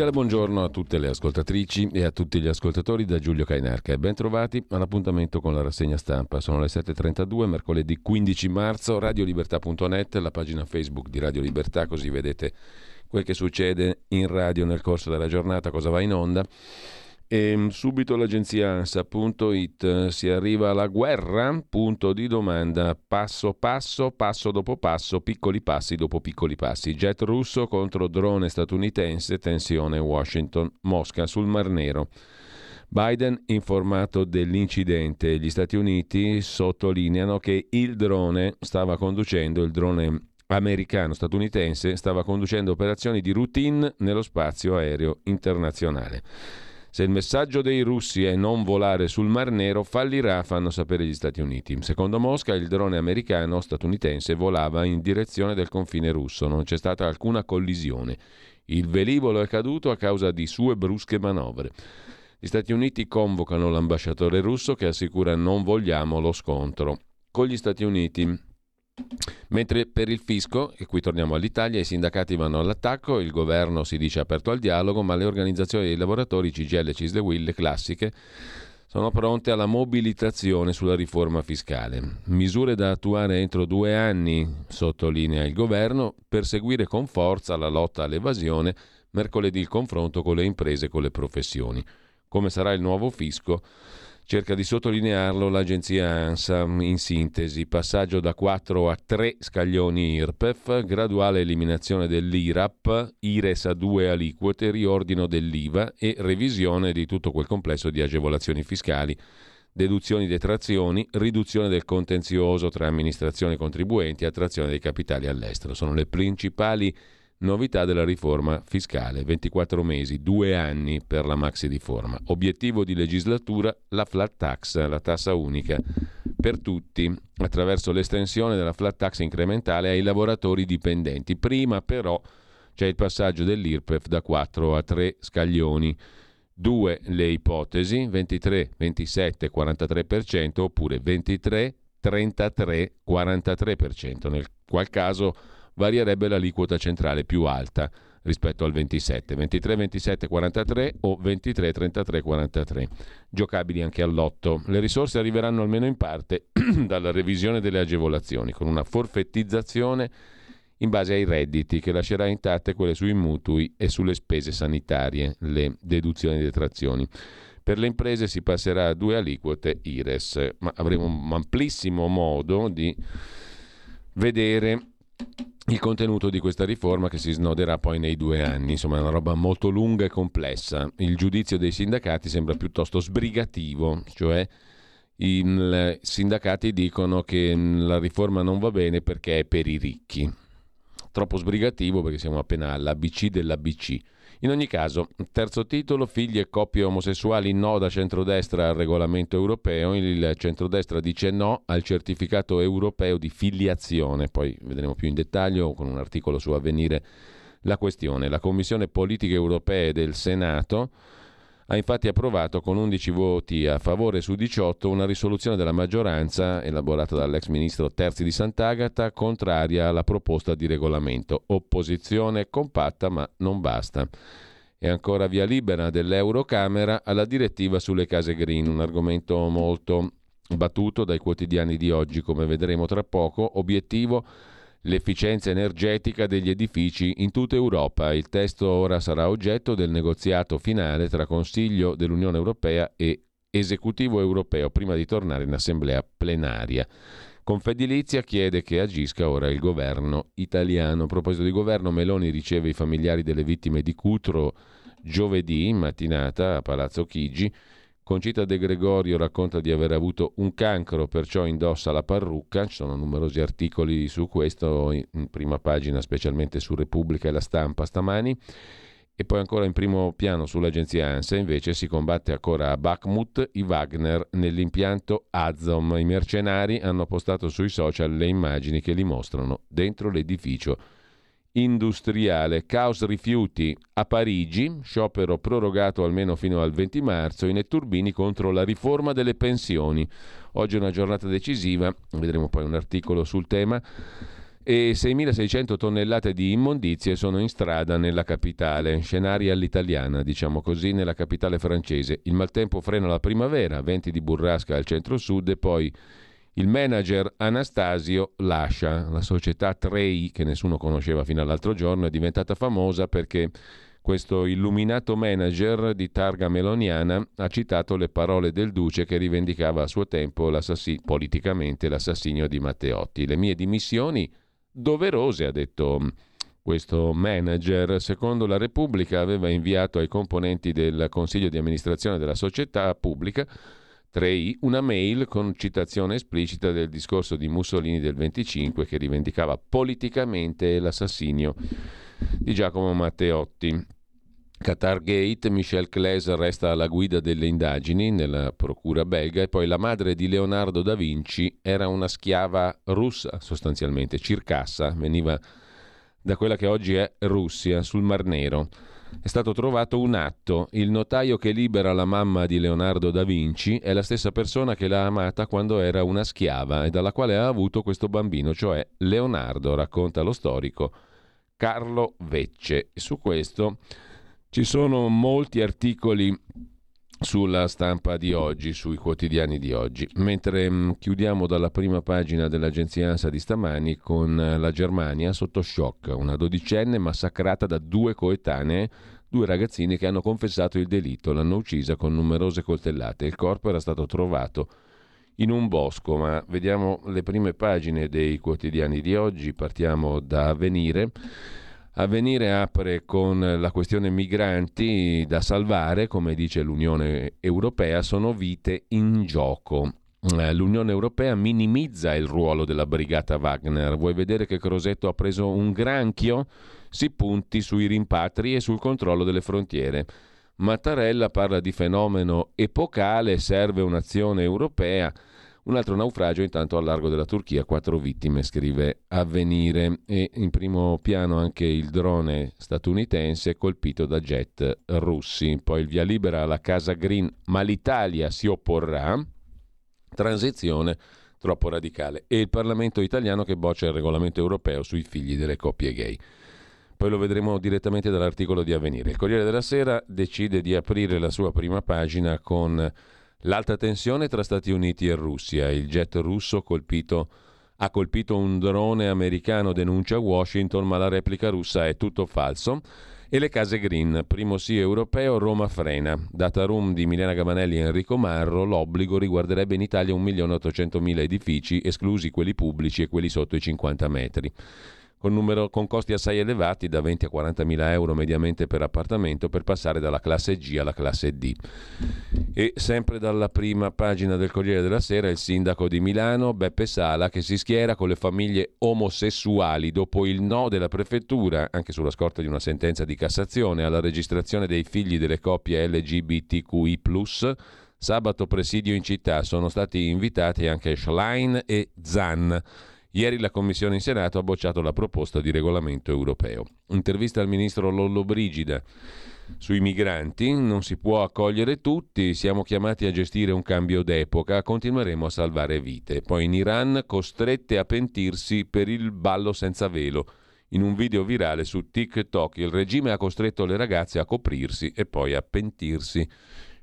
Cordiale buongiorno a tutte le ascoltatrici e a tutti gli ascoltatori da Giulio Cainarca e ben trovati all'appuntamento con la rassegna stampa. Sono le 7.32, mercoledì 15 marzo, radiolibertà.net, la pagina Facebook di Radio Libertà, così vedete quel che succede in radio nel corso della giornata, cosa va in onda. E mm, subito l'agenzia ANSA.it si arriva alla guerra? Punto di domanda. Passo passo, passo dopo passo, piccoli passi dopo piccoli passi. Jet russo contro drone statunitense, tensione Washington, Mosca sul Mar Nero. Biden informato dell'incidente. Gli Stati Uniti sottolineano che il drone stava conducendo, il drone americano statunitense stava conducendo operazioni di routine nello spazio aereo internazionale. Se il messaggio dei russi è non volare sul Mar Nero, fallirà, fanno sapere gli Stati Uniti. Secondo Mosca, il drone americano statunitense volava in direzione del confine russo, non c'è stata alcuna collisione. Il velivolo è caduto a causa di sue brusche manovre. Gli Stati Uniti convocano l'ambasciatore russo che assicura non vogliamo lo scontro. Con gli Stati Uniti Mentre per il fisco, e qui torniamo all'Italia, i sindacati vanno all'attacco, il governo si dice aperto al dialogo, ma le organizzazioni dei lavoratori, CGL, CISL e WIL, le classiche, sono pronte alla mobilitazione sulla riforma fiscale. Misure da attuare entro due anni, sottolinea il governo, per seguire con forza la lotta all'evasione, mercoledì il confronto con le imprese e con le professioni. Come sarà il nuovo fisco? Cerca di sottolinearlo l'agenzia ANSA in sintesi, passaggio da 4 a 3 scaglioni IRPEF, graduale eliminazione dell'IRAP, IRES a due aliquote, riordino dell'IVA e revisione di tutto quel complesso di agevolazioni fiscali, deduzioni detrazioni, riduzione del contenzioso tra amministrazione e contribuenti e attrazione dei capitali all'estero. Sono le principali Novità della riforma fiscale, 24 mesi, due anni per la maxi riforma. Obiettivo di legislatura, la flat tax, la tassa unica per tutti, attraverso l'estensione della flat tax incrementale ai lavoratori dipendenti. Prima però c'è il passaggio dell'IRPEF da 4 a 3 scaglioni. Due le ipotesi, 23, 27, 43% oppure 23, 33, 43%, nel qual caso varierebbe l'aliquota centrale più alta rispetto al 27, 23, 27, 43 o 23, 33, 43. Giocabili anche all'otto. Le risorse arriveranno almeno in parte dalla revisione delle agevolazioni, con una forfettizzazione in base ai redditi che lascerà intatte quelle sui mutui e sulle spese sanitarie, le deduzioni e detrazioni. Per le imprese si passerà a due aliquote IRES, ma avremo un amplissimo modo di vedere il contenuto di questa riforma che si snoderà poi nei due anni. Insomma, è una roba molto lunga e complessa. Il giudizio dei sindacati sembra piuttosto sbrigativo, cioè i sindacati dicono che la riforma non va bene perché è per i ricchi. Troppo sbrigativo perché siamo appena all'ABC dell'ABC. In ogni caso, terzo titolo, figli e coppie omosessuali no da centrodestra al regolamento europeo, il centrodestra dice no al certificato europeo di filiazione, poi vedremo più in dettaglio con un articolo su avvenire la questione. La Commissione Politiche Europee del Senato ha infatti approvato con 11 voti a favore su 18 una risoluzione della maggioranza elaborata dall'ex ministro Terzi di Sant'Agata contraria alla proposta di regolamento. Opposizione compatta ma non basta. E ancora via libera dell'Eurocamera alla direttiva sulle case green, un argomento molto battuto dai quotidiani di oggi, come vedremo tra poco. Obiettivo l'efficienza energetica degli edifici in tutta Europa. Il testo ora sarà oggetto del negoziato finale tra Consiglio dell'Unione Europea e Esecutivo europeo prima di tornare in assemblea plenaria. Confedilizia chiede che agisca ora il governo italiano. A proposito di governo, Meloni riceve i familiari delle vittime di Cutro giovedì in mattinata a Palazzo Chigi Concita De Gregorio racconta di aver avuto un cancro, perciò indossa la parrucca. Ci sono numerosi articoli su questo, in prima pagina, specialmente su Repubblica e la stampa stamani. E poi ancora in primo piano sull'agenzia ANSA invece si combatte ancora a Bakhmut i Wagner nell'impianto Azom. I mercenari hanno postato sui social le immagini che li mostrano dentro l'edificio industriale. Caos rifiuti a Parigi, sciopero prorogato almeno fino al 20 marzo, i netturbini contro la riforma delle pensioni. Oggi è una giornata decisiva, vedremo poi un articolo sul tema e 6.600 tonnellate di immondizie sono in strada nella capitale, scenari all'italiana, diciamo così, nella capitale francese. Il maltempo frena la primavera, venti di burrasca al centro-sud e poi il manager Anastasio lascia la società Trei, che nessuno conosceva fino all'altro giorno, è diventata famosa perché questo illuminato manager di targa meloniana ha citato le parole del duce che rivendicava a suo tempo politicamente l'assassinio di Matteotti. Le mie dimissioni doverose, ha detto questo manager, secondo la Repubblica, aveva inviato ai componenti del consiglio di amministrazione della società pubblica 3i una mail con citazione esplicita del discorso di Mussolini del 25 che rivendicava politicamente l'assassinio di Giacomo Matteotti. Qatar Gate, Michel Claes resta alla guida delle indagini nella procura belga e poi la madre di Leonardo da Vinci era una schiava russa sostanzialmente, circassa, veniva da quella che oggi è Russia, sul Mar Nero. È stato trovato un atto, il notaio che libera la mamma di Leonardo da Vinci è la stessa persona che l'ha amata quando era una schiava e dalla quale ha avuto questo bambino, cioè Leonardo, racconta lo storico Carlo Vecce. Su questo ci sono molti articoli sulla stampa di oggi, sui quotidiani di oggi. Mentre mh, mm, chiudiamo dalla prima pagina dell'agenzia ANSA di stamani con la Germania sotto shock, una dodicenne massacrata da due coetanee, due ragazzine che hanno confessato il delitto, l'hanno uccisa con numerose coltellate. Il corpo era stato trovato in un bosco, ma vediamo le prime pagine dei quotidiani di oggi, partiamo da Avvenire. Avvenire apre con la questione migranti da salvare, come dice l'Unione Europea, sono vite in gioco. Eh, L'Unione Europea minimizza il ruolo della brigata Wagner. Vuoi vedere che Crosetto ha preso un granchio? Si punti sui rimpatri e sul controllo delle frontiere. Mattarella parla di fenomeno epocale, serve un'azione europea. Un altro naufragio intanto al largo della Turchia, quattro vittime, scrive Avvenire. E in primo piano anche il drone statunitense colpito da jet russi. Poi il via libera alla Casa Green, ma l'Italia si opporrà. Transizione troppo radicale. E il Parlamento italiano che boccia il regolamento europeo sui figli delle coppie gay. Poi lo vedremo direttamente dall'articolo di Avvenire. Il Corriere della Sera decide di aprire la sua prima pagina con L'alta tensione tra Stati Uniti e Russia. Il jet russo colpito, ha colpito un drone americano, denuncia Washington, ma la replica russa è tutto falso. E le case green, primo sì europeo, Roma frena. Data room di Milena Gabanelli e Enrico Marro, l'obbligo riguarderebbe in Italia 1.800.000 edifici, esclusi quelli pubblici e quelli sotto i 50 metri con, numero, con, costi assai elevati da 20 a 40 mila euro mediamente per appartamento per passare dalla classe G alla classe D. E sempre dalla prima pagina del Corriere della Sera il sindaco di Milano, Beppe Sala, che si schiera con le famiglie omosessuali dopo il no della prefettura, anche sulla scorta di una sentenza di Cassazione, alla registrazione dei figli delle coppie LGBTQI. Sabato presidio in città sono stati invitati anche Schlein e Zan Ieri la Commissione in Senato ha bocciato la proposta di regolamento europeo. Intervista al ministro Lollobrigida sui migranti, non si può accogliere tutti, siamo chiamati a gestire un cambio d'epoca, continueremo a salvare vite. Poi in Iran costrette a pentirsi per il ballo senza velo. In un video virale su TikTok il regime ha costretto le ragazze a coprirsi e poi a pentirsi.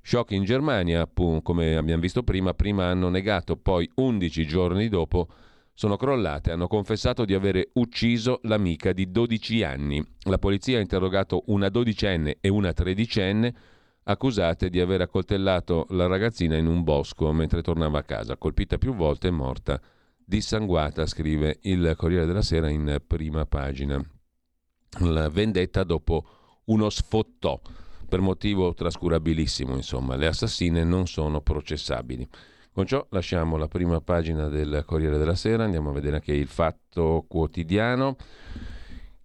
Shock in Germania, come abbiamo visto prima, prima hanno negato, poi 11 giorni dopo sono crollate, hanno confessato di avere ucciso l'amica di 12 anni. La polizia ha interrogato una dodicenne e una tredicenne accusate di aver accoltellato la ragazzina in un bosco mentre tornava a casa, colpita più volte e morta dissanguata, scrive il Corriere della Sera in prima pagina. La vendetta dopo uno sfottò. per motivo trascurabilissimo, insomma, le assassine non sono processabili. Con ciò lasciamo la prima pagina del Corriere della Sera, andiamo a vedere anche il Fatto Quotidiano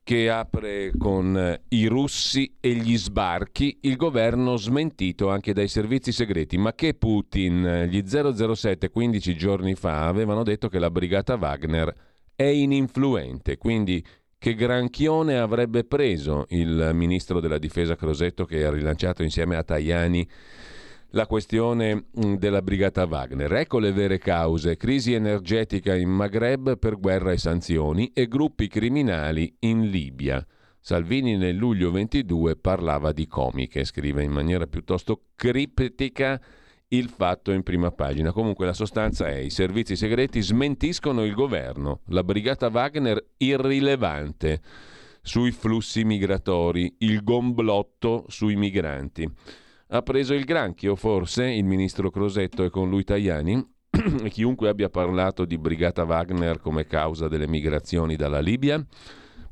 che apre con eh, i russi e gli sbarchi, il governo smentito anche dai servizi segreti, ma che Putin, gli 007 15 giorni fa avevano detto che la brigata Wagner è ininfluente, quindi che granchione avrebbe preso il ministro della difesa Crosetto che ha rilanciato insieme a Tajani la questione mm, della brigata Wagner. Ecco le vere cause, crisi energetica in Maghreb per guerra e sanzioni e gruppi criminali in Libia. Salvini nel luglio 22 parlava di comiche, scrive in maniera piuttosto criptica il fatto in prima pagina. Comunque la sostanza è i servizi segreti smentiscono il governo, la brigata Wagner irrilevante sui flussi migratori, il gomblotto sui migranti. Ha preso il granchio, forse, il ministro Crosetto e con lui Tajani? chiunque abbia parlato di Brigata Wagner come causa delle migrazioni dalla Libia?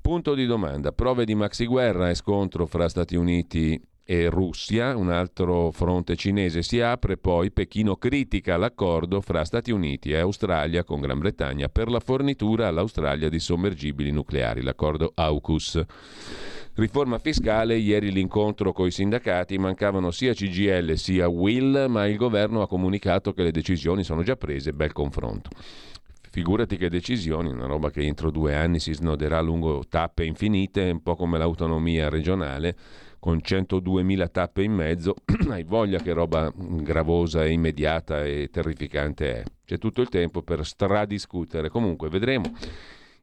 Punto di domanda. Prove di maxi guerra e scontro fra Stati Uniti e Russia, un altro fronte cinese si apre, poi Pechino critica l'accordo fra Stati Uniti e Australia con Gran Bretagna per la fornitura all'Australia di sommergibili nucleari, l'accordo AUKUS. Riforma fiscale, ieri l'incontro con i sindacati, mancavano sia CGL sia Will, ma il governo ha comunicato che le decisioni sono già prese, bel confronto. Figurati che decisioni, una roba che entro due anni si snoderà lungo tappe infinite, un po' come l'autonomia regionale, con 102.000 tappe in mezzo, hai voglia che roba gravosa e immediata e terrificante è. C'è tutto il tempo per stradiscutere. Comunque, vedremo.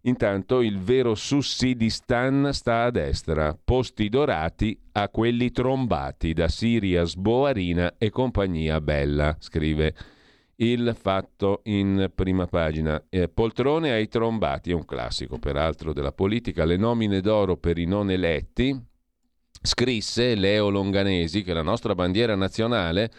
Intanto il vero sussidistan sta a destra, posti dorati a quelli trombati da Sirias, Boarina e compagnia bella, scrive il fatto in prima pagina. Eh, poltrone ai trombati, è un classico peraltro della politica, le nomine d'oro per i non eletti, scrisse Leo Longanesi che la nostra bandiera nazionale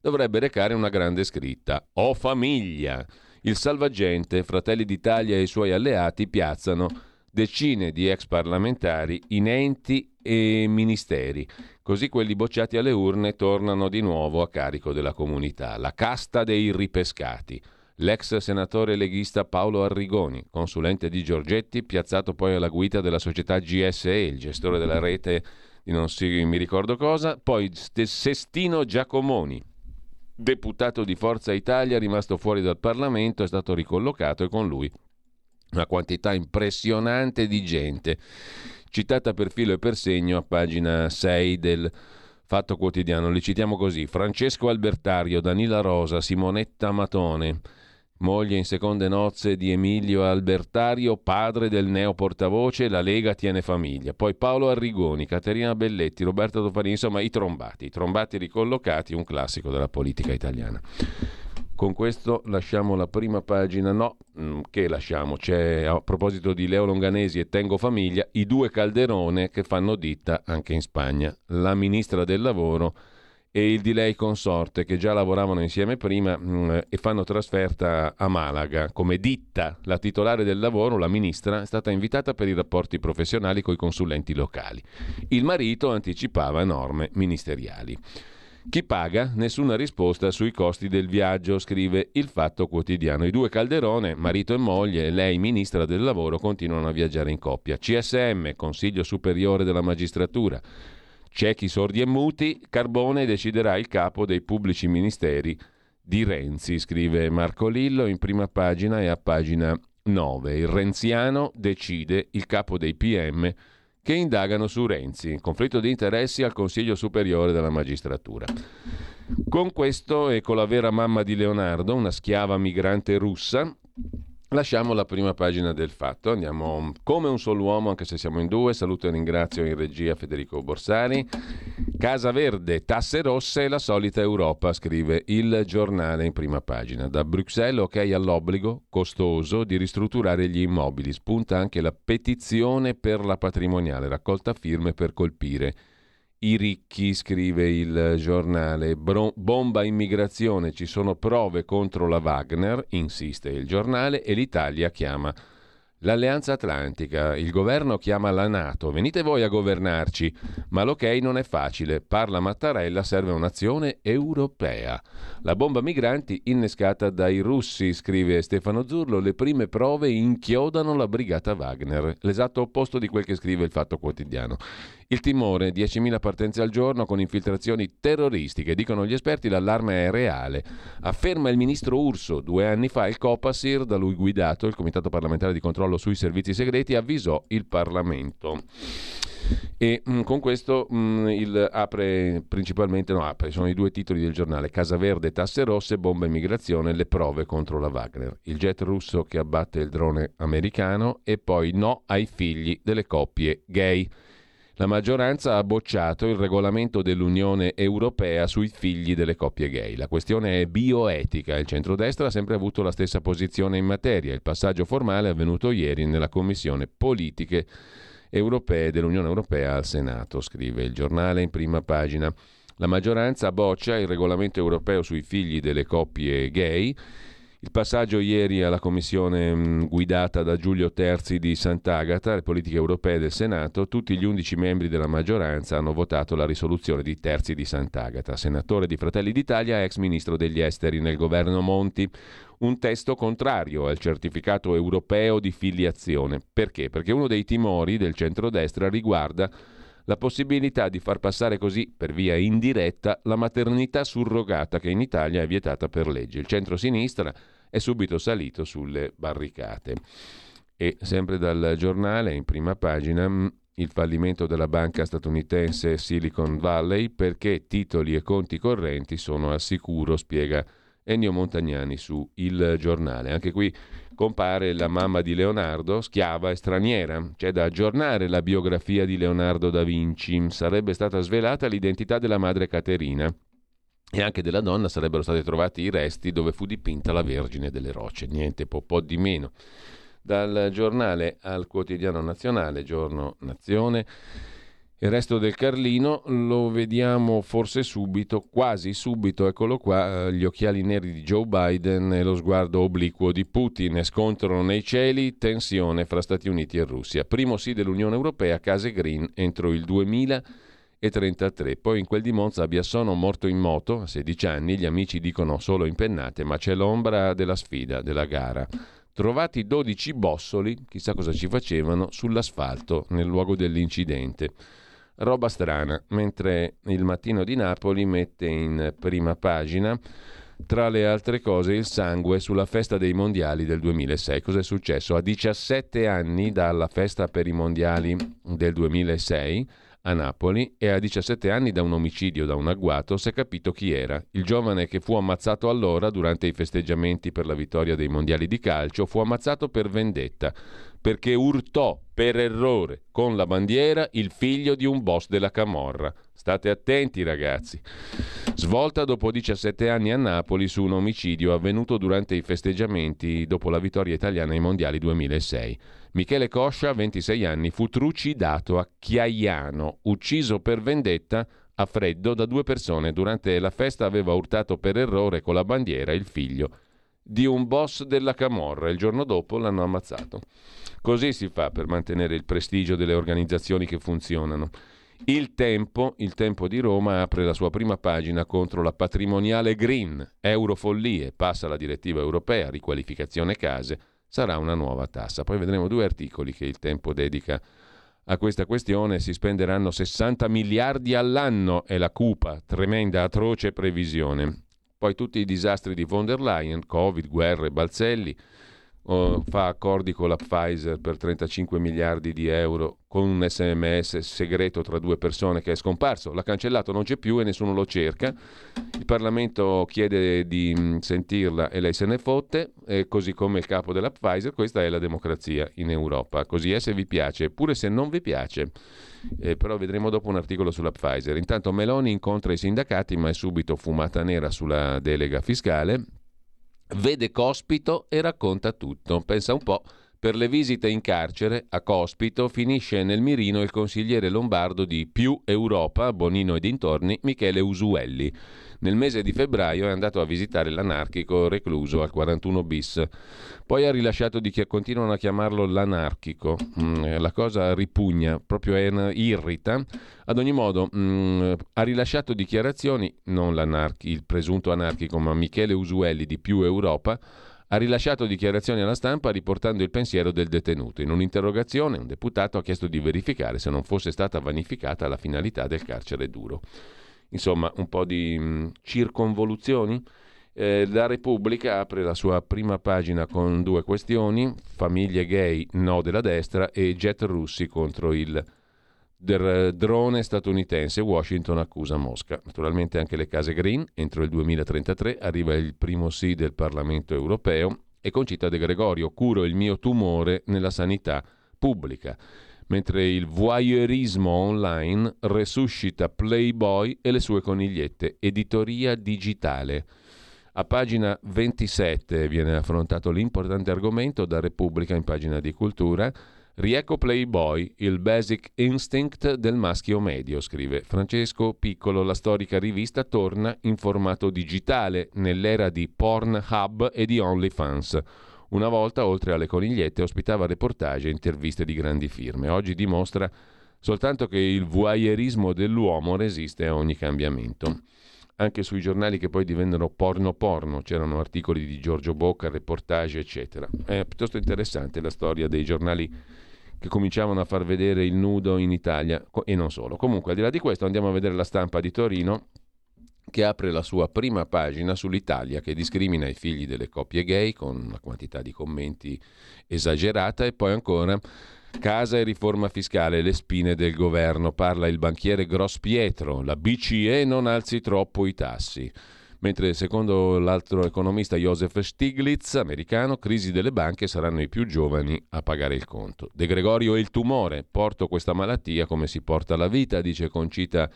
dovrebbe recare una grande scritta, O famiglia. Il salvagente, Fratelli d'Italia e i suoi alleati piazzano decine di ex parlamentari in enti e ministeri. Così quelli bocciati alle urne tornano di nuovo a carico della comunità. La casta dei ripescati. L'ex senatore leghista Paolo Arrigoni, consulente di Giorgetti, piazzato poi alla guida della società GSE, il gestore della rete di non si mi ricordo cosa, poi Sestino Giacomoni, deputato di Forza Italia rimasto fuori dal Parlamento, è stato ricollocato e con lui una quantità impressionante di gente, citata per filo e per segno a pagina 6 del Fatto Quotidiano. Li citiamo così: Francesco Albertario, Danila Rosa, Simonetta Matone, moglie in seconde nozze di Emilio Albertario, padre del neo portavoce, la Lega tiene famiglia. Poi Paolo Arrigoni, Caterina Belletti, Roberto Tofani, insomma i trombati, i trombati ricollocati, un classico della politica italiana. Con questo lasciamo la prima pagina, no, mm, che lasciamo? C'è a proposito di Leo Longanesi e Tengo Famiglia, i due Calderone che fanno ditta anche in Spagna. La ministra del lavoro e il di lei consorte che già lavoravano insieme prima mh, mm, e fanno trasferta a Malaga. Come ditta la titolare del lavoro, la ministra, è stata invitata per i rapporti professionali con i consulenti locali. Il marito anticipava norme ministeriali. Chi paga? Nessuna risposta sui costi del viaggio, scrive il Fatto Quotidiano. I due Calderone, marito e moglie, lei ministra del lavoro, continuano a viaggiare in coppia. CSM, Consiglio Superiore della Magistratura. Ciechi, sordi e muti, Carbone deciderà il capo dei pubblici ministeri di Renzi, scrive Marco Lillo in prima pagina e a pagina 9. Il renziano decide il capo dei PM che indagano su Renzi, conflitto di interessi al Consiglio Superiore della Magistratura. Con questo e con la vera mamma di Leonardo, una schiava migrante russa, Lasciamo la prima pagina del fatto, andiamo come un solo uomo, anche se siamo in due. Saluto e ringrazio in regia Federico Borsari. Casa Verde, tasse rosse e la solita Europa, scrive il giornale in prima pagina. Da Bruxelles, ok all'obbligo costoso di ristrutturare gli immobili. Spunta anche la petizione per la patrimoniale, raccolta firme per colpire i ricchi, scrive il giornale. Bro- bomba immigrazione, ci sono prove contro la Wagner, insiste il giornale, e l'Italia chiama L'Alleanza Atlantica, il governo chiama la Nato, venite voi a governarci, ma l'ok non è facile, parla Mattarella, serve un'azione europea. La bomba migranti innescata dai russi, scrive Stefano Zurlo, le prime prove inchiodano la brigata Wagner, l'esatto opposto di quel che scrive il Fatto Quotidiano. Il timore, 10.000 partenze al giorno con infiltrazioni terroristiche. Dicono gli esperti l'allarme è reale. Afferma il ministro Urso. Due anni fa il Copasir, da lui guidato, il Comitato parlamentare di controllo sui servizi segreti, avvisò il Parlamento. E mh, mm, con questo mh, mm, il apre principalmente, no apre, sono i due titoli del giornale, Casa Verde, tasse rosse, bomba immigrazione, le prove contro la Wagner, il jet russo che abbatte il drone americano e poi no ai figli delle coppie gay. La maggioranza ha bocciato il regolamento dell'Unione Europea sui figli delle coppie gay. La questione è bioetica. Il centrodestra ha sempre avuto la stessa posizione in materia. Il passaggio formale è avvenuto ieri nella Commissione Politiche Europee dell'Unione Europea al Senato, scrive il giornale in prima pagina. La maggioranza boccia il regolamento europeo sui figli delle coppie gay il passaggio ieri alla commissione mm, guidata da Giulio Terzi di Sant'Agata, le politiche europee del Senato, tutti gli undici membri della maggioranza hanno votato la risoluzione di Terzi di Sant'Agata, senatore di Fratelli d'Italia, ex ministro degli esteri nel governo Monti. Un testo contrario al certificato europeo di filiazione. Perché? Perché uno dei timori del centrodestra riguarda la possibilità di far passare così, per via indiretta, la maternità surrogata che in Italia è vietata per legge. Il centro-sinistra è subito salito sulle barricate. E sempre dal giornale, in prima pagina, mm, il fallimento della banca statunitense Silicon Valley perché titoli e conti correnti sono al sicuro, spiega Ennio Montagnani su Il Giornale. Anche qui compare la mamma di Leonardo, schiava e straniera. C'è da aggiornare la biografia di Leonardo da Vinci. Sarebbe stata svelata l'identità della madre Caterina e anche della donna sarebbero stati trovati i resti dove fu dipinta la Vergine delle Rocce. Niente, po', po di meno. Dal giornale al quotidiano nazionale, giorno Nazione. Il resto del Carlino lo vediamo forse subito, quasi subito, eccolo qua, eh, gli occhiali neri di Joe Biden e lo sguardo obliquo di Putin. Scontrano nei cieli, tensione fra Stati Uniti e Russia. Primo sì dell'Unione Europea, case green entro il 2033. Poi in quel di Monza a Biassono morto in moto, a 16 anni, gli amici dicono solo impennate, ma c'è l'ombra della sfida, della gara. Trovati 12 bossoli, chissà cosa ci facevano, sull'asfalto nel luogo dell'incidente. Roba strana, mentre il mattino di Napoli mette in prima pagina tra le altre cose il sangue sulla festa dei mondiali del 2006. Cos'è successo? A 17 anni dalla festa per i mondiali del 2006 a Napoli e a 17 anni da un omicidio, da un agguato, si è capito chi era. Il giovane che fu ammazzato allora durante i festeggiamenti per la vittoria dei mondiali di calcio fu ammazzato per vendetta perché urtò per errore con la bandiera il figlio di un boss della Camorra. State attenti ragazzi. Svolta dopo 17 anni a Napoli su un omicidio avvenuto durante i festeggiamenti dopo la vittoria italiana ai mondiali 2006. Michele Coscia, 26 anni, fu trucidato a Chiaiano, ucciso per vendetta a freddo da due persone. Durante la festa aveva urtato per errore con la bandiera il figlio di un boss della Camorra. Il giorno dopo l'hanno ammazzato. Così si fa per mantenere il prestigio delle organizzazioni che funzionano. Il Tempo, il Tempo di Roma, apre la sua prima pagina contro la patrimoniale green. Eurofollie, passa la direttiva europea, riqualificazione case, sarà una nuova tassa. Poi vedremo due articoli che il Tempo dedica a questa questione. Si spenderanno 60 miliardi all'anno, è la cupa, tremenda, atroce previsione. Poi tutti i disastri di von der Leyen, Covid, guerre, balzelli fa accordi con la Pfizer per 35 miliardi di euro con un sms segreto tra due persone che è scomparso, l'ha cancellato, non c'è più e nessuno lo cerca. Il Parlamento chiede di mm, sentirla e lei se ne fotte, così come il capo della Pfizer, questa è la democrazia in Europa, così è se vi piace, pure se non vi piace. Eh, però vedremo dopo un articolo sulla Pfizer. Intanto Meloni incontra i sindacati ma è subito fumata nera sulla delega fiscale vede Cospito e racconta tutto. Pensa un po'. Per le visite in carcere, a Cospito, finisce nel mirino il consigliere lombardo di Più Europa, Bonino e dintorni, Michele Usuelli. Nel mese di febbraio è andato a visitare l'anarchico recluso al 41 bis. Poi ha rilasciato di chi continuano a chiamarlo l'anarchico. Mm, la cosa ripugna, proprio irrita. Ad ogni modo, mm, ha rilasciato dichiarazioni, non il presunto anarchico, ma Michele Usuelli di Più Europa ha rilasciato dichiarazioni alla stampa riportando il pensiero del detenuto. In un'interrogazione un deputato ha chiesto di verificare se non fosse stata vanificata la finalità del carcere duro. Insomma, un po' di mh, mm, circonvoluzioni. Eh, la Repubblica apre la sua prima pagina con due questioni, famiglie gay no della destra e jet russi contro il drone statunitense. Washington accusa Mosca. Naturalmente anche le case green. Entro il 2033 arriva il primo sì del Parlamento europeo e Concita De Gregorio curo il mio tumore nella sanità pubblica. Mentre il voyeurismo online resuscita Playboy e le sue conigliette. Editoria digitale. A pagina 27 viene affrontato l'importante argomento da Repubblica in pagina di cultura Riecco Playboy, il basic instinct del maschio medio, scrive Francesco Piccolo. La storica rivista torna in formato digitale nell'era di Pornhub e di OnlyFans. Una volta, oltre alle conigliette, ospitava reportage e interviste di grandi firme. Oggi dimostra soltanto che il voyeurismo dell'uomo resiste a ogni cambiamento anche sui giornali che poi divennero porno porno, c'erano articoli di Giorgio Bocca, reportage, eccetera. È piuttosto interessante la storia dei giornali che cominciavano a far vedere il nudo in Italia e non solo. Comunque, al di là di questo, andiamo a vedere la stampa di Torino che apre la sua prima pagina sull'Italia che discrimina i figli delle coppie gay con una quantità di commenti esagerata e poi ancora casa e riforma fiscale, le spine del governo. Parla il banchiere Gross Pietro, la BCE non alzi troppo i tassi mentre secondo l'altro economista Joseph Stiglitz, americano, crisi delle banche saranno i più giovani a pagare il conto. De Gregorio è il tumore, porto questa malattia come si porta la vita, dice Concita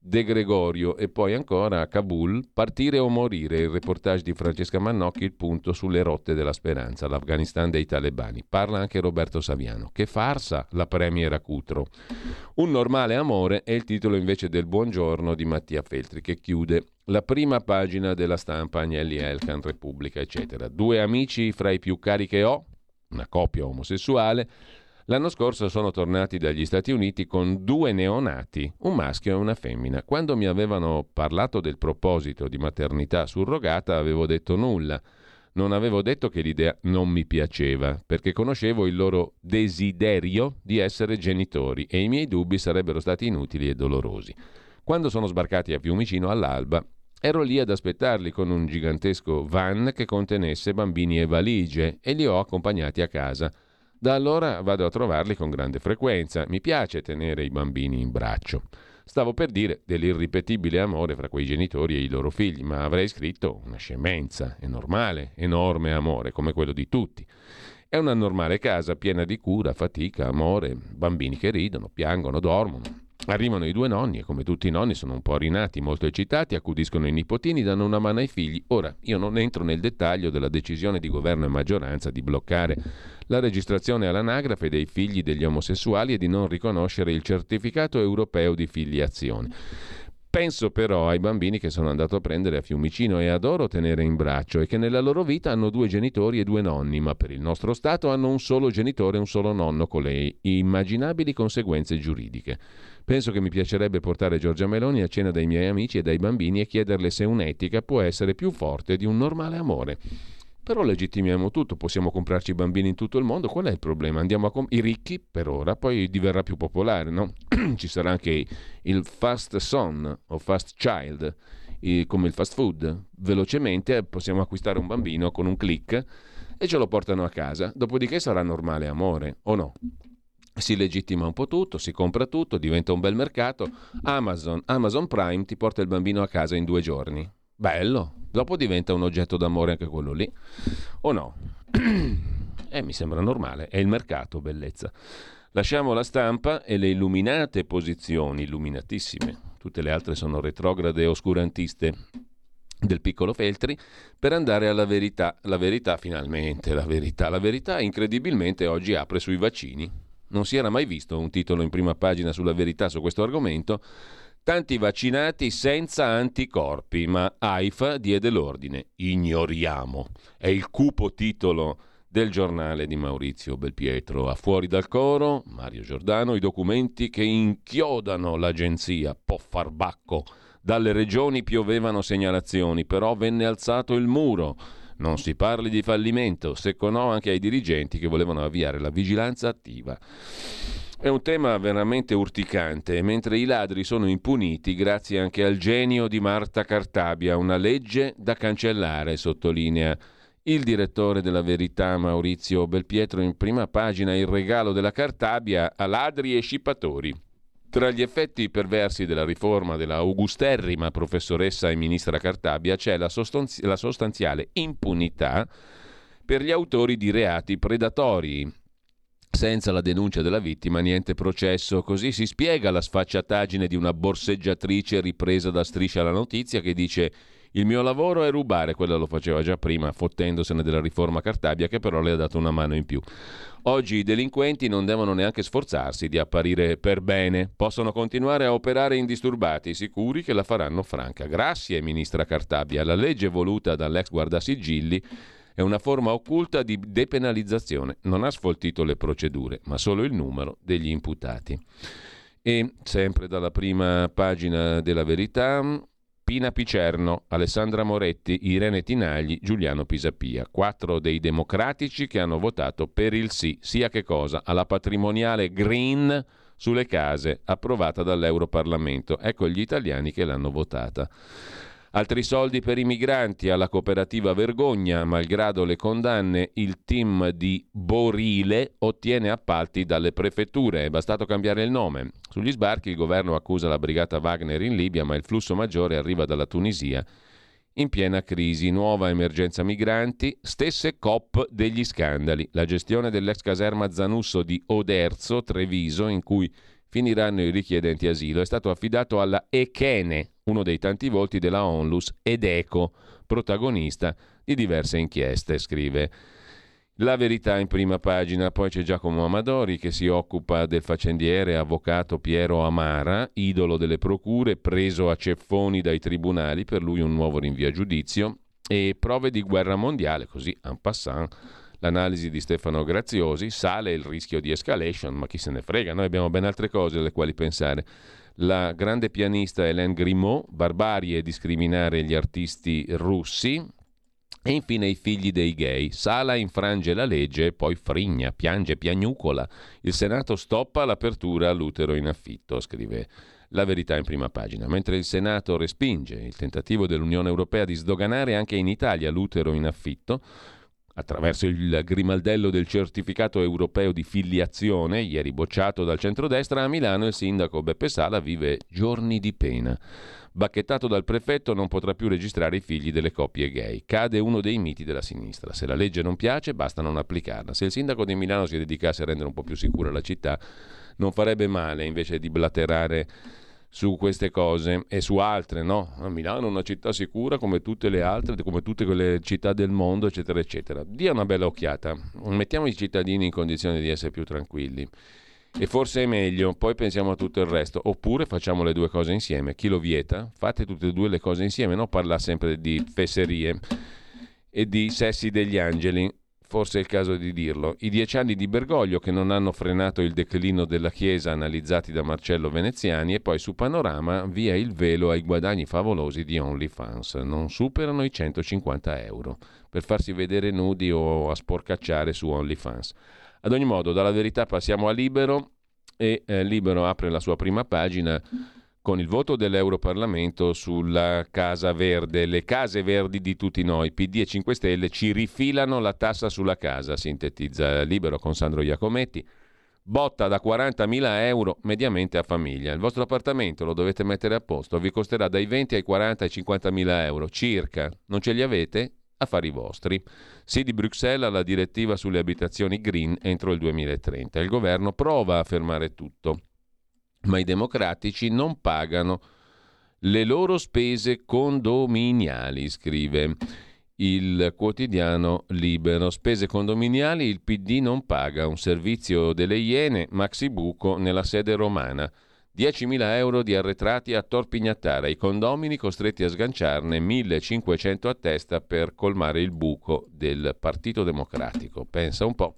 De Gregorio e poi ancora a Kabul, partire o morire, il reportage di Francesca Mannocchi, il punto sulle rotte della speranza, l'Afghanistan dei talebani. Parla anche Roberto Saviano. Che farsa la Premier Cutro. Un normale amore è il titolo invece del Buongiorno di Mattia Feltri che chiude la prima pagina della stampa Agnelli Elkan, Repubblica, eccetera. Due amici fra i più cari che ho, una coppia omosessuale, L'anno scorso sono tornati dagli Stati Uniti con due neonati, un maschio e una femmina. Quando mi avevano parlato del proposito di maternità surrogata avevo detto nulla. Non avevo detto che l'idea non mi piaceva, perché conoscevo il loro desiderio di essere genitori e i miei dubbi sarebbero stati inutili e dolorosi. Quando sono sbarcati a Fiumicino all'alba, ero lì ad aspettarli con un gigantesco van che contenesse bambini e valigie e li ho accompagnati a casa. Da allora vado a trovarli con grande frequenza. Mi piace tenere i bambini in braccio. Stavo per dire dell'irripetibile amore fra quei genitori e i loro figli, ma avrei scritto una scemenza. È normale, enorme amore, come quello di tutti. È una normale casa piena di cura, fatica, amore, bambini che ridono, piangono, dormono. Arrivano i due nonni e come tutti i nonni sono un po' rinati, molto eccitati, accudiscono i nipotini, danno una mano ai figli. Ora, io non entro nel dettaglio della decisione di governo e maggioranza di bloccare la registrazione all'anagrafe dei figli degli omosessuali e di non riconoscere il certificato europeo di filiazione. Penso però ai bambini che sono andato a prendere a Fiumicino e adoro tenere in braccio e che nella loro vita hanno due genitori e due nonni, ma per il nostro Stato hanno un solo genitore e un solo nonno con le immaginabili conseguenze giuridiche. Penso che mi piacerebbe portare Giorgia Meloni a cena dai miei amici e dai bambini e chiederle se un'etica può essere più forte di un normale amore. Però legittimiamo tutto, possiamo comprarci bambini in tutto il mondo, qual è il problema? Andiamo a comp- I ricchi per ora, poi diverrà più popolare, no? Ci sarà anche il fast son o fast child, come il fast food. Velocemente possiamo acquistare un bambino con un click e ce lo portano a casa, dopodiché sarà normale amore, o no? Si legittima un po' tutto, si compra tutto, diventa un bel mercato. Amazon, Amazon Prime ti porta il bambino a casa in due giorni. Bello, dopo diventa un oggetto d'amore anche quello lì. O no? eh, mi sembra normale, è il mercato, bellezza. Lasciamo la stampa e le illuminate posizioni, illuminatissime. Tutte le altre sono retrograde e oscurantiste. del piccolo Feltri per andare alla verità. La verità finalmente, la verità. La verità incredibilmente oggi apre sui vaccini. Non si era mai visto un titolo in prima pagina sulla verità su questo argomento. Tanti vaccinati senza anticorpi, ma AIFA diede l'ordine. Ignoriamo. È il cupo titolo del giornale di Maurizio Belpietro. A fuori dal coro, Mario Giordano, i documenti che inchiodano l'agenzia. Po' farbacco dalle regioni piovevano segnalazioni, però venne alzato il muro. Non si parli di fallimento, secco anche ai dirigenti che volevano avviare la vigilanza attiva. È un tema veramente urticante, mentre i ladri sono impuniti grazie anche al genio di Marta Cartabia, una legge da cancellare, sottolinea il direttore della Verità Maurizio Belpietro in prima pagina il regalo della Cartabia a ladri e scippatori. Tra gli effetti perversi della riforma della augusterrima professoressa e ministra Cartabia c'è la, sostanzi- la sostanziale impunità per gli autori di reati predatori. Senza la denuncia della vittima niente processo, così si spiega la sfacciataggine di una borseggiatrice ripresa da Striscia la Notizia che dice il mio lavoro è rubare, quella lo faceva già prima, fottendosene della riforma Cartabia che però le ha dato una mano in più. Oggi i delinquenti non devono neanche sforzarsi di apparire per bene, possono continuare a operare indisturbati, sicuri che la faranno franca. Grazie, ministra Cartabia. La legge voluta dall'ex guardasigilli è una forma occulta di depenalizzazione. Non ha sfoltito le procedure, ma solo il numero degli imputati. E sempre dalla prima pagina della verità, Pina Picerno, Alessandra Moretti, Irene Tinagli, Giuliano Pisapia, quattro dei democratici che hanno votato per il sì, sia che cosa, alla patrimoniale green sulle case approvata dall'Europarlamento. Ecco gli italiani che l'hanno votata. Altri soldi per i migranti alla cooperativa Vergogna, malgrado le condanne, il team di Borile ottiene appalti dalle prefetture, è bastato cambiare il nome. Sugli sbarchi il governo accusa la brigata Wagner in Libia, ma il flusso maggiore arriva dalla Tunisia in piena crisi, nuova emergenza migranti, stesse COP degli scandali, la gestione dell'ex caserma Zanusso di Oderzo, Treviso, in cui finiranno i richiedenti asilo, è stato affidato alla Echene, uno dei tanti volti della Onlus, ed Eco, protagonista di diverse inchieste, scrive. La verità in prima pagina, poi c'è Giacomo Amadori che si occupa del faccendiere avvocato Piero Amara, idolo delle procure, preso a ceffoni dai tribunali, per lui un nuovo rinvio a giudizio, e prove di guerra mondiale, così en passant l'analisi di Stefano Graziosi, sale il rischio di escalation, ma chi se ne frega, noi abbiamo ben altre cose alle quali pensare. La grande pianista Hélène Grimaud, barbarie discriminare gli artisti russi, e infine i figli dei gay. Sala infrange la legge, poi frigna, piange, piagnucola. Il Senato stoppa l'apertura all'utero in affitto, scrive la verità in prima pagina. Mentre il Senato respinge il tentativo dell'Unione Europea di sdoganare anche in Italia l'utero in affitto, attraverso il grimaldello del certificato europeo di filiazione, ieri bocciato dal centrodestra, a Milano il sindaco Beppe Sala vive giorni di pena. Bacchettato dal prefetto non potrà più registrare i figli delle coppie gay. Cade uno dei miti della sinistra. Se la legge non piace, basta non applicarla. Se il sindaco di Milano si dedicasse a rendere un po' più sicura la città, non farebbe male invece di blaterare su queste cose e su altre, no? Milano è una città sicura come tutte le altre, come tutte quelle città del mondo, eccetera, eccetera. Dia una bella occhiata, mettiamo i cittadini in condizione di essere più tranquilli. E forse è meglio, poi pensiamo a tutto il resto. Oppure facciamo le due cose insieme. Chi lo vieta? Fate tutte e due le cose insieme, non parla sempre di fesserie e di sessi degli angeli forse è il caso di dirlo, i dieci anni di Bergoglio che non hanno frenato il declino della Chiesa analizzati da Marcello Veneziani e poi su Panorama via il velo ai guadagni favolosi di OnlyFans, non superano i 150 euro per farsi vedere nudi o a sporcacciare su OnlyFans. Ad ogni modo, dalla verità passiamo a Libero e eh, Libero apre la sua prima pagina con il voto dell'Europarlamento sulla Casa Verde. Le case verdi di tutti noi, PD e 5 Stelle, ci rifilano la tassa sulla casa, sintetizza Libero con Sandro Iacometti. Botta da 40.000 euro mediamente a famiglia. Il vostro appartamento lo dovete mettere a posto, vi costerà dai 20 ai 40 ai 50.000 euro circa. Non ce li avete? Affari vostri. Sì di Bruxelles alla direttiva sulle abitazioni green entro il 2030. Il governo prova a fermare tutto ma i democratici non pagano le loro spese condominiali, scrive il quotidiano Libero. Spese condominiali, il PD non paga un servizio delle Iene, Maxi Buco nella sede romana. 10.000 euro di arretrati a Torpignattara, i condomini costretti a sganciarne 1.500 a testa per colmare il buco del Partito Democratico. Pensa un po'.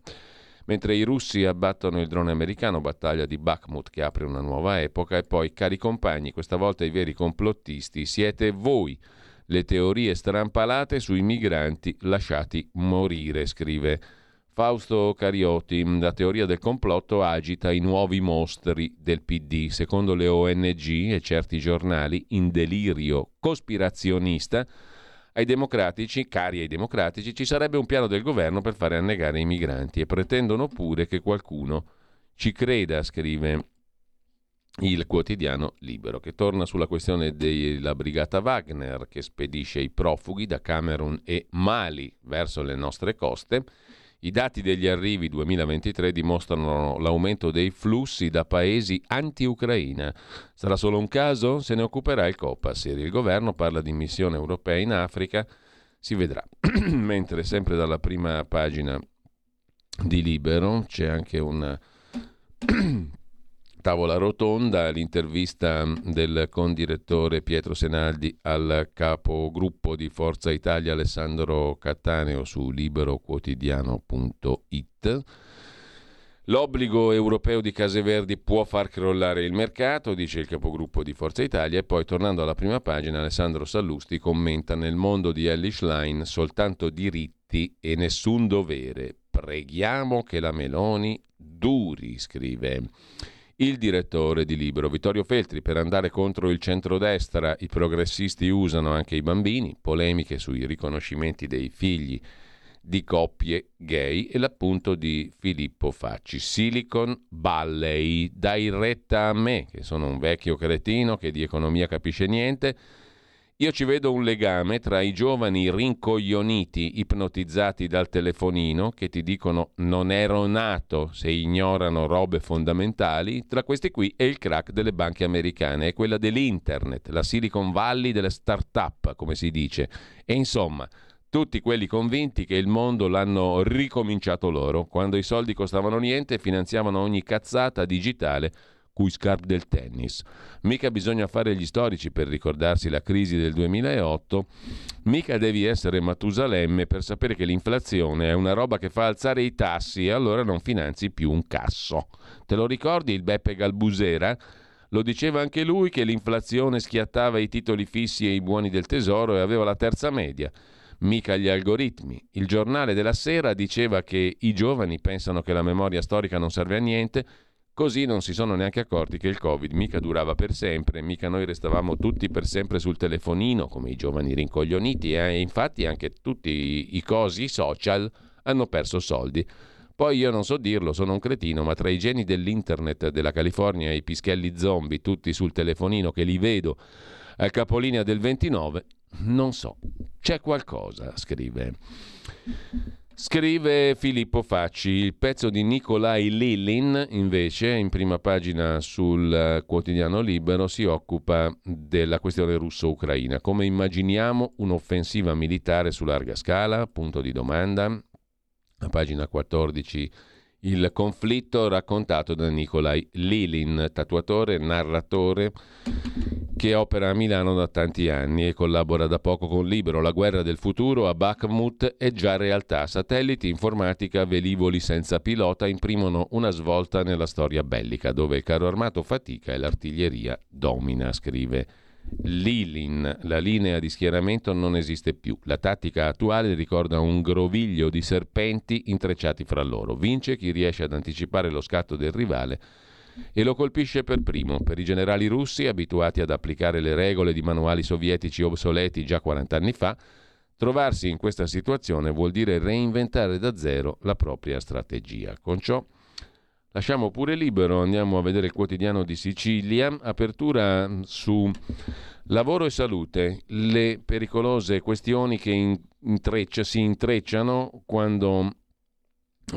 Mentre i russi abbattono il drone americano, battaglia di Bakhmut che apre una nuova epoca, e poi, cari compagni, questa volta i veri complottisti siete voi le teorie strampalate sui migranti lasciati morire, scrive Fausto Carioti. La teoria del complotto agita i nuovi mostri del PD. Secondo le ONG e certi giornali, in delirio cospirazionista, ai democratici, cari ai democratici, ci sarebbe un piano del governo per fare annegare i migranti e pretendono pure che qualcuno ci creda, scrive il quotidiano Libero, che torna sulla questione della brigata Wagner che spedisce i profughi da Camerun e Mali verso le nostre coste. I dati degli arrivi 2023 dimostrano l'aumento dei flussi da paesi anti-Ucraina. Sarà solo un caso? Se ne occuperà il Copasir. Il governo parla di missione europea in Africa, si vedrà. Mentre sempre dalla prima pagina di Libero c'è anche un tavola rotonda, l'intervista del condirettore Pietro Senaldi al capogruppo di Forza Italia Alessandro Cattaneo su liberoquotidiano.it. L'obbligo europeo di case verdi può far crollare il mercato, dice il capogruppo di Forza Italia, e poi tornando alla prima pagina Alessandro Sallusti commenta nel mondo di Ellis Line soltanto diritti e nessun dovere. Preghiamo che la Meloni duri, scrive il direttore di Libero, Vittorio Feltri, per andare contro il centrodestra i progressisti usano anche i bambini, polemiche sui riconoscimenti dei figli di coppie gay e l'appunto di Filippo Facci. Silicon Valley, dai retta a me, che sono un vecchio cretino che di economia capisce niente, io ci vedo un legame tra i giovani rincoglioniti ipnotizzati dal telefonino che ti dicono non ero nato se ignorano robe fondamentali, tra questi qui e il crack delle banche americane, è quella dell'internet, la Silicon Valley delle start-up, come si dice. E insomma, tutti quelli convinti che il mondo l'hanno ricominciato loro, quando i soldi costavano niente finanziavano ogni cazzata digitale cui scarp del tennis. Mica bisogna fare gli storici per ricordarsi la crisi del 2008, mica devi essere Matusalemme per sapere che l'inflazione è una roba che fa alzare i tassi e allora non finanzi più un casso. Te lo ricordi il Beppe Galbusera? Lo diceva anche lui che l'inflazione schiattava i titoli fissi e i buoni del tesoro e aveva la terza media mica gli algoritmi. Il giornale della sera diceva che i giovani pensano che la memoria storica non serve a niente, Così non si sono neanche accorti che il Covid mica durava per sempre, mica noi restavamo tutti per sempre sul telefonino come i giovani rincoglioniti e infatti anche tutti i cosi social hanno perso soldi. Poi io non so dirlo, sono un cretino, ma tra i geni dell'internet della California e i pischelli zombie tutti sul telefonino che li vedo al capolinea del 29, non so, c'è qualcosa, scrive. Scrive Filippo Facci, il pezzo di Nikolai Lilin invece in prima pagina sul quotidiano Libero si occupa della questione russo-ucraina. Come immaginiamo un'offensiva militare su larga scala? Punto di domanda. A pagina 14 il conflitto raccontato da Nikolai Lilin, tatuatore, narratore che opera a Milano da tanti anni e collabora da poco con Libero. La guerra del futuro a Bakhmut è già realtà. Satelliti, informatica, velivoli senza pilota imprimono una svolta nella storia bellica, dove il carro armato fatica e l'artiglieria domina, scrive Lilin, la linea di schieramento non esiste più. La tattica attuale ricorda un groviglio di serpenti intrecciati fra loro. Vince chi riesce ad anticipare lo scatto del rivale e lo colpisce per primo. Per i generali russi, abituati ad applicare le regole di manuali sovietici obsoleti già 40 anni fa, trovarsi in questa situazione vuol dire reinventare da zero la propria strategia. Con ciò Lasciamo pure libero, andiamo a vedere il quotidiano di Sicilia, apertura su lavoro e salute, le pericolose questioni che in, intreccia, si intrecciano quando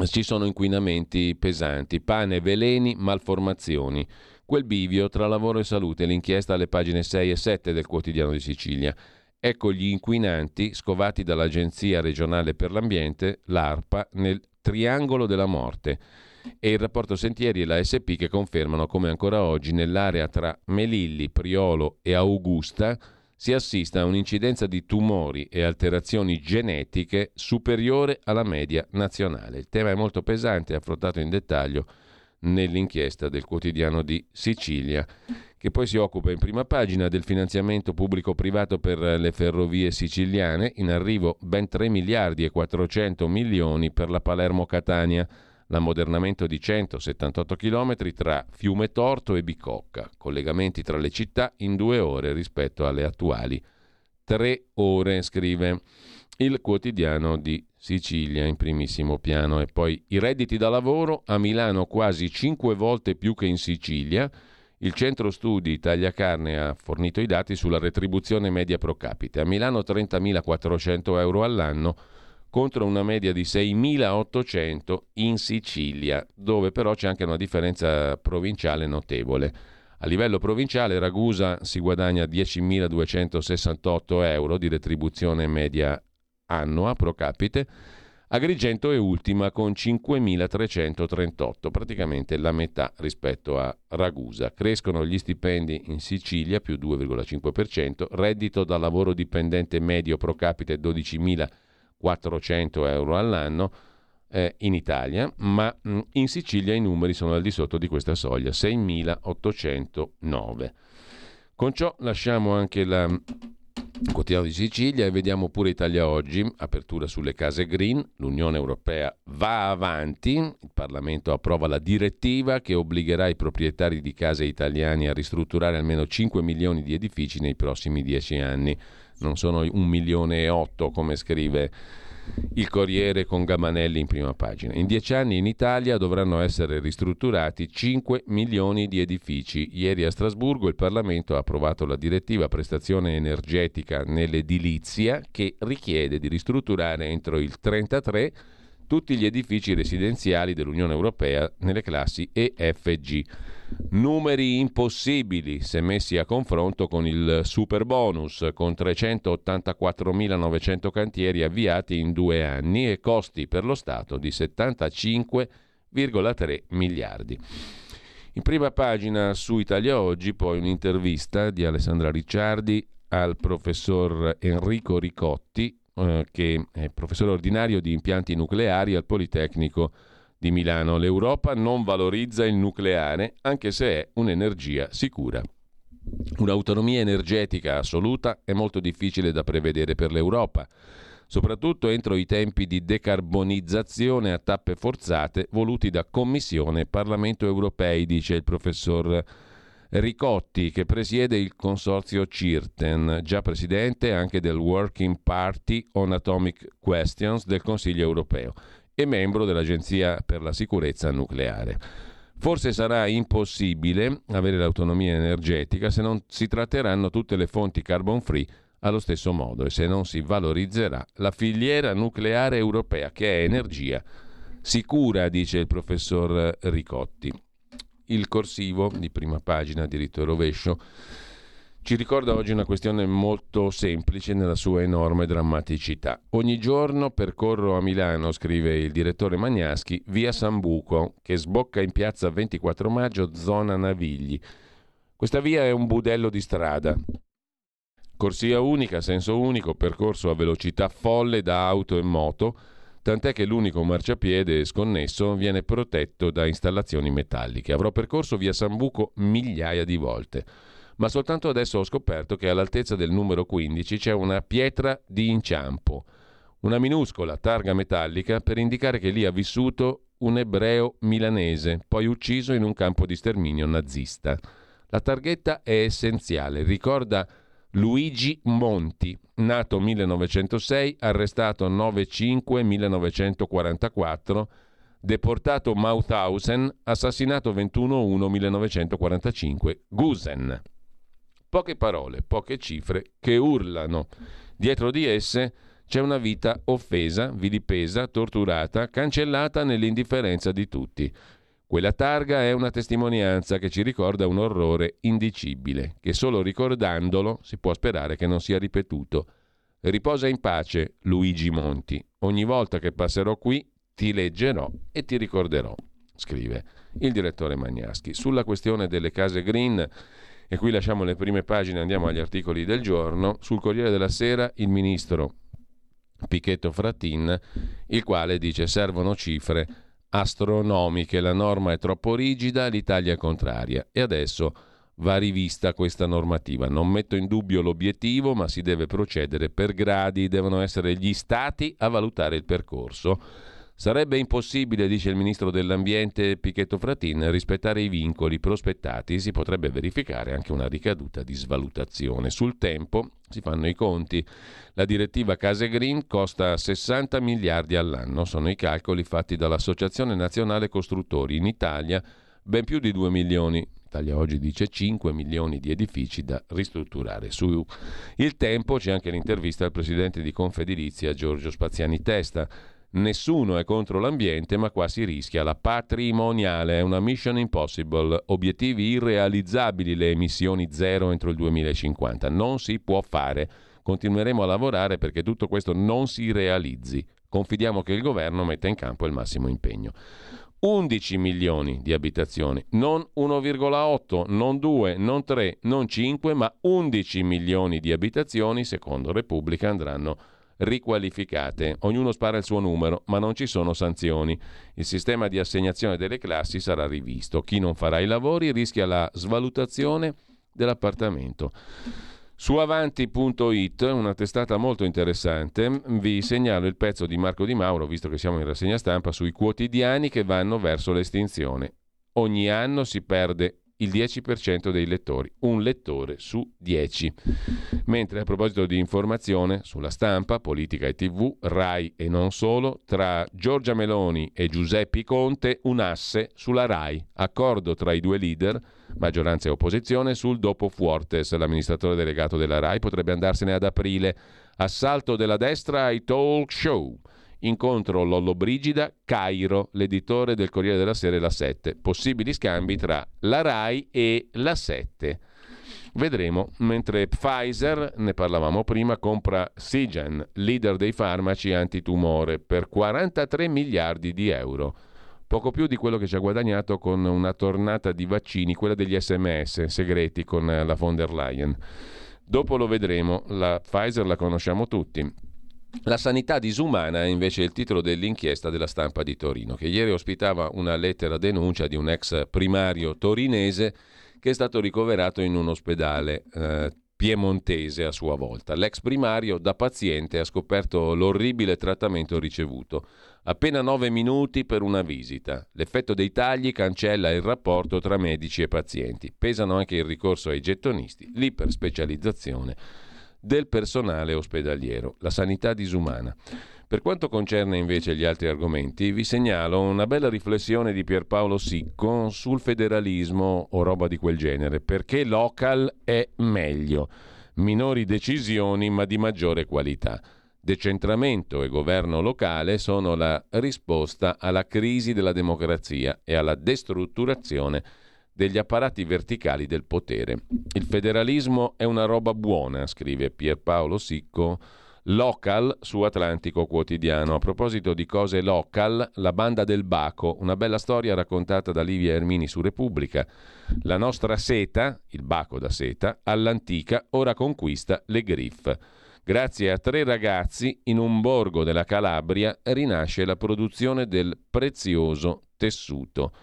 ci sono inquinamenti pesanti, pane, veleni, malformazioni. quel bivio tra lavoro e salute, l'inchiesta alle pagine 6 e 7 del quotidiano di Sicilia. Ecco gli inquinanti scovati dall'Agenzia regionale per l'ambiente, l'ARPA, nel triangolo della morte e il rapporto Sentieri e la SP che confermano come ancora oggi nell'area tra Melilli, Priolo e Augusta si assista a un'incidenza di tumori e alterazioni genetiche superiore alla media nazionale. Il tema è molto pesante, affrontato in dettaglio nell'inchiesta del quotidiano di Sicilia, che poi si occupa in prima pagina del finanziamento pubblico-privato per le ferrovie siciliane, in arrivo ben 3 miliardi e 400 milioni per la Palermo-Catania l'ammodernamento di 178 km tra Fiume Torto e Bicocca, collegamenti tra le città in due ore rispetto alle attuali tre ore, scrive il quotidiano di Sicilia in primissimo piano. E poi i redditi da lavoro a Milano quasi cinque volte più che in Sicilia. Il centro studi Italia Carne ha fornito i dati sulla retribuzione media pro capite. A Milano 30.400 euro all'anno contro una media di 6.800 in Sicilia, dove però c'è anche una differenza provinciale notevole. A livello provinciale Ragusa si guadagna 10.268 euro di retribuzione media annua pro capite, Agrigento è ultima con 5.338, praticamente la metà rispetto a Ragusa. Crescono gli stipendi in Sicilia più 2,5%, reddito da lavoro dipendente medio pro capite 12.000 400 euro all'anno eh, in Italia, ma mh, mm, in Sicilia i numeri sono al di sotto di questa soglia, 6.809. Con ciò lasciamo anche la quotidiano di Sicilia e vediamo pure Italia Oggi, apertura sulle case green, l'Unione Europea va avanti, il Parlamento approva la direttiva che obbligherà i proprietari di case italiane a ristrutturare almeno 5 milioni di edifici nei prossimi 10 anni non sono un milione e otto come scrive il Corriere con Gamanelli in prima pagina. In dieci anni in Italia dovranno essere ristrutturati 5 milioni di edifici. Ieri a Strasburgo il Parlamento ha approvato la direttiva prestazione energetica nell'edilizia che richiede di ristrutturare entro il 33 tutti gli edifici residenziali dell'Unione Europea nelle classi E, F e G. Numeri impossibili se messi a confronto con il super bonus, con 384.900 cantieri avviati in due anni e costi per lo Stato di 75,3 miliardi. In prima pagina su Italia Oggi poi un'intervista di Alessandra Ricciardi al professor Enrico Ricotti, eh, che è professore ordinario di impianti nucleari al Politecnico di Milano. L'Europa non valorizza il nucleare anche se è un'energia sicura. Un'autonomia energetica assoluta è molto difficile da prevedere per l'Europa, soprattutto entro i tempi di decarbonizzazione a tappe forzate voluti da Commissione e Parlamento europei, dice il professor Ricotti, che presiede il consorzio CIRTEN, già presidente anche del Working Party on Atomic Questions del Consiglio europeo e membro dell'Agenzia per la sicurezza nucleare. Forse sarà impossibile avere l'autonomia energetica se non si tratteranno tutte le fonti carbon free allo stesso modo e se non si valorizzerà la filiera nucleare europea che è energia sicura, dice il professor Ricotti. Il corsivo di prima pagina, diritto e rovescio, ci ricorda oggi una questione molto semplice nella sua enorme drammaticità. Ogni giorno percorro a Milano, scrive il direttore Magnaschi, via Sambuco, che sbocca in piazza 24 maggio, zona Navigli. Questa via è un budello di strada. Corsia unica, senso unico, percorso a velocità folle da auto e moto, tant'è che l'unico marciapiede sconnesso viene protetto da installazioni metalliche. Avrò percorso via Sambuco migliaia di volte ma soltanto adesso ho scoperto che all'altezza del numero 15 c'è una pietra di inciampo, una minuscola targa metallica per indicare che lì ha vissuto un ebreo milanese, poi ucciso in un campo di sterminio nazista. La targhetta è essenziale, ricorda Luigi Monti, nato 1906, arrestato 9-5-1944, deportato Mauthausen, assassinato 21-1-1945, Gusen. Poche parole, poche cifre che urlano. Dietro di esse c'è una vita offesa, vilipesa, torturata, cancellata nell'indifferenza di tutti. Quella targa è una testimonianza che ci ricorda un orrore indicibile, che solo ricordandolo si può sperare che non sia ripetuto. Riposa in pace, Luigi Monti. Ogni volta che passerò qui ti leggerò e ti ricorderò, scrive il direttore Magnaschi. Sulla questione delle case green, e qui lasciamo le prime pagine, andiamo agli articoli del giorno, sul Corriere della Sera il ministro Pichetto Frattin, il quale dice servono cifre astronomiche, la norma è troppo rigida, l'Italia è contraria e adesso va rivista questa normativa. Non metto in dubbio l'obiettivo, ma si deve procedere per gradi, devono essere gli stati a valutare il percorso. Sarebbe impossibile, dice il ministro dell'Ambiente Pichetto Fratin, rispettare i vincoli prospettati. Si potrebbe verificare anche una ricaduta di svalutazione. Sul tempo si fanno i conti. La direttiva Case Green costa 60 miliardi all'anno, sono i calcoli fatti dall'Associazione Nazionale Costruttori. In Italia ben più di 2 milioni. Italia oggi dice 5 milioni di edifici da ristrutturare. Su Il Tempo c'è anche l'intervista al presidente di Confedilizia Giorgio Spaziani Testa. Nessuno è contro l'ambiente, ma qua si rischia la patrimoniale, è una mission impossible, obiettivi irrealizzabili le emissioni zero entro il 2050. Non si può fare. Continueremo a lavorare perché tutto questo non si realizzi. Confidiamo che il governo metta in campo il massimo impegno. 11 milioni di abitazioni, non 1,8, non 2, non 3, non 5, ma 11 milioni di abitazioni, secondo Repubblica, andranno riqualificate. Ognuno spara il suo numero, ma non ci sono sanzioni. Il sistema di assegnazione delle classi sarà rivisto. Chi non farà i lavori rischia la svalutazione dell'appartamento. Su avanti.it, una testata molto interessante, vi segnalo il pezzo di Marco Di Mauro, visto che siamo in rassegna stampa, sui quotidiani che vanno verso l'estinzione. Ogni anno si perde il 10% dei lettori, un lettore su 10. Mentre a proposito di informazione sulla stampa, politica e tv, RAI e non solo, tra Giorgia Meloni e Giuseppe Conte un asse sulla RAI, accordo tra i due leader, maggioranza e opposizione, sul dopo Fuortes, l'amministratore delegato della RAI potrebbe andarsene ad aprile, assalto della destra ai talk show. Incontro Lollo Brigida, Cairo, l'editore del Corriere della Sera e la 7. Possibili scambi tra la RAI e la 7. Vedremo, mentre Pfizer, ne parlavamo prima, compra Sigen, leader dei farmaci antitumore, per 43 miliardi di euro. Poco più di quello che ci ha guadagnato con una tornata di vaccini, quella degli sms segreti con la von der Leyen. Dopo lo vedremo, la Pfizer la conosciamo tutti. La sanità disumana è invece il titolo dell'inchiesta della stampa di Torino, che ieri ospitava una lettera denuncia di un ex primario torinese che è stato ricoverato in un ospedale eh, piemontese a sua volta. L'ex primario da paziente ha scoperto l'orribile trattamento ricevuto. Appena nove minuti per una visita. L'effetto dei tagli cancella il rapporto tra medici e pazienti. Pesano anche il ricorso ai gettonisti, l'iperspecializzazione del personale ospedaliero, la sanità disumana. Per quanto concerne invece gli altri argomenti, vi segnalo una bella riflessione di Pierpaolo Sicco sul federalismo o roba di quel genere, perché local è meglio, minori decisioni ma di maggiore qualità. Decentramento e governo locale sono la risposta alla crisi della democrazia e alla destrutturazione degli apparati verticali del potere. Il federalismo è una roba buona, scrive Pierpaolo Sicco, local su Atlantico Quotidiano. A proposito di cose local, la banda del Baco, una bella storia raccontata da Livia Ermini su Repubblica. La nostra seta, il Baco da seta, all'antica ora conquista le griffe. Grazie a tre ragazzi, in un borgo della Calabria rinasce la produzione del prezioso tessuto.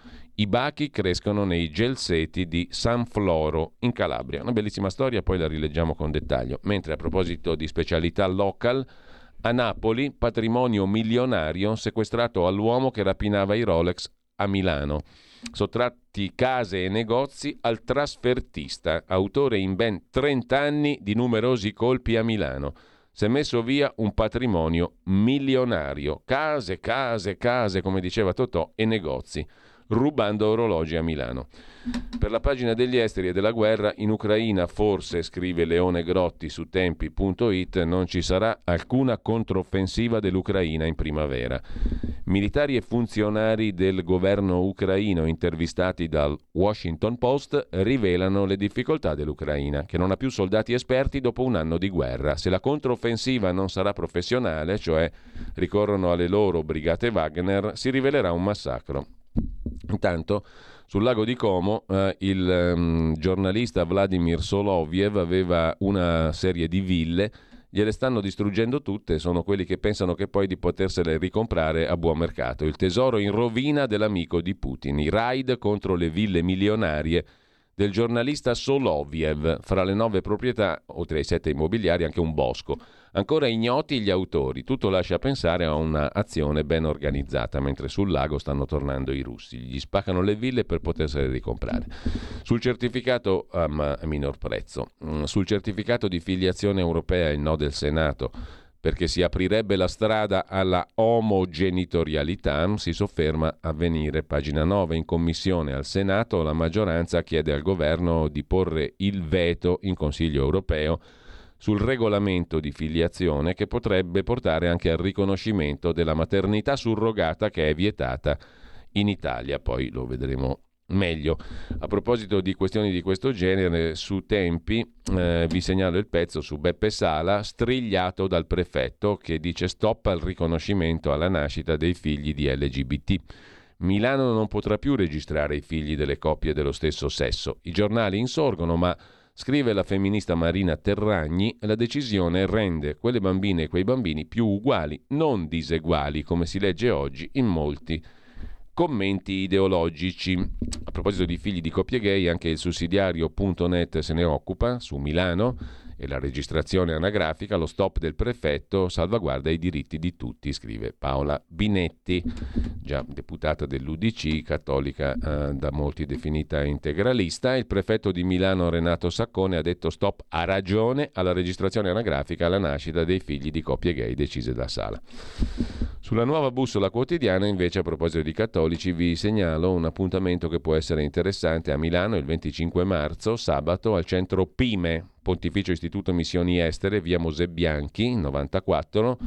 I bachi crescono nei gelseti di San Floro in Calabria. Una bellissima storia, poi la rileggiamo con dettaglio. Mentre a proposito di specialità local, a Napoli patrimonio milionario sequestrato all'uomo che rapinava i Rolex a Milano. Sottratti case e negozi al trasfertista, autore in ben 30 anni di numerosi colpi a Milano. Si è messo via un patrimonio milionario, case, case, case, come diceva Totò, e negozi. Rubando orologi a Milano. Per la pagina degli esteri e della guerra in Ucraina forse, scrive Leone Grotti su tempi.it, non ci sarà alcuna controffensiva dell'Ucraina in primavera. Militari e funzionari del governo ucraino intervistati dal Washington Post rivelano le difficoltà dell'Ucraina, che non ha più soldati esperti dopo un anno di guerra. Se la controffensiva non sarà professionale, cioè ricorrono alle loro brigate Wagner, si rivelerà un massacro. Intanto sul lago di Como eh, il um, giornalista Vladimir Soloviev aveva una serie di ville, gliele stanno distruggendo tutte, sono quelli che pensano che poi di potersele ricomprare a buon mercato. Il tesoro in rovina dell'amico di Putin, i raid contro le ville milionarie del giornalista Soloviev, fra le nove proprietà, oltre ai sette immobiliari, anche un bosco. Ancora ignoti gli autori, tutto lascia pensare a un'azione ben organizzata, mentre sul lago stanno tornando i russi. Gli spaccano le ville per potersele ricomprare. Sul certificato um, minor prezzo, mm, sul certificato di filiazione europea il no del Senato perché si aprirebbe la strada alla omogenitorialità, si sofferma a venire. Pagina 9. In commissione al Senato la maggioranza chiede al governo di porre il veto in Consiglio europeo sul regolamento di filiazione che potrebbe portare anche al riconoscimento della maternità surrogata che è vietata in Italia, poi lo vedremo meglio. A proposito di questioni di questo genere, su Tempi eh, vi segnalo il pezzo su Beppe Sala, strigliato dal prefetto che dice stop al riconoscimento alla nascita dei figli di LGBT. Milano non potrà più registrare i figli delle coppie dello stesso sesso. I giornali insorgono, ma Scrive la femminista Marina Terragni, la decisione rende quelle bambine e quei bambini più uguali, non diseguali, come si legge oggi in molti commenti ideologici. A proposito di figli di coppie gay, anche il sussidiario.net se ne occupa su Milano e la registrazione anagrafica, lo stop del prefetto salvaguarda i diritti di tutti, scrive Paola Binetti, già deputata dell'UDC, cattolica eh, da molti definita integralista. Il prefetto di Milano Renato Saccone ha detto stop a ragione alla registrazione anagrafica alla nascita dei figli di coppie gay decise da Sala. Sulla nuova bussola quotidiana, invece, a proposito di cattolici, vi segnalo un appuntamento che può essere interessante a Milano il 25 marzo, sabato, al centro PIME, Pontificio Istituto Missioni Estere, via Mosè Bianchi, 94,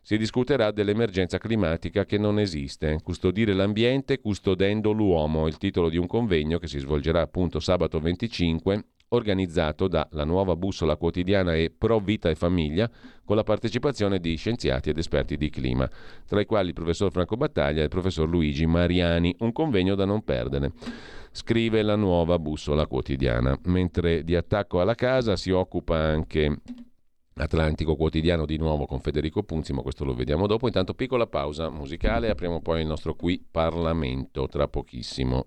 si discuterà dell'emergenza climatica che non esiste. Custodire l'ambiente custodendo l'uomo, il titolo di un convegno che si svolgerà appunto sabato 25 organizzato da La Nuova Bussola Quotidiana e Pro Vita e Famiglia, con la partecipazione di scienziati ed esperti di clima, tra i quali il professor Franco Battaglia e il professor Luigi Mariani, un convegno da non perdere scrive la nuova bussola quotidiana. Mentre di attacco alla casa si occupa anche Atlantico Quotidiano di nuovo con Federico Punzi, ma questo lo vediamo dopo. Intanto piccola pausa musicale, apriamo poi il nostro qui Parlamento tra pochissimo.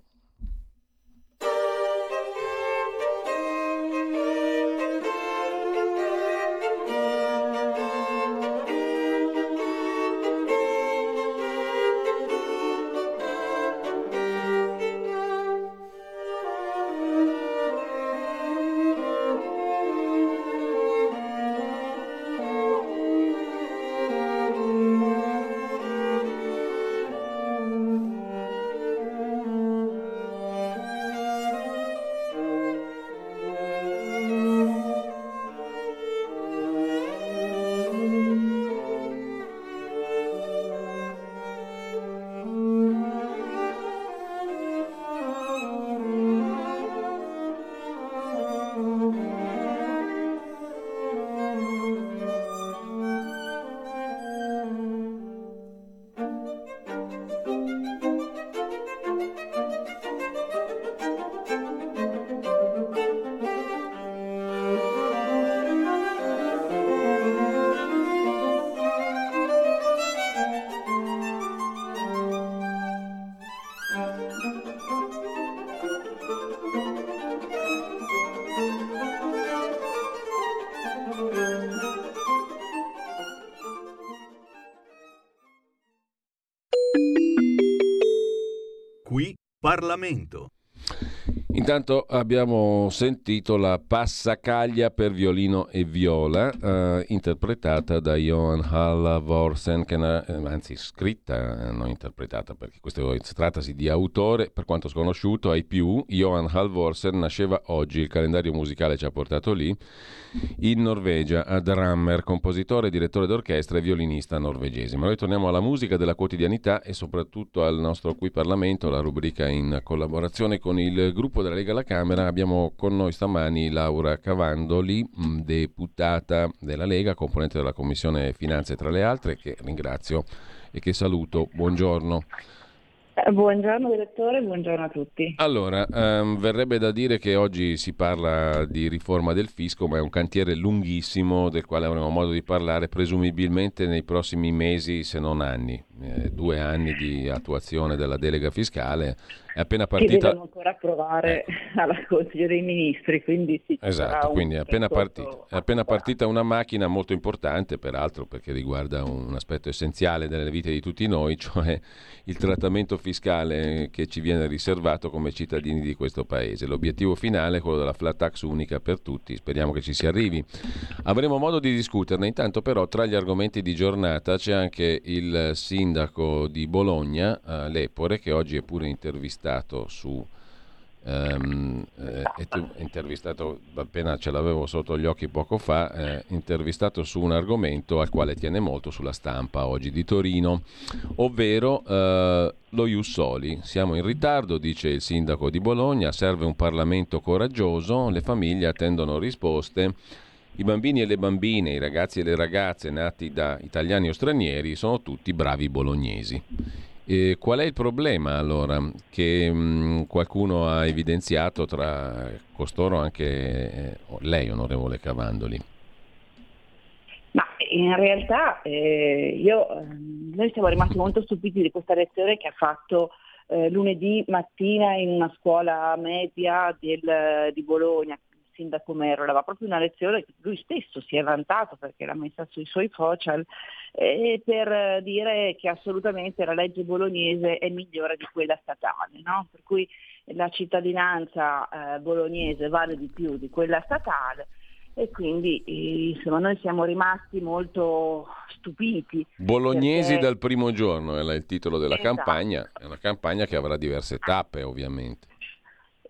Parlamento. Intanto abbiamo sentito la passacaglia per violino e viola, eh, interpretata da Johan Halvorsen, che, eh, anzi scritta, eh, non interpretata perché questo trattasi di autore, per quanto sconosciuto ai più, Johan Halvorsen nasceva oggi, il calendario musicale ci ha portato lì, in Norvegia, a drummer, compositore, direttore d'orchestra e violinista norvegese. Ma noi torniamo alla musica della quotidianità e soprattutto al nostro qui Parlamento, la rubrica in collaborazione con il gruppo della Lega alla Camera abbiamo con noi stamani Laura Cavandoli, mm, deputata della Lega, componente della Commissione Finanze tra le altre, che ringrazio e che saluto. Buongiorno. Eh, buongiorno direttore, buongiorno a tutti. Allora, um, verrebbe da dire che oggi si parla di riforma del fisco, ma è un cantiere lunghissimo del quale avremo modo di parlare presumibilmente nei prossimi mesi, se non anni. Eh, due anni di attuazione della delega fiscale è appena partita... Che devono ancora approvare eh. alla Consiglio dei Ministri, quindi sì. Esatto, quindi è appena, partita, è appena partita una macchina molto importante, peraltro perché riguarda un aspetto essenziale delle vite di tutti noi, cioè il trattamento fiscale che ci viene riservato come cittadini di questo Paese. L'obiettivo finale è quello della flat tax unica per tutti, speriamo che ci si arrivi. Avremo modo di discuterne, intanto però tra gli argomenti di giornata c'è anche il sindaco di Bologna, eh, Lepore, che oggi è pure intervistato intervistato su Um, eh, intervistato appena ce l'avevo sotto gli occhi poco fa eh, intervistato su un argomento al quale tiene molto sulla stampa oggi di Torino ovvero eh, lo Jussoli siamo in ritardo dice il sindaco di Bologna serve un Parlamento coraggioso le famiglie attendono risposte i bambini e le bambine, i ragazzi e le ragazze nati da italiani o stranieri sono tutti bravi bolognesi. E qual è il problema allora che mh, mm, qualcuno ha evidenziato tra costoro anche eh, lei, onorevole Cavandoli? Ma in realtà eh, io, ehm, noi siamo rimasti molto stupiti di questa lezione che ha fatto eh, lunedì mattina in una scuola media del, di Bologna, sindaco Mero, aveva proprio una lezione che lui stesso si è vantato perché l'ha messa sui suoi social, eh, per dire che assolutamente la legge bolognese è migliore di quella statale, no? per cui la cittadinanza eh, bolognese vale di più di quella statale e quindi insomma noi siamo rimasti molto stupiti. Bolognesi perché... dal primo giorno è il titolo della esatto. campagna, è una campagna che avrà diverse tappe ovviamente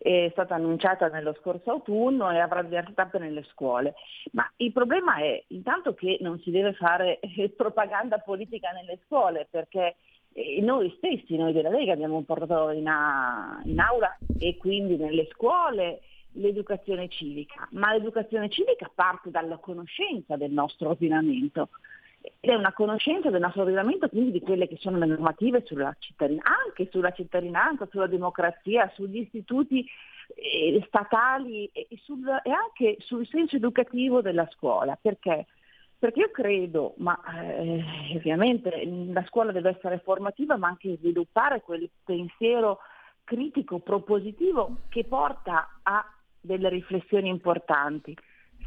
è stata annunciata nello scorso autunno e avrà diverse tappe nelle scuole. Ma il problema è intanto che non si deve fare propaganda politica nelle scuole perché eh, noi stessi, noi della Lega, abbiamo portato in, a, in aula e quindi nelle scuole l'educazione civica, ma l'educazione civica parte dalla conoscenza del nostro ordinamento ed è una conoscenza del nostro ordinamento, quindi di quelle che sono le normative sulla anche sulla cittadinanza, sulla democrazia, sugli istituti eh, statali e, sul, e, anche sul senso educativo della scuola. Perché? Perché io credo, ma eh, ovviamente la scuola deve essere formativa, ma anche sviluppare quel pensiero critico, propositivo che porta a delle riflessioni importanti.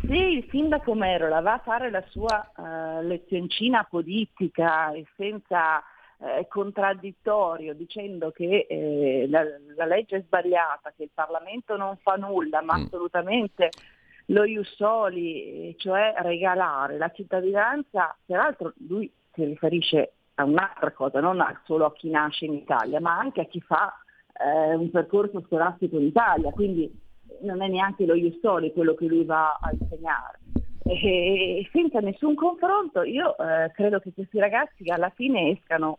Se il sindaco Merola va a fare la sua uh, lezioncina politica e senza eh, contraddittorio dicendo che eh, la, la, legge è sbagliata, che il Parlamento non fa nulla, ma mm. assolutamente lo Iussoli, cioè regalare la cittadinanza, peraltro lui si riferisce a un'altra cosa, non solo a chi nasce in Italia, ma anche a chi fa eh, un percorso scolastico in Italia, quindi non è neanche lo Iustoli quello che lui va a insegnare. E senza nessun confronto io eh, credo che questi ragazzi alla fine escano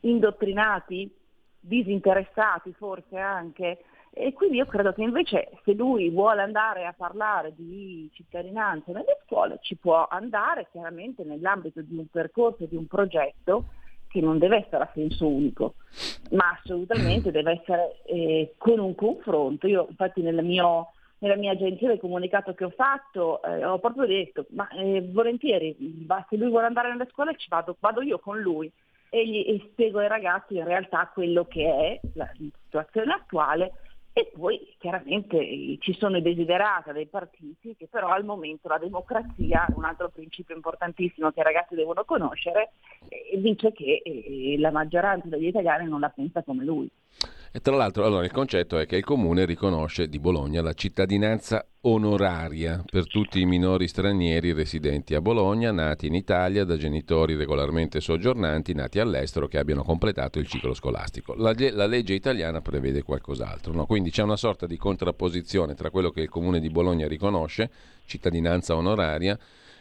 indottrinati, disinteressati forse anche, e quindi io credo che invece se lui vuole andare a parlare di cittadinanza nelle scuole ci può andare chiaramente nell'ambito di un percorso, di un progetto che non deve essere a senso unico, ma assolutamente deve essere eh, con un confronto. Io infatti nel mio, nella mia gentile comunicato che ho fatto eh, ho proprio detto, ma eh, volentieri, se lui vuole andare nelle scuole ci vado, vado io con lui e gli e spiego ai ragazzi in realtà quello che è la situazione attuale e poi chiaramente ci sono i desiderata dei partiti che però al momento la democrazia, un altro principio importantissimo che i ragazzi devono conoscere, e dice che eh, la maggioranza degli italiani non la pensa come lui. E tra l'altro allora, il concetto è che il comune riconosce di Bologna la cittadinanza onoraria per tutti i minori stranieri residenti a Bologna, nati in Italia da genitori regolarmente soggiornanti, nati all'estero, che abbiano completato il ciclo scolastico. La, la legge italiana prevede qualcos'altro, no? quindi c'è una sorta di contrapposizione tra quello che il comune di Bologna riconosce, cittadinanza onoraria,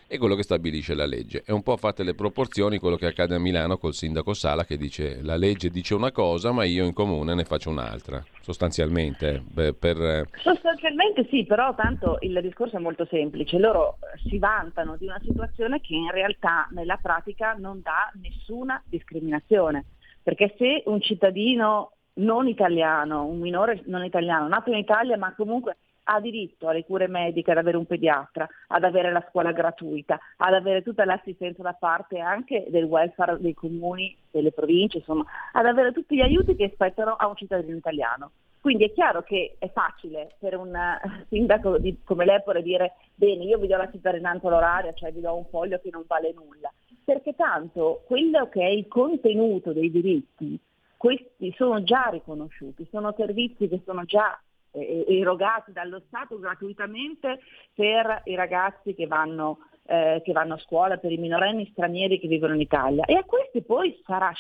e quello che stabilisce la legge. È un po' fatte le proporzioni quello che accade a Milano col sindaco Sala che dice la legge dice una cosa ma io in comune ne faccio un'altra, sostanzialmente. Beh, per... Eh, sostanzialmente sì, però tanto il discorso è molto semplice, loro si vantano di una situazione che in realtà nella pratica non dà nessuna discriminazione, perché se un cittadino non italiano, un minore non italiano, nato in Italia ma comunque ha diritto alle cure mediche, ad avere un pediatra, ad avere la scuola gratuita, ad avere tutta l'assistenza da parte anche del welfare dei comuni, delle province, insomma, ad avere tutti gli aiuti che spettano a un cittadino italiano. Quindi è chiaro che è facile per un eh, sindaco di, come Lepore dire bene, io vi do la cittadinanza onoraria, cioè vi do un foglio che non vale nulla, perché tanto quello che è il contenuto dei diritti, questi sono già riconosciuti, sono servizi che sono già eh, erogati dallo Stato gratuitamente per i ragazzi che vanno, eh, che vanno, a scuola, per i minorenni stranieri che vivono in Italia. E a questi poi sarà,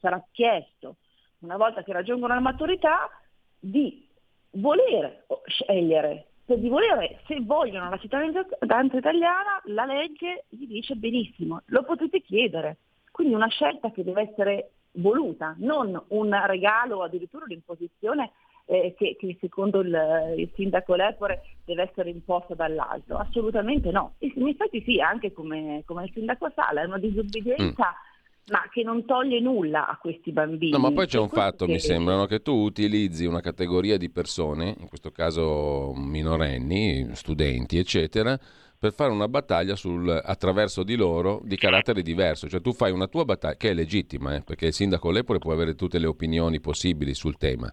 sarà chiesto, una volta che raggiungono la maturità, di volere scegliere di volere, se vogliono la cittadinanza italiana, la legge gli dice benissimo, lo potete chiedere. Quindi una scelta che deve essere voluta, non un regalo o addirittura un'imposizione eh, che, che, secondo il, il, sindaco Lepore deve essere imposta dall'alto. Assolutamente no. in effetti sì, anche come, come il sindaco Sala, è una disobbedienza. Mm ma che non toglie nulla a questi bambini. No, ma poi c'è un fatto, che... mi sembra, no? che tu utilizzi una categoria di persone, in questo caso minorenni, studenti, eccetera, per fare una battaglia sul, attraverso di loro di carattere diverso. Cioè tu fai una tua battaglia, che è legittima, eh, perché il sindaco Lepore può avere tutte le opinioni possibili sul tema,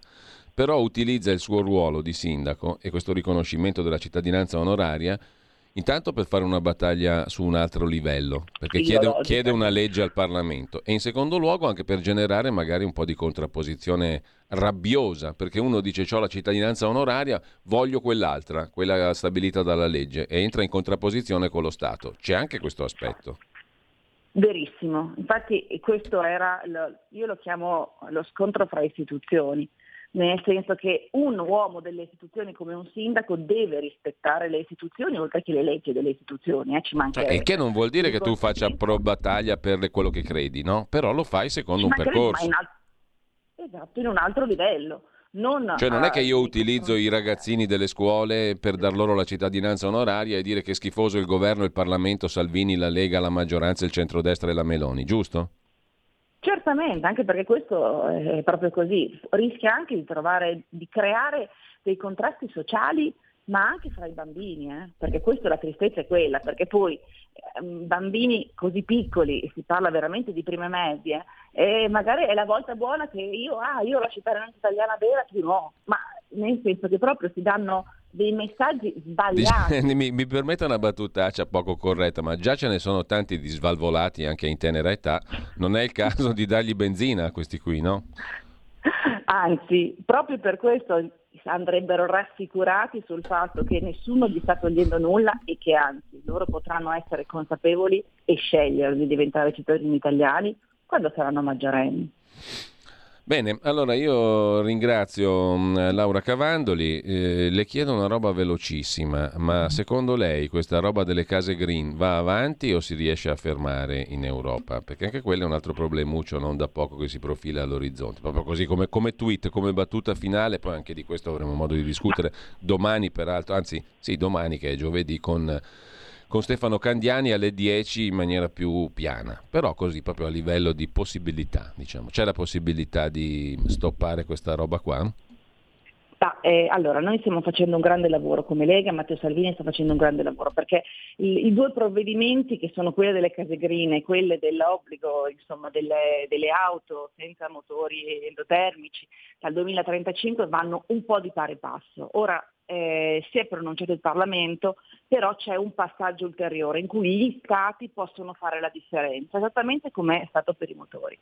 però utilizza il suo ruolo di sindaco e questo riconoscimento della cittadinanza onoraria intanto per fare una battaglia su un altro livello, perché chiede, chiede, una legge al Parlamento, e in secondo luogo anche per generare magari un po' di contrapposizione rabbiosa, perché uno dice ho la cittadinanza onoraria, voglio quell'altra, quella stabilita dalla legge, e entra in contrapposizione con lo Stato. C'è anche questo aspetto. Verissimo, infatti questo era, io lo chiamo lo scontro fra istituzioni nel senso che un uomo delle istituzioni come un sindaco deve rispettare le istituzioni oltre che le leggi delle istituzioni. Eh, ci cioè, e che non vuol dire che tu faccia pro battaglia per quello che credi, no? Però lo fai secondo un percorso. In al- esatto, in un altro livello. Non cioè non è che io utilizzo i ragazzini delle scuole per dar loro la cittadinanza onoraria e dire che è schifoso il governo, il Parlamento, Salvini, la Lega, la maggioranza, il centrodestra e la Meloni, giusto? Certamente, anche perché questo è proprio così, rischia anche di, trovare, di creare dei contrasti sociali ma anche fra i bambini, eh? perché questa la tristezza è quella, perché poi eh, bambini così piccoli, si parla veramente di prime medie, e magari è la volta buona che io, ah, io la cittadinanza italiana vera, tu no, ma nel senso che proprio si danno dei messaggi sbagliati. mi, mi permetta una battutaccia poco corretta, ma già ce ne sono tanti di svalvolati anche in tenera età, non è il caso di dargli benzina a questi qui, no? Anzi, proprio per questo andrebbero rassicurati sul fatto che nessuno gli sta togliendo nulla e che anzi loro potranno essere consapevoli e scegliere di diventare cittadini italiani quando saranno maggiorenni. Bene, allora io ringrazio mm, Laura Cavandoli, eh, le chiedo una roba velocissima, ma secondo lei questa roba delle case green va avanti o si riesce a fermare in Europa? Perché anche quello è un altro problemuccio non da poco che si profila all'orizzonte, proprio così come, come tweet, come battuta finale, poi anche di questo avremo modo di discutere domani peraltro, anzi sì, domani che è giovedì con con Stefano Candiani alle 10 in maniera più piana, però così proprio a livello di possibilità, diciamo. C'è la possibilità di stoppare questa roba qua? Ah, eh, allora, noi stiamo facendo un grande lavoro come Lega, Matteo Salvini sta facendo un grande lavoro perché i, i due provvedimenti che sono quelle delle case green e quelle dell'obbligo insomma, delle, delle, auto senza motori endotermici dal 2035 vanno un po' di pari passo. Ora eh, si è pronunciato il Parlamento, però c'è un passaggio ulteriore in cui gli Stati possono fare la differenza, esattamente come è stato per i motori.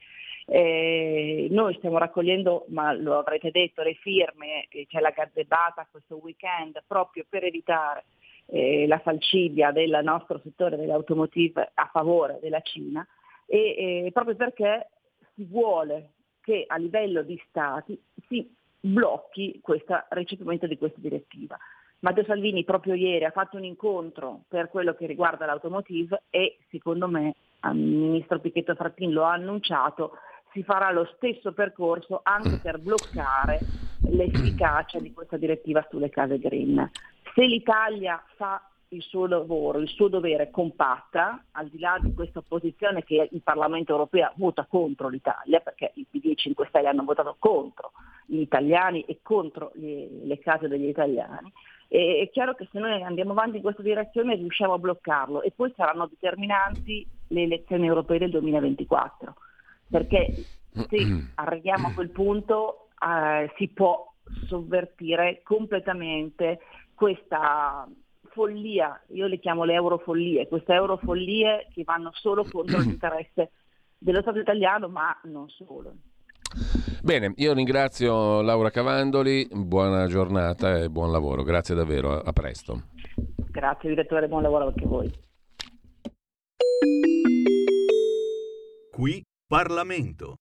Eh, noi stiamo raccogliendo, ma lo avrete detto, le firme, c'è la gazzebata questo weekend proprio per evitare eh, la falcidia del nostro settore dell'automotive a favore della Cina e proprio perché si vuole che a livello di Stati si blocchi questo recepimento di questa direttiva. Matteo Salvini proprio ieri ha fatto un incontro per quello che riguarda l'automotive e secondo me il ministro Picchetto Frattin lo ha annunciato, si farà lo stesso percorso anche per bloccare l'efficacia di questa direttiva sulle case green. Se l'Italia fa il suo lavoro, il suo dovere compatta, al di là di questa opposizione che il Parlamento europeo vota contro l'Italia, perché i PD e 5 Stelle hanno votato contro gli italiani e contro le, le case degli italiani, e è chiaro che se noi andiamo avanti in questa direzione riusciamo a bloccarlo e poi saranno determinanti le elezioni europee del 2024, perché se arriviamo a quel punto eh, si può sovvertire completamente questa follia, io le chiamo le eurofollie, queste eurofollie che vanno solo contro l'interesse dello Stato italiano, ma non solo. Bene, io ringrazio Laura Cavandoli, buona giornata e buon lavoro, grazie davvero, a presto. Grazie direttore, buon lavoro anche a voi. Qui Parlamento.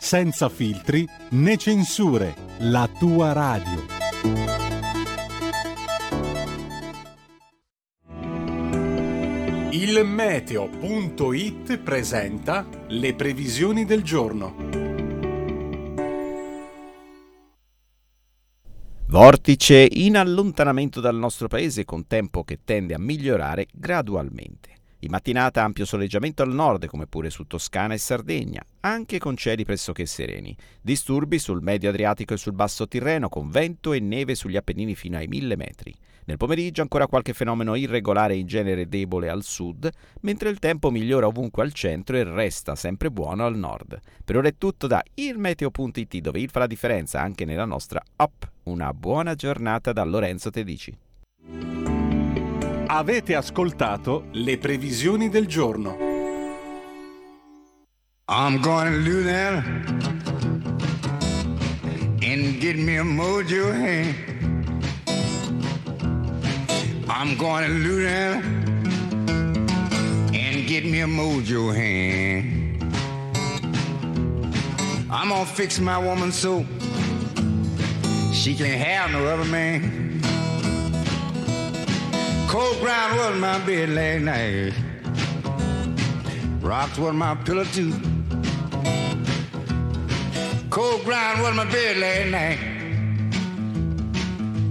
senza filtri né censure, la tua radio. Il meteo.it presenta le previsioni del giorno. Vortice in allontanamento dal nostro paese con tempo che tende a migliorare gradualmente. In mattinata ampio soleggiamento al nord, come pure su Toscana e Sardegna, anche con cieli pressoché sereni. Disturbi sul medio Adriatico e sul basso Tirreno, con vento e neve sugli Appennini fino ai 1000 metri. Nel pomeriggio ancora qualche fenomeno irregolare in genere debole al sud, mentre il tempo migliora ovunque al centro e resta sempre buono al nord. Per ora è tutto da ilmeteo.it, dove il fa la differenza anche nella nostra app. Una buona giornata da Lorenzo Tedici. Avete ascoltato le previsioni del giorno. I'm gonna do that and get me a mojo hand. I'm gonna do that and get me a mojo hand. I'm gonna fix my woman so she can have no other man. Cold ground was my bed last night. Rocks was my pillow too. Cold ground was my bed last night.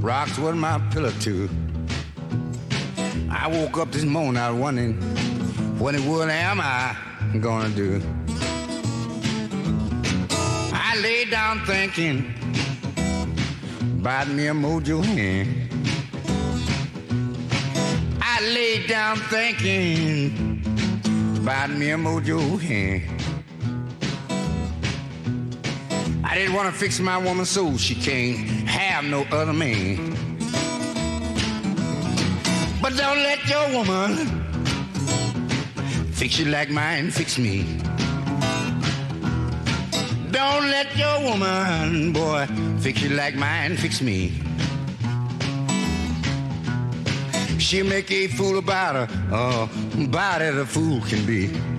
Rocks was my pillow too. I woke up this morning, I was wondering what in the world am I gonna do? I lay down thinking about me a mojo hand. I lay down thinking about me a mojo hand. I didn't want to fix my woman so she can't have no other man. But don't let your woman fix you like mine fix me. Don't let your woman, boy, fix you like mine fix me. She'll make a fool about her, uh, about as a fool can be.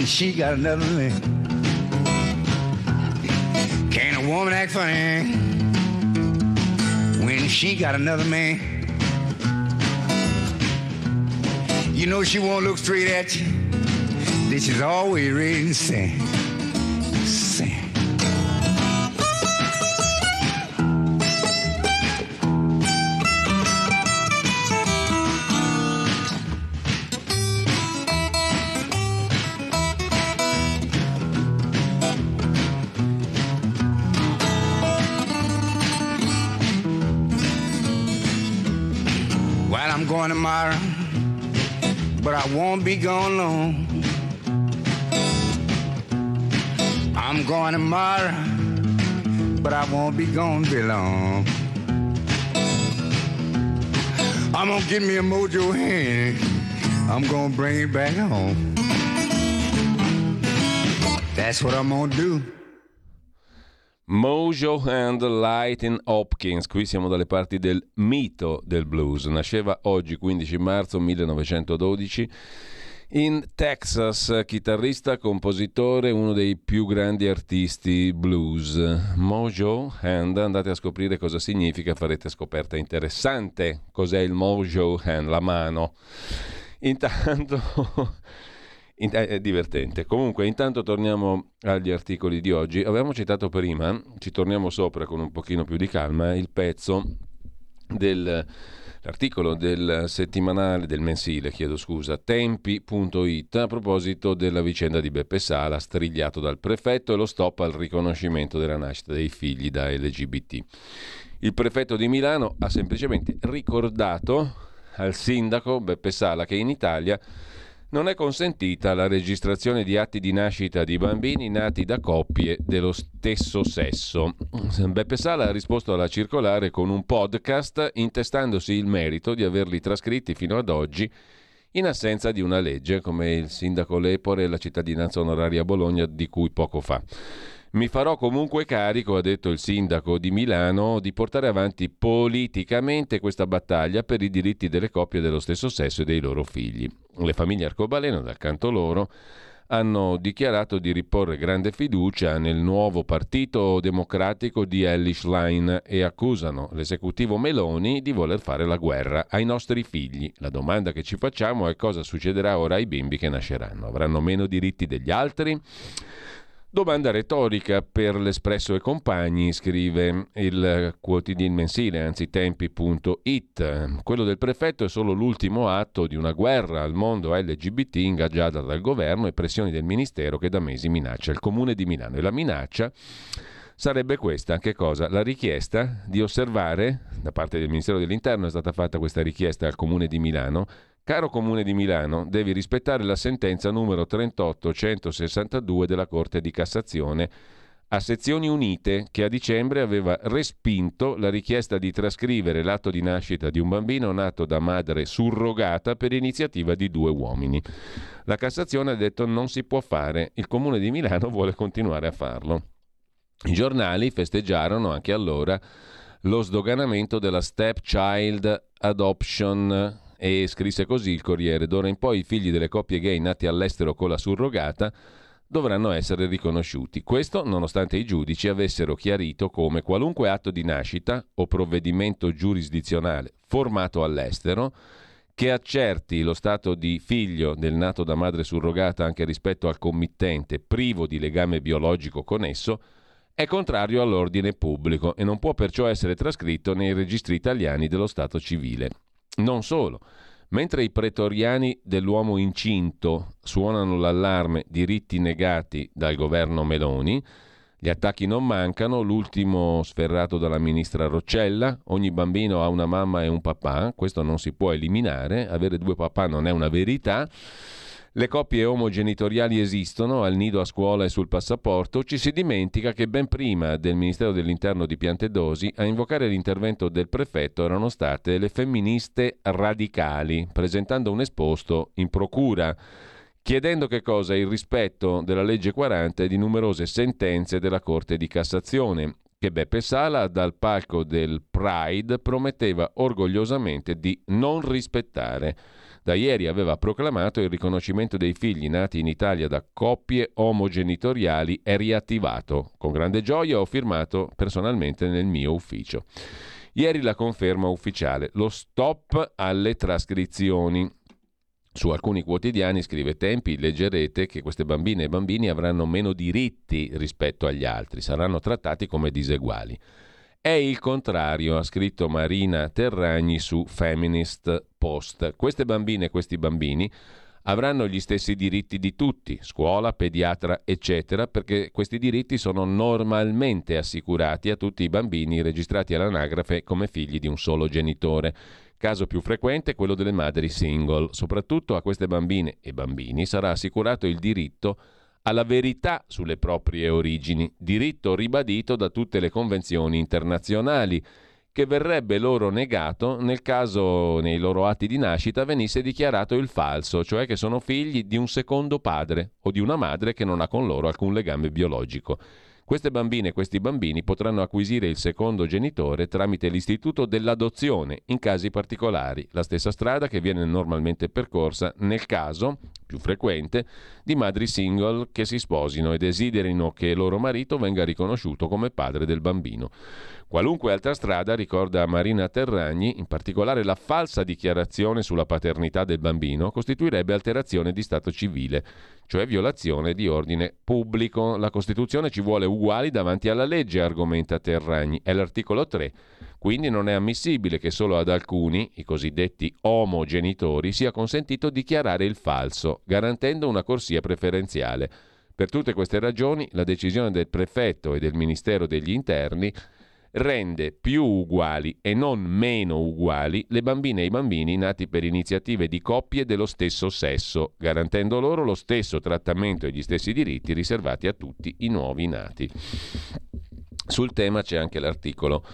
When she got another man? Can a woman act funny when she got another man? You know she won't look straight at you. This is always ready to. Sing. I won't be gone long. I'm going tomorrow, but I won't be gone very long. I'm gonna get me a mojo hand. I'm gonna bring it back home. That's what I'm gonna do. Mojo and Lighting Hopkins, qui siamo dalle parti del mito del blues. Nasceva oggi, 15 marzo 1912, in Texas, chitarrista, compositore, uno dei più grandi artisti blues. Mojo Hand, andate a scoprire cosa significa, farete scoperta interessante. Cos'è il Mojo Hand, la mano. Intanto... È divertente. Comunque, intanto torniamo agli articoli di oggi. Avevamo citato prima, ci torniamo sopra con un pochino più di calma, il pezzo dell'articolo del settimanale, del mensile, chiedo scusa, tempi.it a proposito della vicenda di Beppe Sala, strigliato dal prefetto e lo stop al riconoscimento della nascita dei figli da LGBT. Il prefetto di Milano ha semplicemente ricordato al sindaco Beppe Sala che in Italia non è consentita la registrazione di atti di nascita di bambini nati da coppie dello stesso sesso. Beppe Sala ha risposto alla circolare con un podcast intestandosi il merito di averli trascritti fino ad oggi in assenza di una legge, come il sindaco Lepore e la cittadinanza onoraria Bologna di cui poco fa. Mi farò comunque carico, ha detto il sindaco di Milano, di portare avanti politicamente questa battaglia per i diritti delle coppie dello stesso sesso e dei loro figli. Le famiglie arcobaleno, dal canto loro, hanno dichiarato di riporre grande fiducia nel nuovo partito democratico di Ellis Line e accusano l'esecutivo Meloni di voler fare la guerra ai nostri figli. La domanda che ci facciamo è cosa succederà ora ai bimbi che nasceranno. Avranno meno diritti degli altri? Domanda retorica per l'Espresso e compagni, scrive il quotidiano mensile, anzi tempi.it. Quello del prefetto è solo l'ultimo atto di una guerra al mondo LGBT ingaggiata dal governo e pressioni del ministero che da mesi minaccia il comune di Milano. E la minaccia sarebbe questa, che cosa? La richiesta di osservare, da parte del Ministero dell'Interno è stata fatta questa richiesta al comune di Milano, Caro Comune di Milano, devi rispettare la sentenza numero 38162 della Corte di Cassazione a sezioni unite che a dicembre aveva respinto la richiesta di trascrivere l'atto di nascita di un bambino nato da madre surrogata per iniziativa di due uomini. La Cassazione ha detto non si può fare, il Comune di Milano vuole continuare a farlo. I giornali festeggiarono anche allora lo sdoganamento della stepchild adoption e scrisse così il Corriere. D'ora in poi i figli delle coppie gay nati all'estero con la surrogata dovranno essere riconosciuti. Questo nonostante i giudici avessero chiarito come qualunque atto di nascita o provvedimento giurisdizionale formato all'estero che accerti lo stato di figlio del nato da madre surrogata anche rispetto al committente privo di legame biologico con esso è contrario all'ordine pubblico e non può perciò essere trascritto nei registri italiani dello Stato civile. Non solo. Mentre i pretoriani dell'uomo incinto suonano l'allarme diritti negati dal governo Meloni, gli attacchi non mancano, l'ultimo sferrato dalla ministra Roccella, ogni bambino ha una mamma e un papà, questo non si può eliminare, avere due papà non è una verità. Le coppie omogenitoriali esistono al nido, a scuola e sul passaporto, ci si dimentica che ben prima del Ministero dell'Interno di Piantedosi a invocare l'intervento del prefetto erano state le femministe radicali, presentando un esposto in procura chiedendo che cosa? Il rispetto della legge 40 e di numerose sentenze della Corte di Cassazione, che Beppe Sala dal palco del Pride prometteva orgogliosamente di non rispettare da ieri aveva proclamato il riconoscimento dei figli nati in Italia da coppie omogenitoriali è riattivato. Con grande gioia ho firmato personalmente nel mio ufficio. Ieri la conferma ufficiale, lo stop alle trascrizioni. Su alcuni quotidiani, scrive Tempi, leggerete che queste bambine e bambini avranno meno diritti rispetto agli altri, saranno trattati come diseguali. È il contrario, ha scritto Marina Terragni su Feminist Post. Queste bambine e questi bambini avranno gli stessi diritti di tutti, scuola, pediatra, eccetera, perché questi diritti sono normalmente assicurati a tutti i bambini registrati all'anagrafe come figli di un solo genitore. Caso più frequente è quello delle madri single. Soprattutto a queste bambine e bambini sarà assicurato il diritto a alla verità sulle proprie origini, diritto ribadito da tutte le convenzioni internazionali, che verrebbe loro negato nel caso nei loro atti di nascita venisse dichiarato il falso, cioè che sono figli di un secondo padre o di una madre che non ha con loro alcun legame biologico. Queste bambine e questi bambini potranno acquisire il secondo genitore tramite l'istituto dell'adozione in casi particolari, la stessa strada che viene normalmente percorsa nel caso, più frequente, di madri single che si sposino e desiderino che il loro marito venga riconosciuto come padre del bambino. Qualunque altra strada, ricorda Marina Terragni, in particolare la falsa dichiarazione sulla paternità del bambino, costituirebbe alterazione di stato civile, cioè violazione di ordine pubblico. La Costituzione ci vuole uguali davanti alla legge, argomenta Terragni. È l'articolo 3. Quindi non è ammissibile che solo ad alcuni, i cosiddetti omogenitori, sia consentito dichiarare il falso, garantendo una corsia preferenziale. Per tutte queste ragioni, la decisione del prefetto e del Ministero degli Interni rende più uguali e non meno uguali le bambine e i bambini nati per iniziative di coppie dello stesso sesso, garantendo loro lo stesso trattamento e gli stessi diritti riservati a tutti i nuovi nati. Sul tema c'è anche l'articolo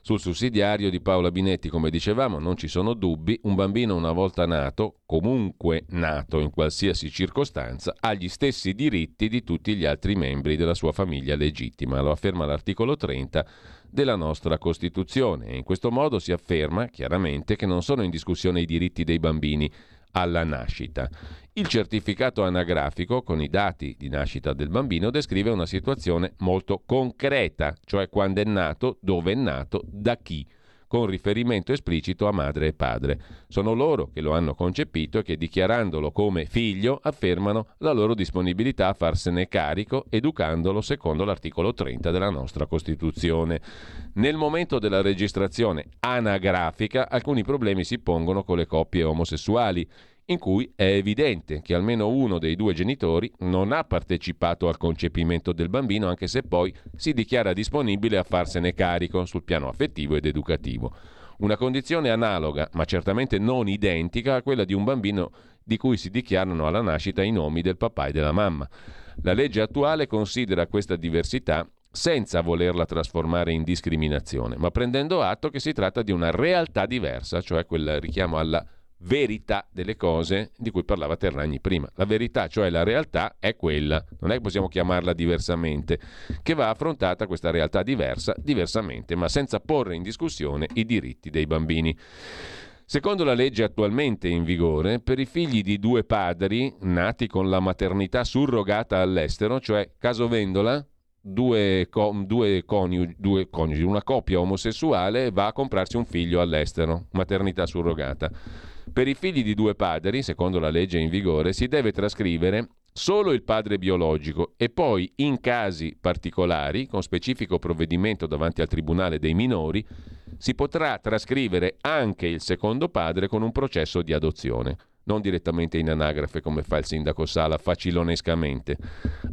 sul sussidiario di Paola Binetti, come dicevamo, non ci sono dubbi, un bambino una volta nato, comunque nato in qualsiasi circostanza, ha gli stessi diritti di tutti gli altri membri della sua famiglia legittima, lo afferma l'articolo 30 della nostra Costituzione. E in questo modo si afferma chiaramente che non sono in discussione i diritti dei bambini alla nascita. Il certificato anagrafico con i dati di nascita del bambino descrive una situazione molto concreta, cioè quando è nato, dove è nato, da chi con riferimento esplicito a madre e padre. Sono loro che lo hanno concepito e che dichiarandolo come figlio affermano la loro disponibilità a farsene carico, educandolo secondo l'articolo 30 della nostra Costituzione. Nel momento della registrazione anagrafica alcuni problemi si pongono con le coppie omosessuali in cui è evidente che almeno uno dei due genitori non ha partecipato al concepimento del bambino, anche se poi si dichiara disponibile a farsene carico sul piano affettivo ed educativo. Una condizione analoga, ma certamente non identica a quella di un bambino di cui si dichiarano alla nascita i nomi del papà e della mamma. La legge attuale considera questa diversità senza volerla trasformare in discriminazione, ma prendendo atto che si tratta di una realtà diversa, cioè quel richiamo alla verità delle cose di cui parlava Terragni prima. La verità, cioè la realtà, è quella, non è che possiamo chiamarla diversamente, che va affrontata questa realtà diversa, diversamente, ma senza porre in discussione i diritti dei bambini. Secondo la legge attualmente in vigore, per i figli di due padri nati con la maternità surrogata all'estero, cioè caso vendola, due, due, coniugi, due coniugi, una coppia omosessuale va a comprarsi un figlio all'estero, maternità surrogata. Per i figli di due padri, secondo la legge in vigore, si deve trascrivere solo il padre biologico e poi, in casi particolari, con specifico provvedimento davanti al Tribunale dei minori, si potrà trascrivere anche il secondo padre con un processo di adozione, non direttamente in anagrafe come fa il sindaco Sala facilonescamente.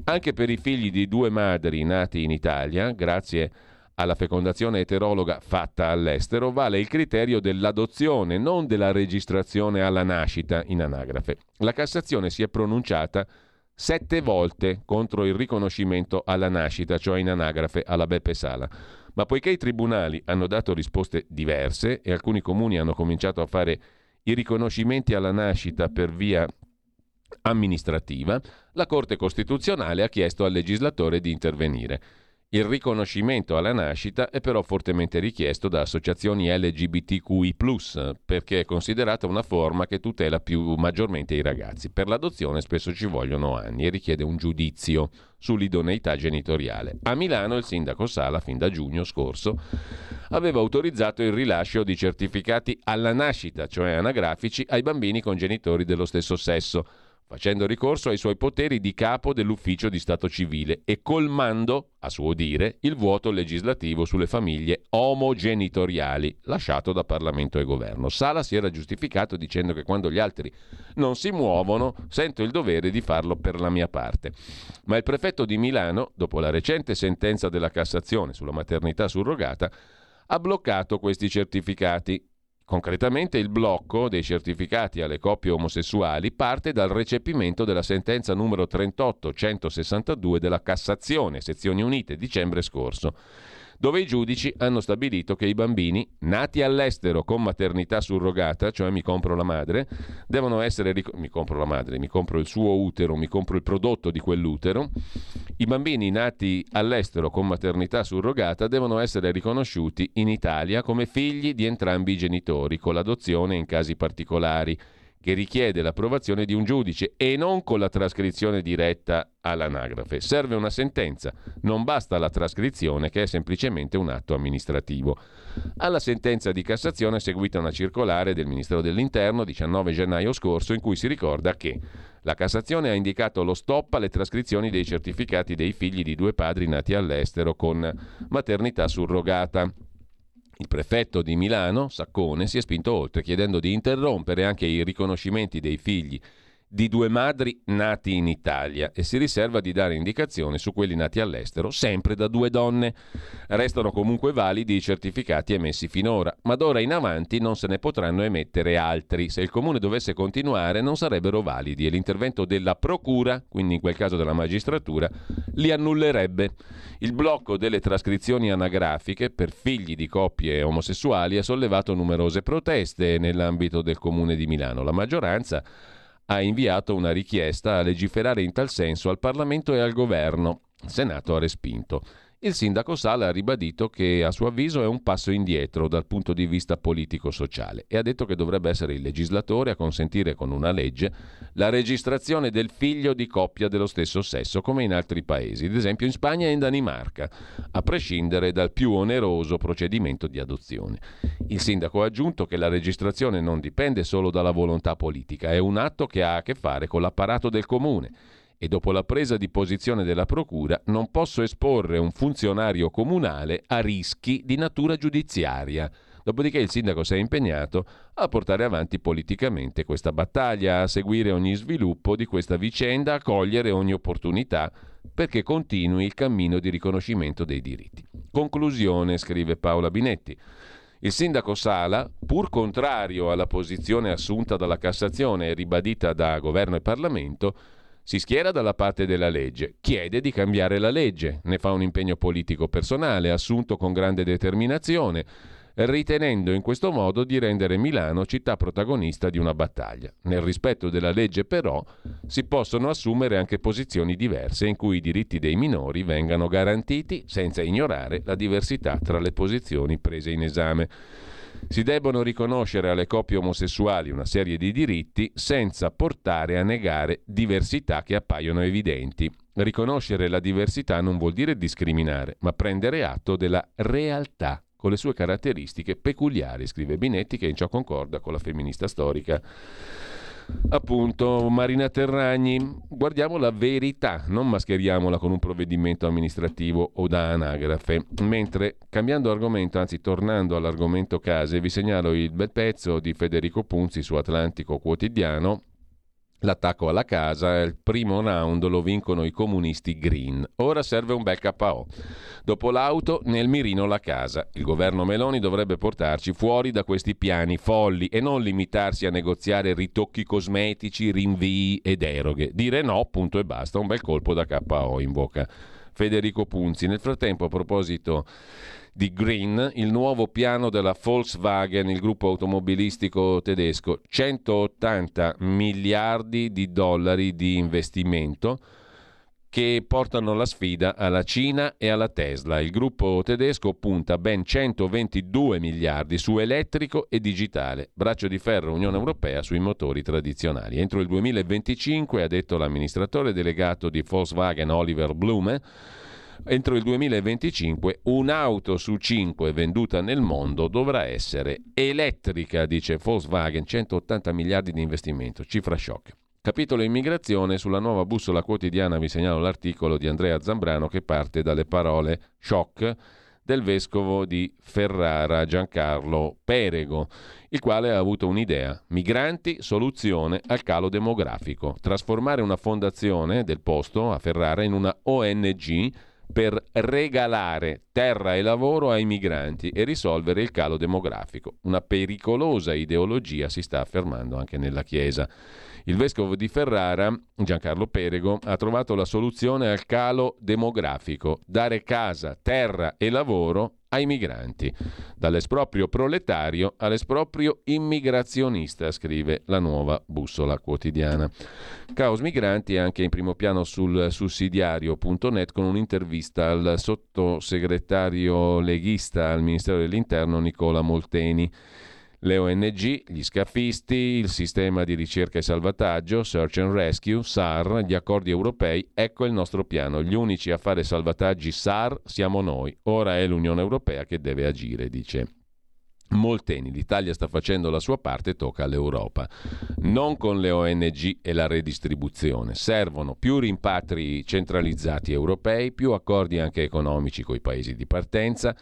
Anche per i figli di due madri nati in Italia, grazie alla fecondazione eterologa fatta all'estero vale il criterio dell'adozione, non della registrazione alla nascita in anagrafe. La Cassazione si è pronunciata sette volte contro il riconoscimento alla nascita, cioè in anagrafe alla Beppe Sala. Ma poiché i tribunali hanno dato risposte diverse e alcuni comuni hanno cominciato a fare i riconoscimenti alla nascita per via amministrativa, la Corte Costituzionale ha chiesto al legislatore di intervenire. Il riconoscimento alla nascita è però fortemente richiesto da associazioni LGBTQI, perché è considerata una forma che tutela più maggiormente i ragazzi. Per l'adozione spesso ci vogliono anni e richiede un giudizio sull'idoneità genitoriale. A Milano il sindaco Sala, fin da giugno scorso, aveva autorizzato il rilascio di certificati alla nascita, cioè anagrafici, ai bambini con genitori dello stesso sesso facendo ricorso ai suoi poteri di capo dell'ufficio di Stato civile e colmando, a suo dire, il vuoto legislativo sulle famiglie omogenitoriali lasciato da Parlamento e Governo. Sala si era giustificato dicendo che quando gli altri non si muovono sento il dovere di farlo per la mia parte. Ma il prefetto di Milano, dopo la recente sentenza della Cassazione sulla maternità surrogata, ha bloccato questi certificati Concretamente il blocco dei certificati alle coppie omosessuali parte dal recepimento della sentenza numero 38162 della Cassazione, sezioni unite, dicembre scorso dove i giudici hanno stabilito che i bambini nati all'estero con maternità surrogata, cioè mi compro la madre, devono essere ric- mi compro la madre, mi compro il suo utero, mi compro il prodotto di quell'utero. I bambini nati all'estero con maternità surrogata devono essere riconosciuti in Italia come figli di entrambi i genitori, con l'adozione in casi particolari che richiede l'approvazione di un giudice e non con la trascrizione diretta all'anagrafe. Serve una sentenza, non basta la trascrizione che è semplicemente un atto amministrativo. Alla sentenza di Cassazione è seguita una circolare del Ministero dell'Interno 19 gennaio scorso in cui si ricorda che la Cassazione ha indicato lo stop alle trascrizioni dei certificati dei figli di due padri nati all'estero con maternità surrogata. Il prefetto di Milano, Saccone, si è spinto oltre chiedendo di interrompere anche i riconoscimenti dei figli di due madri nati in Italia e si riserva di dare indicazioni su quelli nati all'estero, sempre da due donne. Restano comunque validi i certificati emessi finora, ma d'ora in avanti non se ne potranno emettere altri. Se il comune dovesse continuare non sarebbero validi e l'intervento della procura, quindi in quel caso della magistratura, li annullerebbe. Il blocco delle trascrizioni anagrafiche per figli di coppie omosessuali ha sollevato numerose proteste nell'ambito del comune di Milano. La maggioranza ha inviato una richiesta a legiferare in tal senso al Parlamento e al Governo. Il Senato ha respinto. Il sindaco Sala ha ribadito che a suo avviso è un passo indietro dal punto di vista politico-sociale e ha detto che dovrebbe essere il legislatore a consentire con una legge la registrazione del figlio di coppia dello stesso sesso, come in altri paesi, ad esempio in Spagna e in Danimarca, a prescindere dal più oneroso procedimento di adozione. Il sindaco ha aggiunto che la registrazione non dipende solo dalla volontà politica, è un atto che ha a che fare con l'apparato del comune e dopo la presa di posizione della Procura non posso esporre un funzionario comunale a rischi di natura giudiziaria. Dopodiché il sindaco si è impegnato a portare avanti politicamente questa battaglia, a seguire ogni sviluppo di questa vicenda, a cogliere ogni opportunità perché continui il cammino di riconoscimento dei diritti. Conclusione, scrive Paola Binetti. Il sindaco Sala, pur contrario alla posizione assunta dalla Cassazione e ribadita da governo e Parlamento, si schiera dalla parte della legge, chiede di cambiare la legge, ne fa un impegno politico personale, assunto con grande determinazione, ritenendo in questo modo di rendere Milano città protagonista di una battaglia. Nel rispetto della legge però si possono assumere anche posizioni diverse in cui i diritti dei minori vengano garantiti senza ignorare la diversità tra le posizioni prese in esame si debbono riconoscere alle coppie omosessuali una serie di diritti senza portare a negare diversità che appaiono evidenti. Riconoscere la diversità non vuol dire discriminare, ma prendere atto della realtà con le sue caratteristiche peculiari, scrive Binetti, che in ciò concorda con la femminista storica appunto Marina Terragni, guardiamo la verità, non mascheriamola con un provvedimento amministrativo o da anagrafe. Mentre cambiando argomento, anzi tornando all'argomento case, vi segnalo il bel pezzo di Federico Punzi su Atlantico Quotidiano L'attacco alla casa, il primo round lo vincono i comunisti green. Ora serve un bel KO. Dopo l'auto, nel mirino la casa. Il governo Meloni dovrebbe portarci fuori da questi piani folli e non limitarsi a negoziare ritocchi cosmetici, rinvii e deroghe. Dire no, punto e basta, un bel colpo da KO in bocca. Federico Punzi. Nel frattempo, a proposito di Green, il nuovo piano della Volkswagen, il gruppo automobilistico tedesco, 180 miliardi di dollari di investimento che portano la sfida alla Cina e alla Tesla. Il gruppo tedesco punta ben 122 miliardi su elettrico e digitale, braccio di ferro Unione Europea sui motori tradizionali. Entro il 2025, ha detto l'amministratore delegato di Volkswagen Oliver Blume, Entro il 2025 un'auto su cinque venduta nel mondo dovrà essere elettrica, dice Volkswagen, 180 miliardi di investimento, cifra shock. Capitolo immigrazione, sulla nuova bussola quotidiana vi segnalo l'articolo di Andrea Zambrano che parte dalle parole shock del vescovo di Ferrara Giancarlo Perego, il quale ha avuto un'idea, migranti, soluzione al calo demografico, trasformare una fondazione del posto a Ferrara in una ONG per regalare terra e lavoro ai migranti e risolvere il calo demografico. Una pericolosa ideologia si sta affermando anche nella Chiesa. Il vescovo di Ferrara, Giancarlo Perego, ha trovato la soluzione al calo demografico, dare casa, terra e lavoro ai migranti. Dall'esproprio proletario all'esproprio immigrazionista, scrive la nuova bussola quotidiana. Caos migranti è anche in primo piano sul sussidiario.net con un'intervista al sottosegretario leghista al Ministero dell'Interno Nicola Molteni le ONG, gli scafisti, il sistema di ricerca e salvataggio, Search and Rescue, SAR, gli accordi europei, ecco il nostro piano. Gli unici a fare salvataggi SAR siamo noi. Ora è l'Unione Europea che deve agire, dice Molteni, l'Italia sta facendo la sua parte, tocca all'Europa. Non con le ONG e la redistribuzione. Servono più rimpatri centralizzati europei, più accordi anche economici con i paesi di partenza,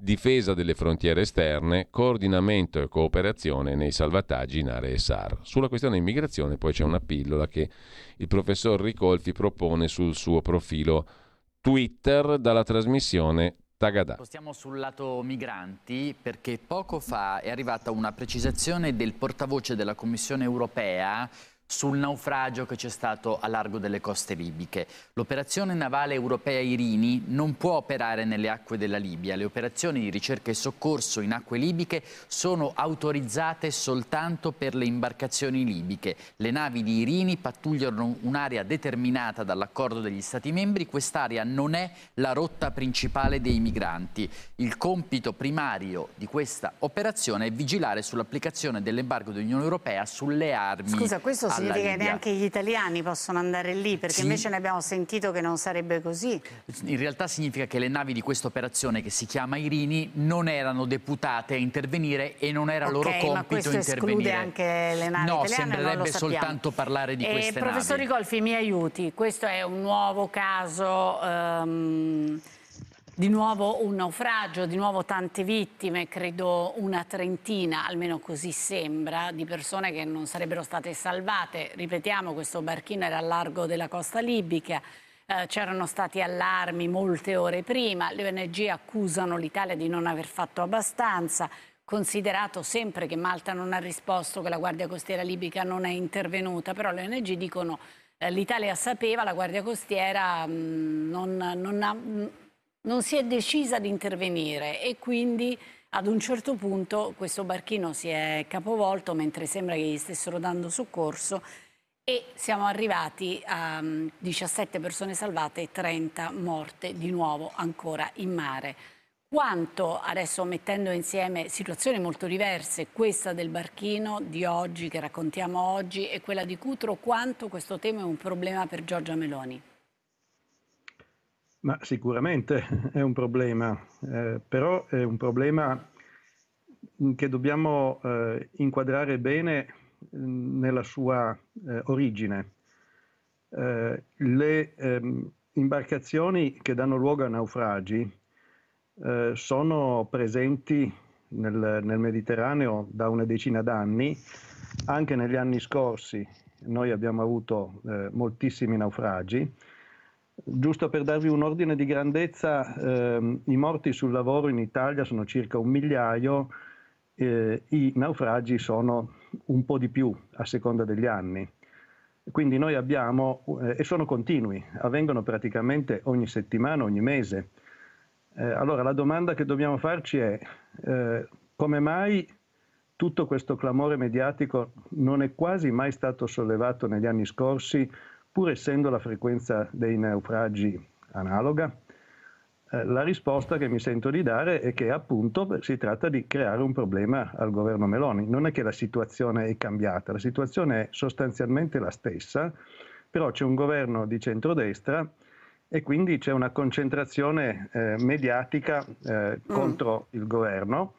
difesa delle frontiere esterne, coordinamento e cooperazione nei salvataggi in aree SAR. Sulla questione immigrazione poi c'è una pillola che il professor Ricolfi propone sul suo profilo Twitter dalla trasmissione Tagada. Stiamo sul lato migranti perché poco fa è arrivata una precisazione del portavoce della Commissione europea sul naufragio che c'è stato a largo delle coste libiche. L'operazione navale europea Irini non può operare nelle acque della Libia. Le operazioni di ricerca e soccorso in acque libiche sono autorizzate soltanto per le imbarcazioni libiche. Le navi di Irini pattugliano un'area determinata dall'accordo degli Stati membri. Quest'area non è la rotta principale dei migranti. Il compito primario di questa operazione è vigilare sull'applicazione dell'embargo dell'Unione Europea sulle armi. Scusa, questo significa che neanche gli italiani possono andare lì, perché sì. invece ne abbiamo sentito che non sarebbe così. In realtà significa che le navi di questa operazione, che si chiama Irini, non erano deputate a intervenire e non era okay, loro compito ma questo intervenire. anche le navi no, italiane? sembrerebbe soltanto parlare di eh, queste professor navi. Professor Ricolfi, mi aiuti. Questo è un nuovo caso... Um, di nuovo un naufragio, di nuovo tante vittime, credo una trentina, almeno così sembra, di persone che non sarebbero state salvate. Ripetiamo, questo barchino era a largo della costa libica, eh, c'erano stati allarmi molte ore prima, le ONG accusano l'Italia di non aver fatto abbastanza, considerato sempre che Malta non ha risposto, che la Guardia Costiera libica non è intervenuta, però le ONG dicono eh, l'Italia sapeva, la Guardia Costiera mm, non, non ha... Mh, non si è decisa ad intervenire e quindi ad un certo punto questo barchino si è capovolto mentre sembra che gli stessero dando soccorso e siamo arrivati a 17 mm, persone salvate e 30 morte di nuovo ancora in mare. Quanto, adesso mettendo insieme situazioni molto diverse, questa del barchino di oggi, che raccontiamo oggi, e quella di Cutro, quanto questo tema è un problema per Giorgia Meloni? Ma sicuramente è un problema, eh, però è un problema che dobbiamo eh, inquadrare bene mm, nella sua eh, origine. Eh, le ehm, imbarcazioni che danno luogo a naufragi eh, sono presenti nel, nel, Mediterraneo da una decina d'anni, anche negli anni scorsi noi abbiamo avuto eh, moltissimi naufragi. Giusto per darvi un ordine di grandezza, ehm, i morti sul lavoro in Italia sono circa un migliaio, eh, i naufragi sono un po' di più a seconda degli anni. Quindi noi abbiamo, eh, e sono continui, avvengono praticamente ogni settimana, ogni mese. Eh, allora la domanda che dobbiamo farci è eh, come mai tutto questo clamore mediatico non è quasi mai stato sollevato negli anni scorsi, pur essendo la frequenza dei naufragi analoga? Eh, la risposta che mi sento di dare è che appunto si tratta di creare un problema al governo Meloni. Non è che la situazione è cambiata, la situazione è sostanzialmente la stessa, però c'è un governo di centrodestra e quindi c'è una concentrazione eh, mediatica eh, mm. contro il governo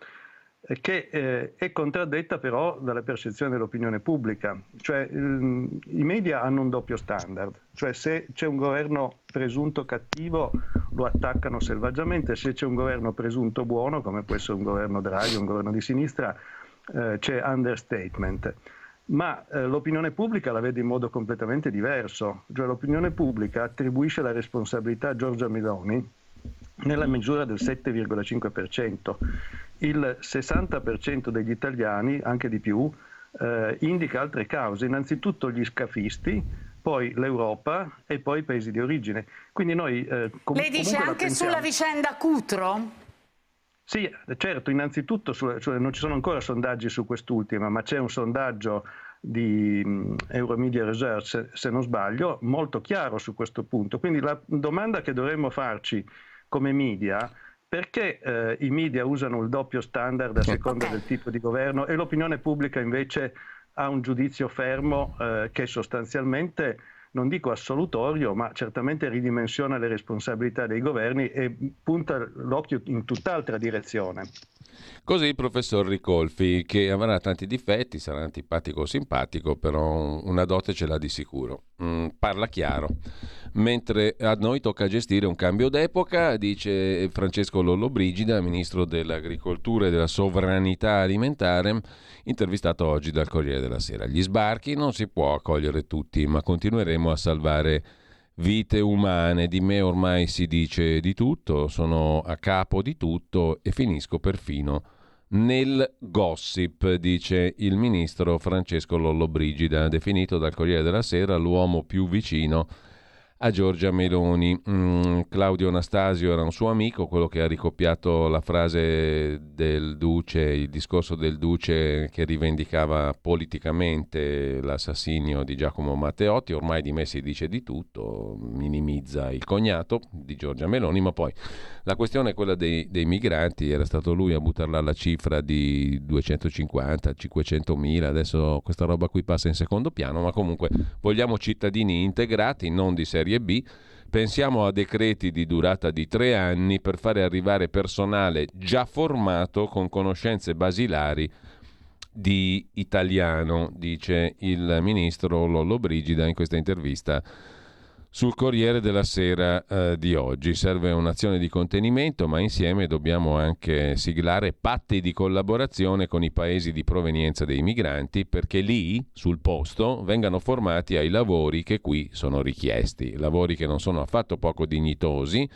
che eh, è contraddetta però dalla percezione dell'opinione pubblica, cioè il, i media hanno un doppio standard, cioè se c'è un governo presunto cattivo lo attaccano selvaggiamente, se c'è un governo presunto buono, come può essere un governo Draghi, un governo di sinistra, eh, c'è understatement. Ma eh, l'opinione pubblica la vede in modo completamente diverso, cioè l'opinione pubblica attribuisce la responsabilità a Giorgia Meloni nella misura del 7,5%. Il 60% degli italiani, anche di più, eh, indica altre cause, innanzitutto gli scafisti, poi l'Europa e poi i paesi di origine. Quindi noi, eh, com- Lei dice anche sulla vicenda Cutro? Sì, certo, innanzitutto su, cioè, non ci sono ancora sondaggi su quest'ultima, ma c'è un sondaggio di um, Euromedia Research, se, se non sbaglio, molto chiaro su questo punto. Quindi la domanda che dovremmo farci come media perché eh, i media usano il doppio standard a seconda okay. del tipo di governo e l'opinione pubblica invece ha un giudizio fermo eh, che sostanzialmente non dico assolutorio, ma certamente ridimensiona le responsabilità dei governi e punta l'occhio in tutt'altra direzione. Così il professor Ricolfi, che avrà tanti difetti, sarà antipatico o simpatico, però una dote ce l'ha di sicuro. Mm, parla chiaro. Mentre a noi tocca gestire un cambio d'epoca, dice Francesco Lollobrigida, ministro dell'agricoltura e della sovranità alimentare, intervistato oggi dal Corriere della Sera. Gli sbarchi non si può accogliere tutti, ma continueremo a salvare vite umane. Di me ormai si dice di tutto, sono a capo di tutto e finisco perfino nel gossip, dice il ministro Francesco Lollobrigida, definito dal Corriere della Sera l'uomo più vicino a Giorgia Meloni. Mm, Claudio Anastasio era un suo amico, quello che ha ricoppiato la frase del Duce, il discorso del Duce che rivendicava politicamente l'assassinio di Giacomo Matteotti. Ormai di me si dice di tutto, minimizza il cognato di Giorgia Meloni, ma poi la questione è quella dei, dei migranti, era stato lui a buttarla la cifra di 250, 500 mila, adesso questa roba qui passa in secondo piano, ma comunque vogliamo cittadini integrati, non di serie Serie B, pensiamo a decreti di durata di tre anni per fare arrivare personale già formato con conoscenze basilari di italiano, dice il ministro Lollo Brigida in questa intervista sul Corriere della Sera eh, di oggi. Serve un'azione di contenimento, ma insieme dobbiamo anche siglare patti di collaborazione con i paesi di provenienza dei migranti perché lì, sul posto, vengano formati ai lavori che qui sono richiesti, lavori che non sono affatto poco dignitosi,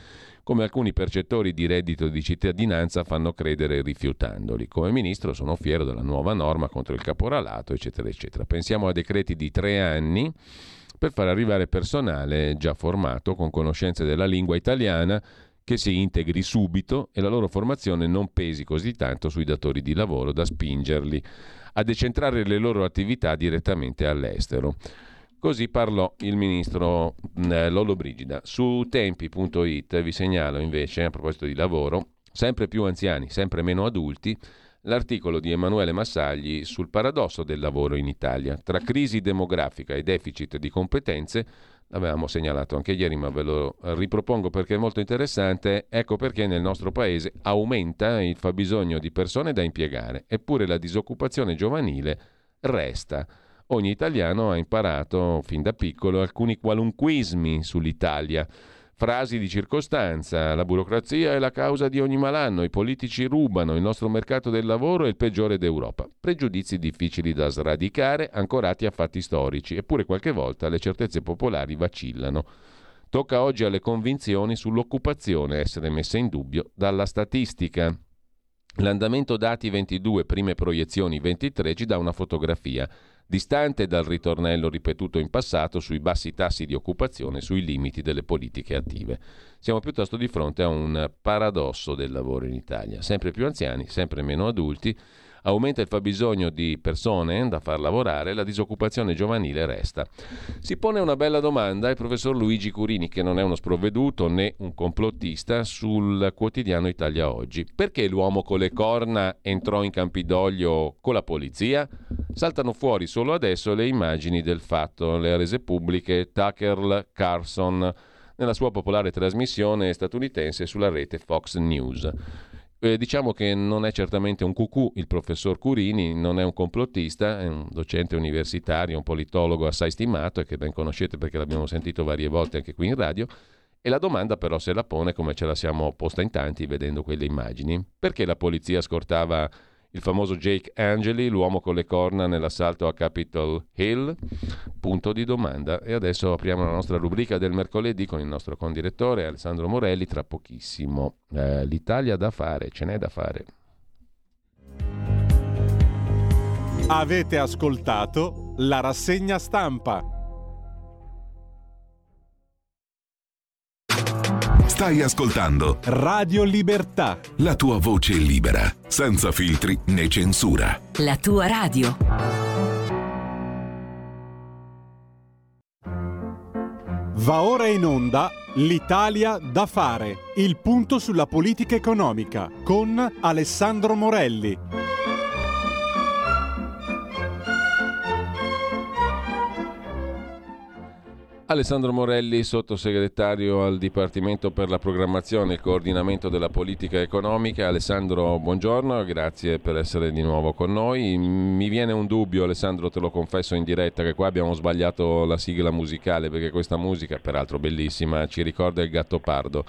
come alcuni percettori di reddito di cittadinanza fanno credere rifiutandoli. Come ministro sono fiero della nuova norma contro il caporalato, eccetera, eccetera. Pensiamo a decreti di tre anni per far arrivare personale già formato con conoscenze della lingua italiana che si integri subito e la loro formazione non pesi così tanto sui datori di lavoro da spingerli a decentrare le loro attività direttamente all'estero. Così parlò il ministro eh, Lollo Brigida. Su tempi.it vi segnalo invece, a proposito di lavoro, sempre più anziani, sempre meno adulti, l'articolo di Emanuele Massagli sul paradosso del lavoro in Italia. Tra crisi demografica e deficit di competenze, l'avevamo segnalato anche ieri, ma ve lo ripropongo perché è molto interessante, ecco perché nel nostro paese aumenta il fabbisogno di persone da impiegare, eppure la disoccupazione giovanile resta. Ogni italiano ha imparato fin da piccolo alcuni qualunquismi sull'Italia Frasi di circostanza, la burocrazia è la causa di ogni malanno, i politici rubano, il nostro mercato del lavoro è il peggiore d'Europa. Pregiudizi difficili da sradicare, ancorati a fatti storici, eppure qualche volta le certezze popolari vacillano. Tocca oggi alle convinzioni sull'occupazione essere messe in dubbio dalla statistica. L'andamento dati 22, prime proiezioni 23 ci dà una fotografia distante dal ritornello ripetuto in passato sui bassi tassi di occupazione e sui limiti delle politiche attive. Siamo piuttosto di fronte a un paradosso del lavoro in Italia, sempre più anziani, sempre meno adulti, aumenta il fabbisogno di persone da far lavorare, la disoccupazione giovanile resta. Si pone una bella domanda il professor Luigi Curini, che non è uno sprovveduto né un complottista, sul quotidiano Italia Oggi. Perché l'uomo con le corna entrò in Campidoglio con la polizia? Saltano fuori solo adesso le immagini del fatto, le rese pubbliche Tucker Carlson nella sua popolare trasmissione statunitense sulla rete Fox News. Eh, diciamo che non è certamente un cucù il professor Curini, non è un complottista, è un docente universitario, un politologo assai stimato e che ben conoscete perché l'abbiamo sentito varie volte anche qui in radio. E la domanda però se la pone come ce la siamo posta in tanti vedendo quelle immagini. Perché la polizia scortava il famoso Jake Angeli, l'uomo con le corna nell'assalto a Capitol Hill? Punto di domanda. E adesso apriamo la nostra rubrica del mercoledì con il nostro condirettore Alessandro Morelli tra pochissimo. Eh, L'Italia da fare, ce n'è da fare. Avete ascoltato la rassegna stampa. Stai ascoltando Radio Libertà. la tua voce libera, senza filtri né censura. La tua radio. Va ora in onda L'Italia da fare. Il punto sulla politica economica con Alessandro Morelli. Alessandro Morelli, sottosegretario al Dipartimento per la programmazione e il coordinamento della politica economica. Alessandro, buongiorno, grazie per essere di nuovo con noi. Mi viene un dubbio, Alessandro, te lo confesso in diretta, che qua abbiamo sbagliato la sigla musicale perché questa musica, peraltro bellissima, ci ricorda il gattopardo.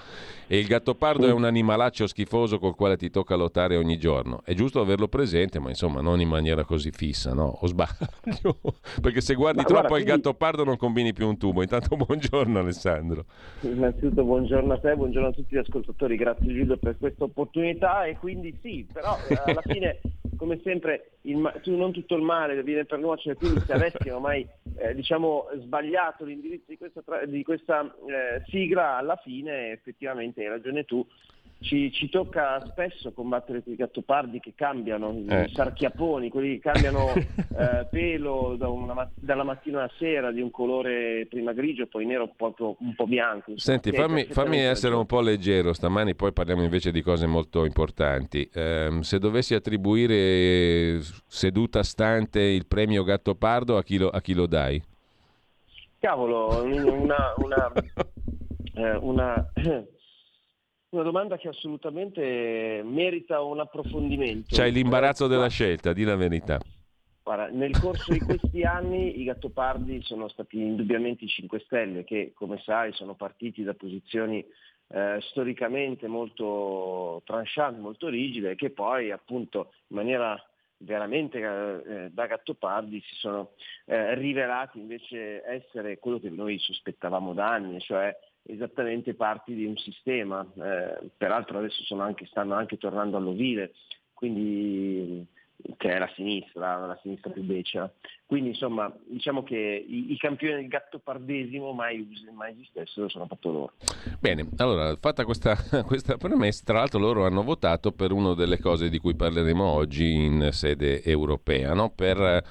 E il gattopardo è un animalaccio schifoso col quale ti tocca lottare ogni giorno. È giusto averlo presente, ma insomma non in maniera così fissa, no? O sbaglio? perché se guardi Ma troppo guarda, il quindi- gattopardo non combini più un tubo. Intanto buongiorno Alessandro. Innanzitutto buongiorno a te, buongiorno a tutti gli ascoltatori, grazie Giulio per questa opportunità e quindi sì, però eh, alla fine come sempre il ma- tu non tutto il male viene per nuocere, quindi se avessimo mai eh, diciamo sbagliato l'indirizzo di questa, tra- di questa eh, sigla, alla fine effettivamente hai ragione tu, ci, ci tocca spesso combattere quei gattopardi che cambiano, Eh. i sarchiaponi, quelli che cambiano eh, pelo da una dalla mattina alla sera di un colore prima grigio, poi nero, poi un po' bianco. insomma, Senti, fammi, fammi essere un po' leggero stamani, poi parliamo invece di cose molto importanti. Ehm, se dovessi attribuire eh, seduta stante il premio Gattopardo, a chi lo, a chi lo dai? Cavolo, una, una, eh, una, una domanda che assolutamente merita un approfondimento. C'hai l'imbarazzo della scelta, di la verità. Guarda, nel corso di questi anni i Gattopardi sono stati indubbiamente i 5 Stelle che, come sai, sono partiti da posizioni eh, storicamente molto tranchant, molto rigide che poi appunto in maniera veramente eh, da Gattopardi si sono eh, rivelati invece essere quello che noi sospettavamo da anni, cioè esattamente parti di un sistema, eh, peraltro adesso anche, stanno anche tornando all'ovile, quindi che è la sinistra, la sinistra più becera. Quindi insomma diciamo che i, i campioni del gattopardesimo mai, mai esistessero sono fatto loro. Bene, allora, fatta questa, questa premessa, tra l'altro loro hanno votato per una delle cose di cui parleremo oggi in sede europea, no? per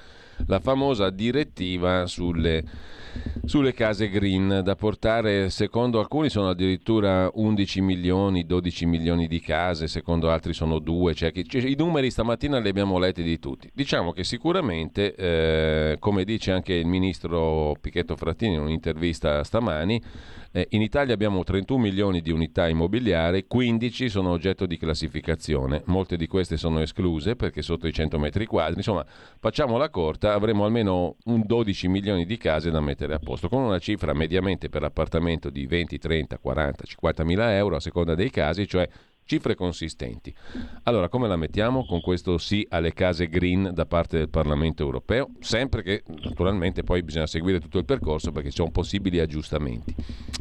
la famosa direttiva sulle, sulle case green, da portare, secondo alcuni sono addirittura 11 milioni, 12 milioni di case, secondo altri sono due, cioè, cioè, i numeri stamattina li abbiamo letti di tutti. Diciamo che sicuramente, eh, come dice anche il ministro Pichetto Frattini in un'intervista stamani, eh, in Italia abbiamo 31 milioni di unità immobiliari, 15 sono oggetto di classificazione, molte di queste sono escluse perché sotto i 100 metri quadri, insomma facciamo la corta, avremo almeno un 12 milioni di case da mettere a posto, con una cifra mediamente per appartamento di 20, 30, 40, 50 mila euro a seconda dei casi, cioè cifre consistenti. Allora, come la mettiamo con questo sì alle case green da parte del Parlamento europeo? Sempre che naturalmente poi bisogna seguire tutto il percorso perché ci sono possibili aggiustamenti.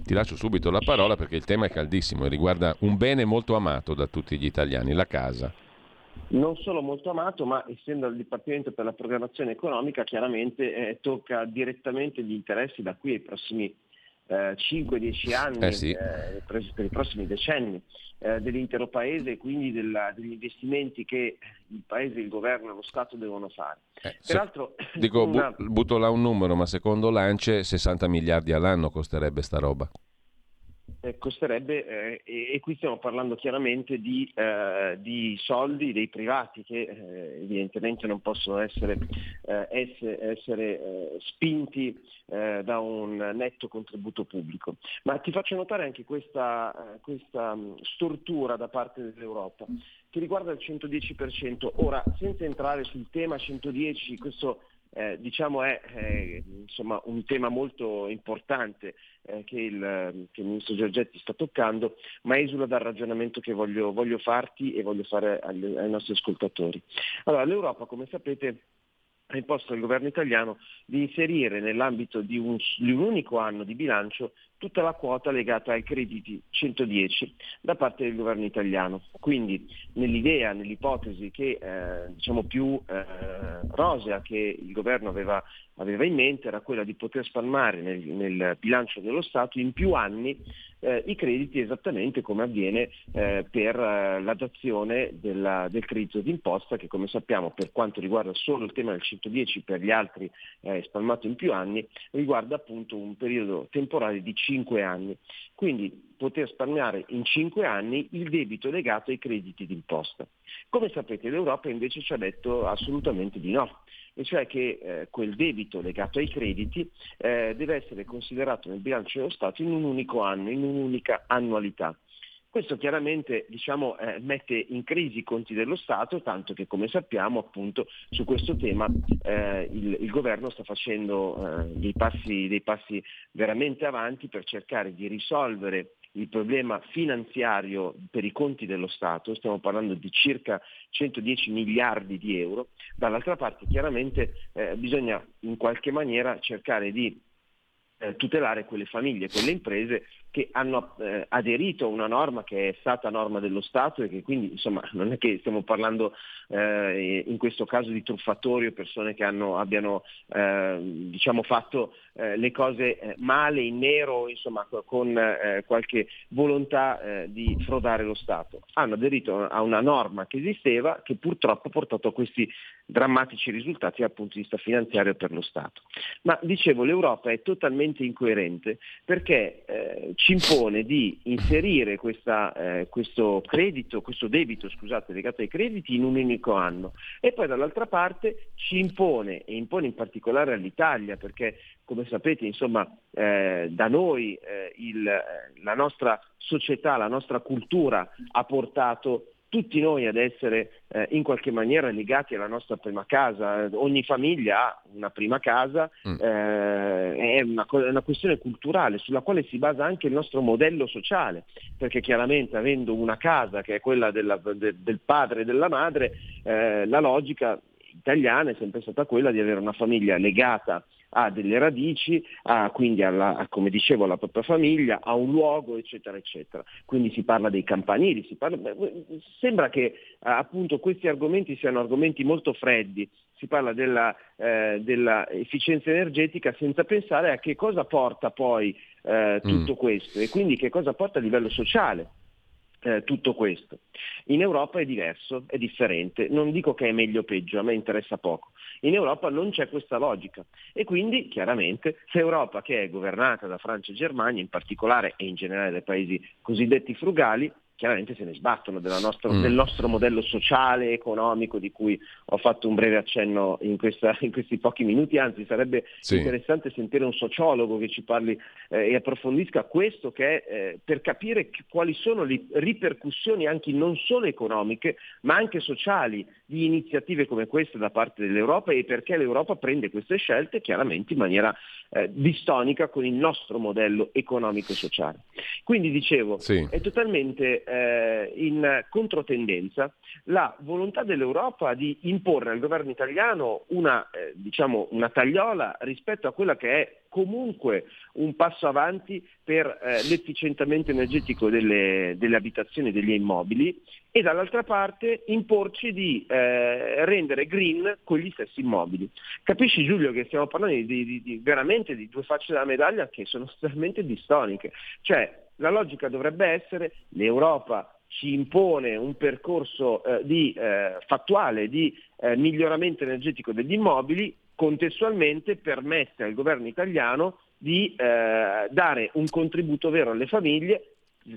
Ti lascio subito la parola perché il tema è caldissimo e riguarda un bene molto amato da tutti gli italiani, la casa. Non solo molto amato, ma essendo il Dipartimento per la programmazione economica, chiaramente eh, tocca direttamente gli interessi da qui ai prossimi eh, 5-10 anni, eh sì. eh, per i prossimi decenni eh, dell'intero Paese e quindi della, degli investimenti che il Paese, il Governo e lo Stato devono fare. Eh, Peraltro, se, dico, una... bu- butto là un numero, ma secondo l'ANCE 60 miliardi all'anno costerebbe sta roba eh, costerebbe, eh, e, qui stiamo parlando chiaramente di, eh, di soldi dei privati che eh, evidentemente non possono essere, eh, essere, essere eh, spinti da un netto contributo pubblico. Ma ti faccio notare anche questa, questa mm, stortura da parte dell'Europa che riguarda il 110%. Ora, senza entrare sul tema 110, questo eh, diciamo è eh, insomma, un tema molto importante eh, che, il, che, il, ministro Giorgetti sta toccando, ma esula dal ragionamento che voglio, voglio farti e voglio fare agli, ai nostri ascoltatori. Allora, l'Europa, come sapete, ha imposto al governo italiano di inserire nell'ambito di un, di un, unico anno di bilancio tutta la quota legata ai crediti 110 da parte del governo italiano. Quindi nell'idea, nell'ipotesi che eh, diciamo più eh, rosea che il governo aveva, aveva, in mente era quella di poter spalmare nel, nel bilancio dello Stato in più anni eh, i crediti esattamente come avviene eh, per eh, la della, del credito d'imposta che come sappiamo per quanto riguarda solo il tema del 110 per gli altri eh, spalmato in più anni riguarda appunto un periodo temporale di 5 anni. Quindi poter spalmare in 5 anni il debito legato ai crediti d'imposta. Come sapete l'Europa invece ci ha detto assolutamente di no e cioè che eh, quel debito legato ai crediti eh, deve essere considerato nel bilancio dello Stato in un unico anno, in un'unica annualità. Questo chiaramente diciamo, eh, mette in crisi i conti dello Stato, tanto che come sappiamo appunto su questo tema eh, il, il, governo sta facendo eh, dei passi, dei passi veramente avanti per cercare di risolvere il problema finanziario per i conti dello Stato, stiamo parlando di circa 110 miliardi di euro, dall'altra parte chiaramente eh, bisogna in qualche maniera cercare di eh, tutelare quelle famiglie, quelle imprese che hanno eh, aderito a una norma che è stata norma dello Stato e che quindi insomma non è che stiamo parlando eh, in questo caso di truffatori o persone che hanno, abbiano eh, diciamo fatto eh, le cose eh, male, in nero, insomma con eh, qualche volontà di frodare lo Stato. Hanno aderito a una norma che esisteva che purtroppo ha portato a questi drammatici risultati dal punto di vista finanziario per lo Stato. Ma dicevo l'Europa è totalmente incoerente perché ci impone di inserire questa, eh, questo credito, questo debito scusate, legato ai crediti in un unico anno. E poi dall'altra parte ci impone, e impone in particolare all'Italia, perché come sapete insomma, eh, da noi eh, il, la nostra società, la nostra cultura ha portato tutti noi ad essere eh, in qualche maniera legati alla nostra prima casa. Ogni famiglia ha una prima casa, mm. eh, è una, una, questione culturale sulla quale si basa anche il nostro modello sociale, perché chiaramente avendo una casa che è quella della, de, del padre e della madre, eh, la logica italiana è sempre stata quella di avere una famiglia legata ha delle radici, ha quindi alla, a, come dicevo alla propria famiglia, ha un luogo, eccetera, eccetera. Quindi si parla dei campanili, parla, sembra che eh, appunto questi argomenti siano argomenti molto freddi, si parla della, eh, dell'efficienza energetica senza pensare a che cosa porta poi eh, tutto mm. questo e quindi che cosa porta a livello sociale eh, tutto questo. In Europa è diverso, è differente, non dico che è meglio o peggio, a me interessa poco. In Europa non c'è questa logica e quindi chiaramente l'Europa che è governata da Francia e Germania in particolare e in generale dai paesi cosiddetti frugali chiaramente se ne sbattono nostra, Mm. del nostro modello sociale, economico di cui ho fatto un breve accenno in, questa- in questi pochi minuti, anzi sarebbe Sì. interessante sentire un sociologo che ci parli eh, e approfondisca questo che è eh, per capire che- quali sono le ripercussioni anche non solo economiche ma anche sociali di iniziative come queste da parte dell'Europa e perché l'Europa prende queste scelte chiaramente in maniera eh, distonica con il nostro modello economico-sociale. Quindi dicevo, Sì. è totalmente eh, in controtendenza la volontà dell'Europa di imporre al governo italiano una, eh, diciamo, una tagliola rispetto a quella che è comunque un passo avanti per eh, l'efficientamento energetico delle, delle abitazioni e degli immobili e dall'altra parte imporci di eh, rendere green quegli stessi immobili. Capisci Giulio che stiamo parlando di, di- di- veramente di due facce della medaglia che sono estremamente distoniche. Cioè la logica dovrebbe essere l'Europa ci impone un percorso eh, di, eh, fattuale di eh, miglioramento energetico degli immobili, contestualmente permette al governo italiano di eh, dare un contributo vero alle famiglie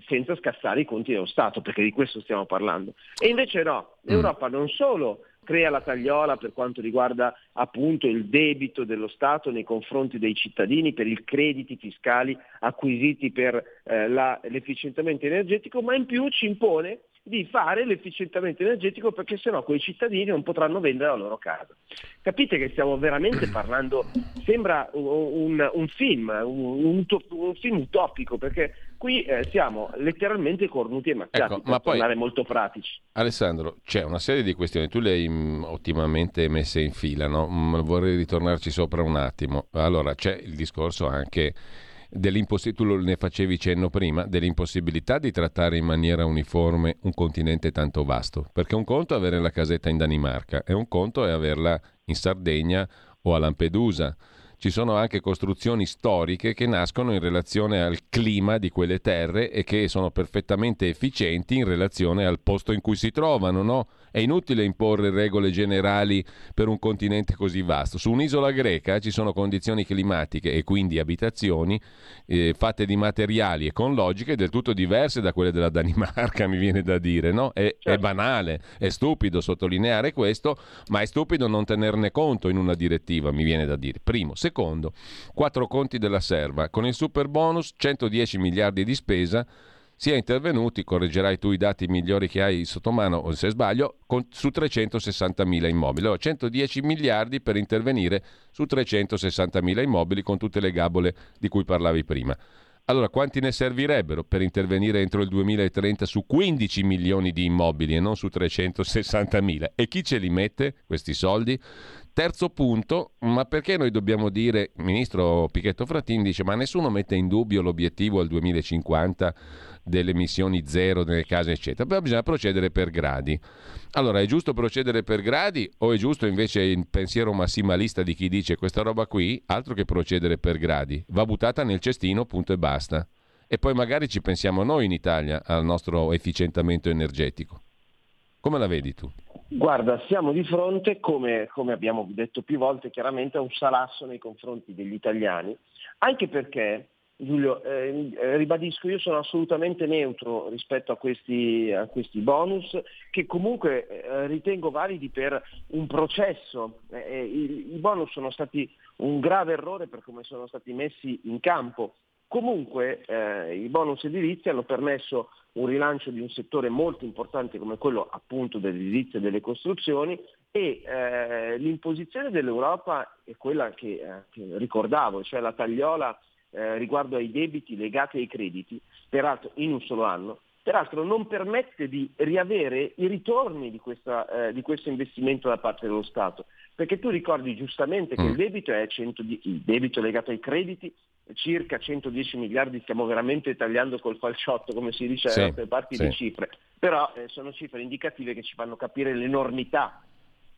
senza scassare i conti dello Stato, perché di questo stiamo parlando. E invece no, l'Europa non solo crea la tagliola per quanto riguarda appunto il debito dello Stato nei confronti dei cittadini per i crediti fiscali acquisiti per eh, la- l'efficientamento energetico, ma in più ci impone di fare l'efficientamento energetico perché sennò quei cittadini non potranno vendere la loro casa. Capite che stiamo veramente parlando, sembra un, un- film, un, un film utopico, perché qui eh, siamo letteralmente cornuti e macchiati, Ecco, per ma poi- tornare molto pratici. Alessandro, c'è una serie di questioni, tu le hai mm, ottimamente messe in fila, no? Mm, vorrei ritornarci sopra un attimo. Allora, c'è il discorso anche tu ne facevi cenno prima, dell'impossibilità di trattare in maniera uniforme un continente tanto vasto, perché un conto è avere la casetta in Danimarca e un conto è averla in Sardegna o a Lampedusa. Ci sono anche costruzioni storiche che nascono in relazione al clima di quelle terre e che sono perfettamente efficienti in relazione al posto in cui si trovano, no? È inutile imporre regole generali per un continente così vasto. Su un'isola greca ci sono condizioni climatiche e quindi abitazioni eh, fatte di materiali e con logiche del tutto diverse da quelle della Danimarca, mi viene da dire, no? È, è banale, è stupido sottolineare questo, ma è stupido non tenerne conto in una direttiva, mi viene da dire. Primo. Secondo, quattro conti della serva. Con il super bonus, 110 miliardi di spesa, si è intervenuti, correggerai tu i dati migliori che hai sotto mano, o se sbaglio, con- su 360 mila immobili. Allora, 110 miliardi per intervenire su 360 mila immobili con tutte le gabole di cui parlavi prima. Allora, quanti ne servirebbero per intervenire entro il 2030 su 15 milioni di immobili e non su 360 mila? E chi ce li mette questi soldi? Terzo punto, ma perché noi dobbiamo dire, il ministro Pichetto Fratin dice, ma nessuno mette in dubbio l'obiettivo al 2050 delle emissioni zero nelle case, eccetera. Però bisogna procedere per gradi. Allora, è giusto procedere per gradi o è giusto invece il pensiero massimalista di chi dice questa roba qui, altro che procedere per gradi, va buttata nel cestino, punto e basta. E poi magari ci pensiamo noi in Italia al nostro efficientamento energetico. Come la vedi tu? Guarda, siamo di fronte, come, come abbiamo detto più volte, chiaramente a un salasso nei confronti degli italiani, anche perché, Giulio, eh, eh, ribadisco, io sono assolutamente neutro rispetto a questi, a questi bonus, che comunque eh, ritengo validi per un processo. Eh, i, I bonus sono stati un grave errore per come sono stati messi in campo. Comunque eh, i bonus edilizi hanno permesso un rilancio di un settore molto importante come quello appunto dell'edilizia e delle costruzioni e eh, l'imposizione dell'Europa è quella che, eh, che ricordavo, cioè la tagliola eh, riguardo ai debiti legati ai crediti, peraltro in un solo anno, peraltro non permette di riavere i ritorni di, questa, eh, di questo investimento da parte dello Stato. Perché tu ricordi giustamente che Mm. il debito è 110 il debito legato ai crediti circa 110 miliardi, stiamo veramente tagliando col falciotto, come si dice Sì, da altre parti, sì. di cifre, però eh, sono cifre indicative che ci fanno capire l'enormità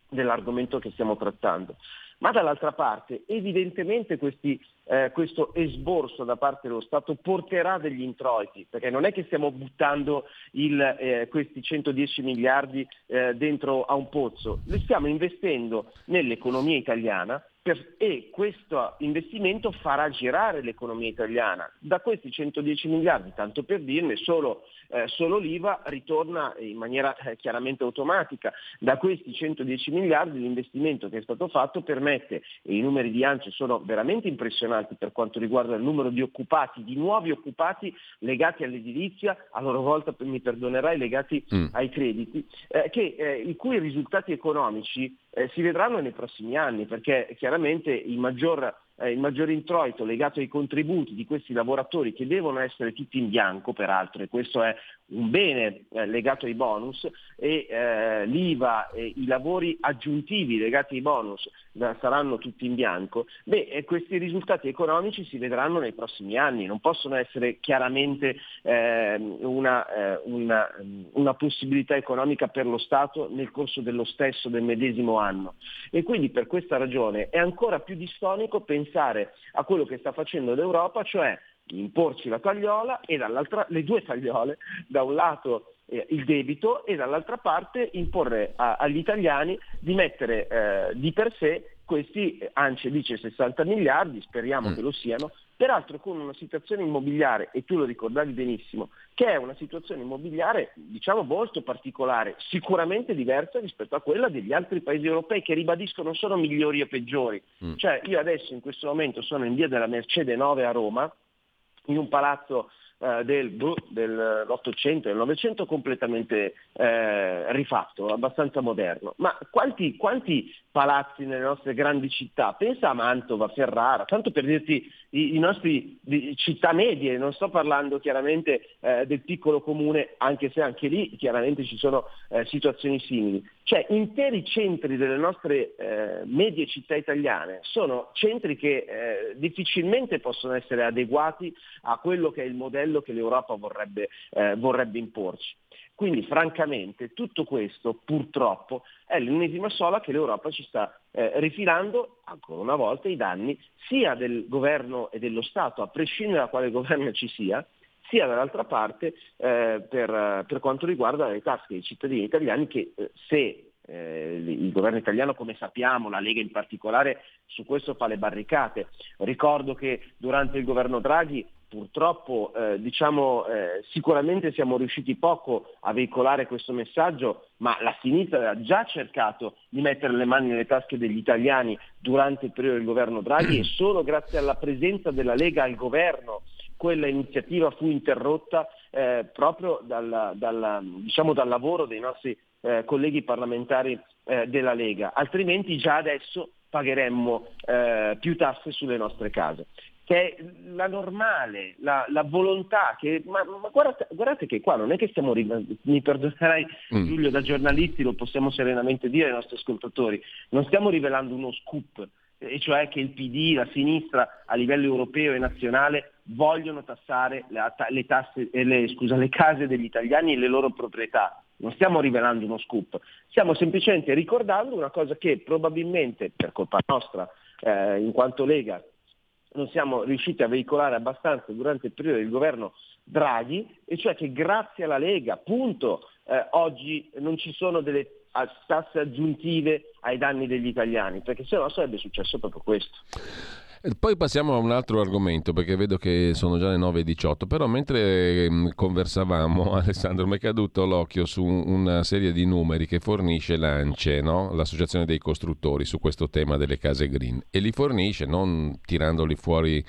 dell'argomento che stiamo trattando. Ma dall'altra parte, evidentemente questi, eh, questo esborso da parte dello Stato porterà degli introiti, perché non è che stiamo buttando il, eh, questi 110 miliardi eh, dentro a un pozzo, li stiamo investendo nell'economia italiana per, e questo investimento farà girare l'economia italiana. Da questi 110 miliardi, tanto per dirne, solo, eh, solo l'IVA ritorna in maniera eh, chiaramente automatica. Da questi 110 miliardi l'investimento che è stato fatto permette, e i numeri di ANCE sono veramente impressionanti per quanto riguarda il numero di occupati, di nuovi occupati legati all'edilizia, a loro volta mi perdonerai legati mm. ai crediti, eh, che, eh, i cui risultati economici eh, si vedranno nei prossimi anni, perché chiaramente il maggior eh, il maggior introito legato ai contributi di questi lavoratori che devono essere tutti in bianco peraltro e questo è un bene eh, legato ai bonus e eh, l'IVA e i lavori aggiuntivi legati ai bonus da, saranno tutti in bianco, beh, questi risultati economici si vedranno nei prossimi anni, non possono essere chiaramente eh, una, una, una, possibilità economica per lo Stato nel corso dello stesso, del medesimo anno. E quindi per questa ragione è ancora più distonico pensare a quello che sta facendo l'Europa, cioè imporci la tagliola e dall'altra le due tagliole, da un lato eh, il debito e dall'altra parte imporre a, agli italiani di mettere eh, di per sé questi, eh, ANCE dice 60 miliardi, speriamo mm. che lo siano, peraltro con una situazione immobiliare, e tu lo ricordavi benissimo, che è una situazione immobiliare diciamo molto particolare, sicuramente diversa rispetto a quella degli altri paesi europei che ribadisco non sono migliori o peggiori. Mm. Cioè io adesso in questo momento sono in via della Mercede 9 a Roma, in un palazzo eh, del, dell'Ottocento e del Novecento completamente eh, rifatto, abbastanza moderno. Ma quanti, quanti, palazzi nelle nostre grandi città? Pensa a Mantova, Ferrara, tanto per dirti i, i nostri di, città medie, non sto parlando chiaramente eh, del piccolo comune, anche se anche lì chiaramente ci sono eh, situazioni simili. Cioè interi centri delle nostre eh, medie città italiane sono centri che eh, difficilmente possono essere adeguati a quello che è il modello che l'Europa vorrebbe, eh, vorrebbe imporci. Quindi francamente tutto questo purtroppo è l'ennesima sola che l'Europa ci sta eh, rifilando ancora una volta i danni sia del governo e dello Stato, a prescindere da quale governo ci sia, sia dall'altra parte eh, per, per, quanto riguarda le tasche dei cittadini italiani che eh, se eh, il governo italiano, come sappiamo, la Lega in particolare, su questo fa le barricate. Ricordo che durante il governo Draghi purtroppo eh, diciamo, eh, sicuramente siamo riusciti poco a veicolare questo messaggio, ma la sinistra ha già cercato di mettere le mani nelle tasche degli italiani durante il periodo del governo Draghi e solo grazie alla presenza della Lega al governo quella iniziativa fu interrotta eh, proprio dalla, dalla, diciamo, dal lavoro dei nostri eh, colleghi parlamentari eh, della Lega, altrimenti già adesso pagheremmo eh, più tasse sulle nostre case che è la normale, la, la volontà, che, ma, ma guardate, guardate, che qua non è che stiamo, mi perdonerai mm. Giulio da giornalisti, lo possiamo serenamente dire ai nostri ascoltatori, non stiamo rivelando uno scoop, e cioè che il PD, la sinistra a livello europeo e nazionale vogliono tassare le, le, tasse, eh, le, scusa, le case degli italiani e le loro proprietà. Non stiamo rivelando uno scoop, stiamo semplicemente ricordando una cosa che probabilmente per colpa nostra, eh, in quanto Lega, non siamo riusciti a veicolare abbastanza durante il periodo del governo Draghi, e cioè che grazie alla Lega, appunto, eh, oggi non ci sono delle tasse aggiuntive ai danni degli italiani, perché se no sarebbe successo proprio questo. Poi passiamo a un altro argomento perché vedo che sono già le 9.18, però mentre ehm, conversavamo Alessandro mi è caduto l'occhio su una serie di numeri che fornisce l'ANCE, no? l'associazione dei costruttori, su questo tema delle case green e li fornisce non tirandoli fuori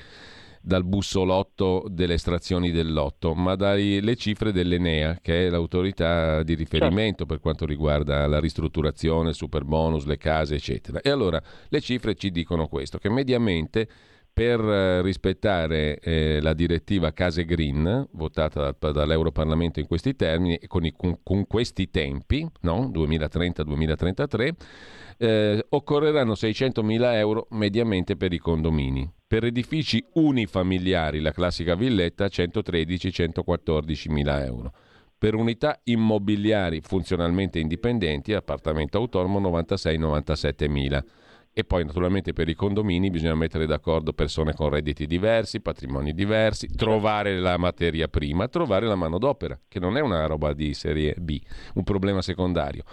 dal bussolotto delle estrazioni del lotto, ma dalle cifre dell'Enea, che è l'autorità di riferimento per quanto riguarda la ristrutturazione, il super bonus, le case, eccetera. E allora le cifre ci dicono questo, che mediamente per eh, rispettare eh, la direttiva Case Green, votata da, dall'Europarlamento in questi termini e con, con, con, questi tempi, no? 2030-2033, eh, occorreranno 600.000 euro mediamente per i condomini. Per edifici unifamiliari, la classica villetta, 113-114 mila euro. Per unità immobiliari funzionalmente indipendenti, appartamento autonomo, 96-97 mila. E poi naturalmente per i condomini bisogna mettere d'accordo persone con redditi diversi, patrimoni diversi, trovare la materia prima, trovare la manodopera, che non è una roba di serie B, un problema secondario.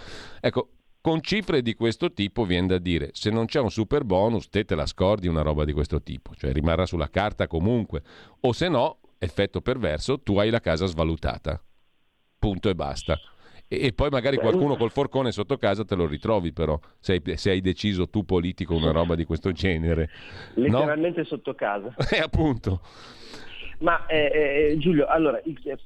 Ecco, con cifre di questo tipo viene da dire, se non c'è un super bonus, te te la scordi una roba di questo tipo, cioè rimarrà sulla carta comunque, o se no, effetto perverso, tu hai la casa svalutata. Punto e basta. E, poi magari qualcuno col forcone sotto casa te lo ritrovi però, se hai, se hai deciso tu politico una roba di questo genere. Letteralmente no? sotto casa. Eh, appunto. Ma eh, eh, Giulio, allora,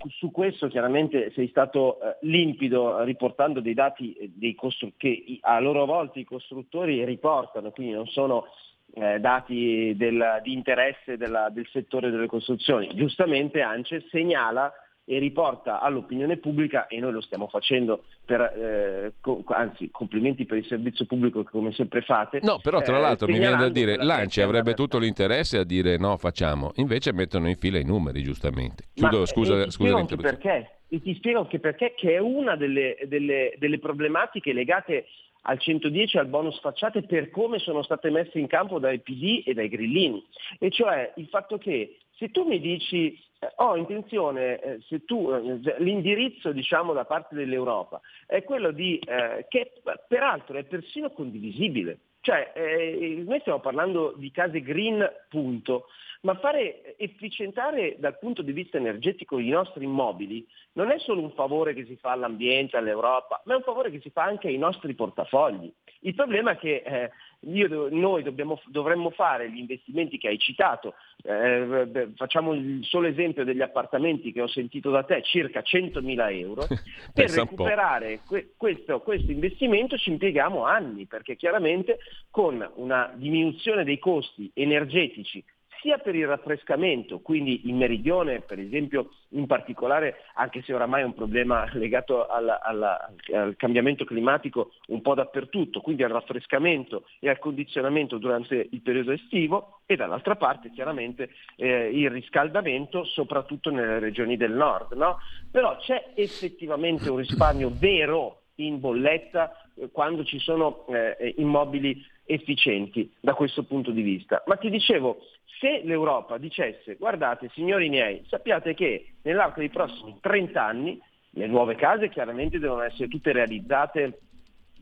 su questo chiaramente sei stato eh, limpido riportando dei dati eh, dei costru- che a loro volta i costruttori riportano, quindi non sono eh, dati del, di interesse della, del settore delle costruzioni. Giustamente ANCE segnala e riporta all'opinione pubblica, e noi lo stiamo facendo per, eh, co- anzi complimenti per il servizio pubblico che come sempre fate. No, però tra eh, l'altro mi viene da dire, l'ANCI avrebbe tutto l'interesse a dire no, facciamo, invece mettono in fila i numeri giustamente. Chiudo, Ma, scusa, eh, scusa anche perché, e ti spiego anche perché, che è una delle, delle, delle problematiche legate al 110 al bonus facciate per come sono state messe in campo dai PD e dai grillini. E cioè il fatto che se tu mi dici eh, ho intenzione, eh, tu, eh, l'indirizzo diciamo da parte dell'Europa è quello di, eh, che peraltro è persino condivisibile, cioè eh, noi stiamo parlando di case green punto, ma fare efficientare dal punto di vista energetico i nostri immobili non è solo un favore che si fa all'ambiente, all'Europa, ma è un favore che si fa anche ai nostri portafogli. Il problema è che eh, io, noi dobbiamo, dovremmo fare gli investimenti che hai citato, eh, facciamo il solo esempio degli appartamenti che ho sentito da te, circa 100.000 euro, per recuperare que- questo, questo investimento ci impieghiamo anni, perché chiaramente con una diminuzione dei costi energetici sia per il raffrescamento, quindi in meridione per esempio in particolare, anche se oramai è un problema legato alla, alla, al cambiamento climatico un po' dappertutto, quindi al raffrescamento e al condizionamento durante il periodo estivo e dall'altra parte chiaramente eh, il riscaldamento soprattutto nelle regioni del nord. No? Però c'è effettivamente un risparmio vero in bolletta quando ci sono eh, immobili efficienti da questo punto di vista. Ma ti dicevo, se l'Europa dicesse guardate signori miei, sappiate che nell'arco dei prossimi 30 anni le nuove case chiaramente devono essere tutte realizzate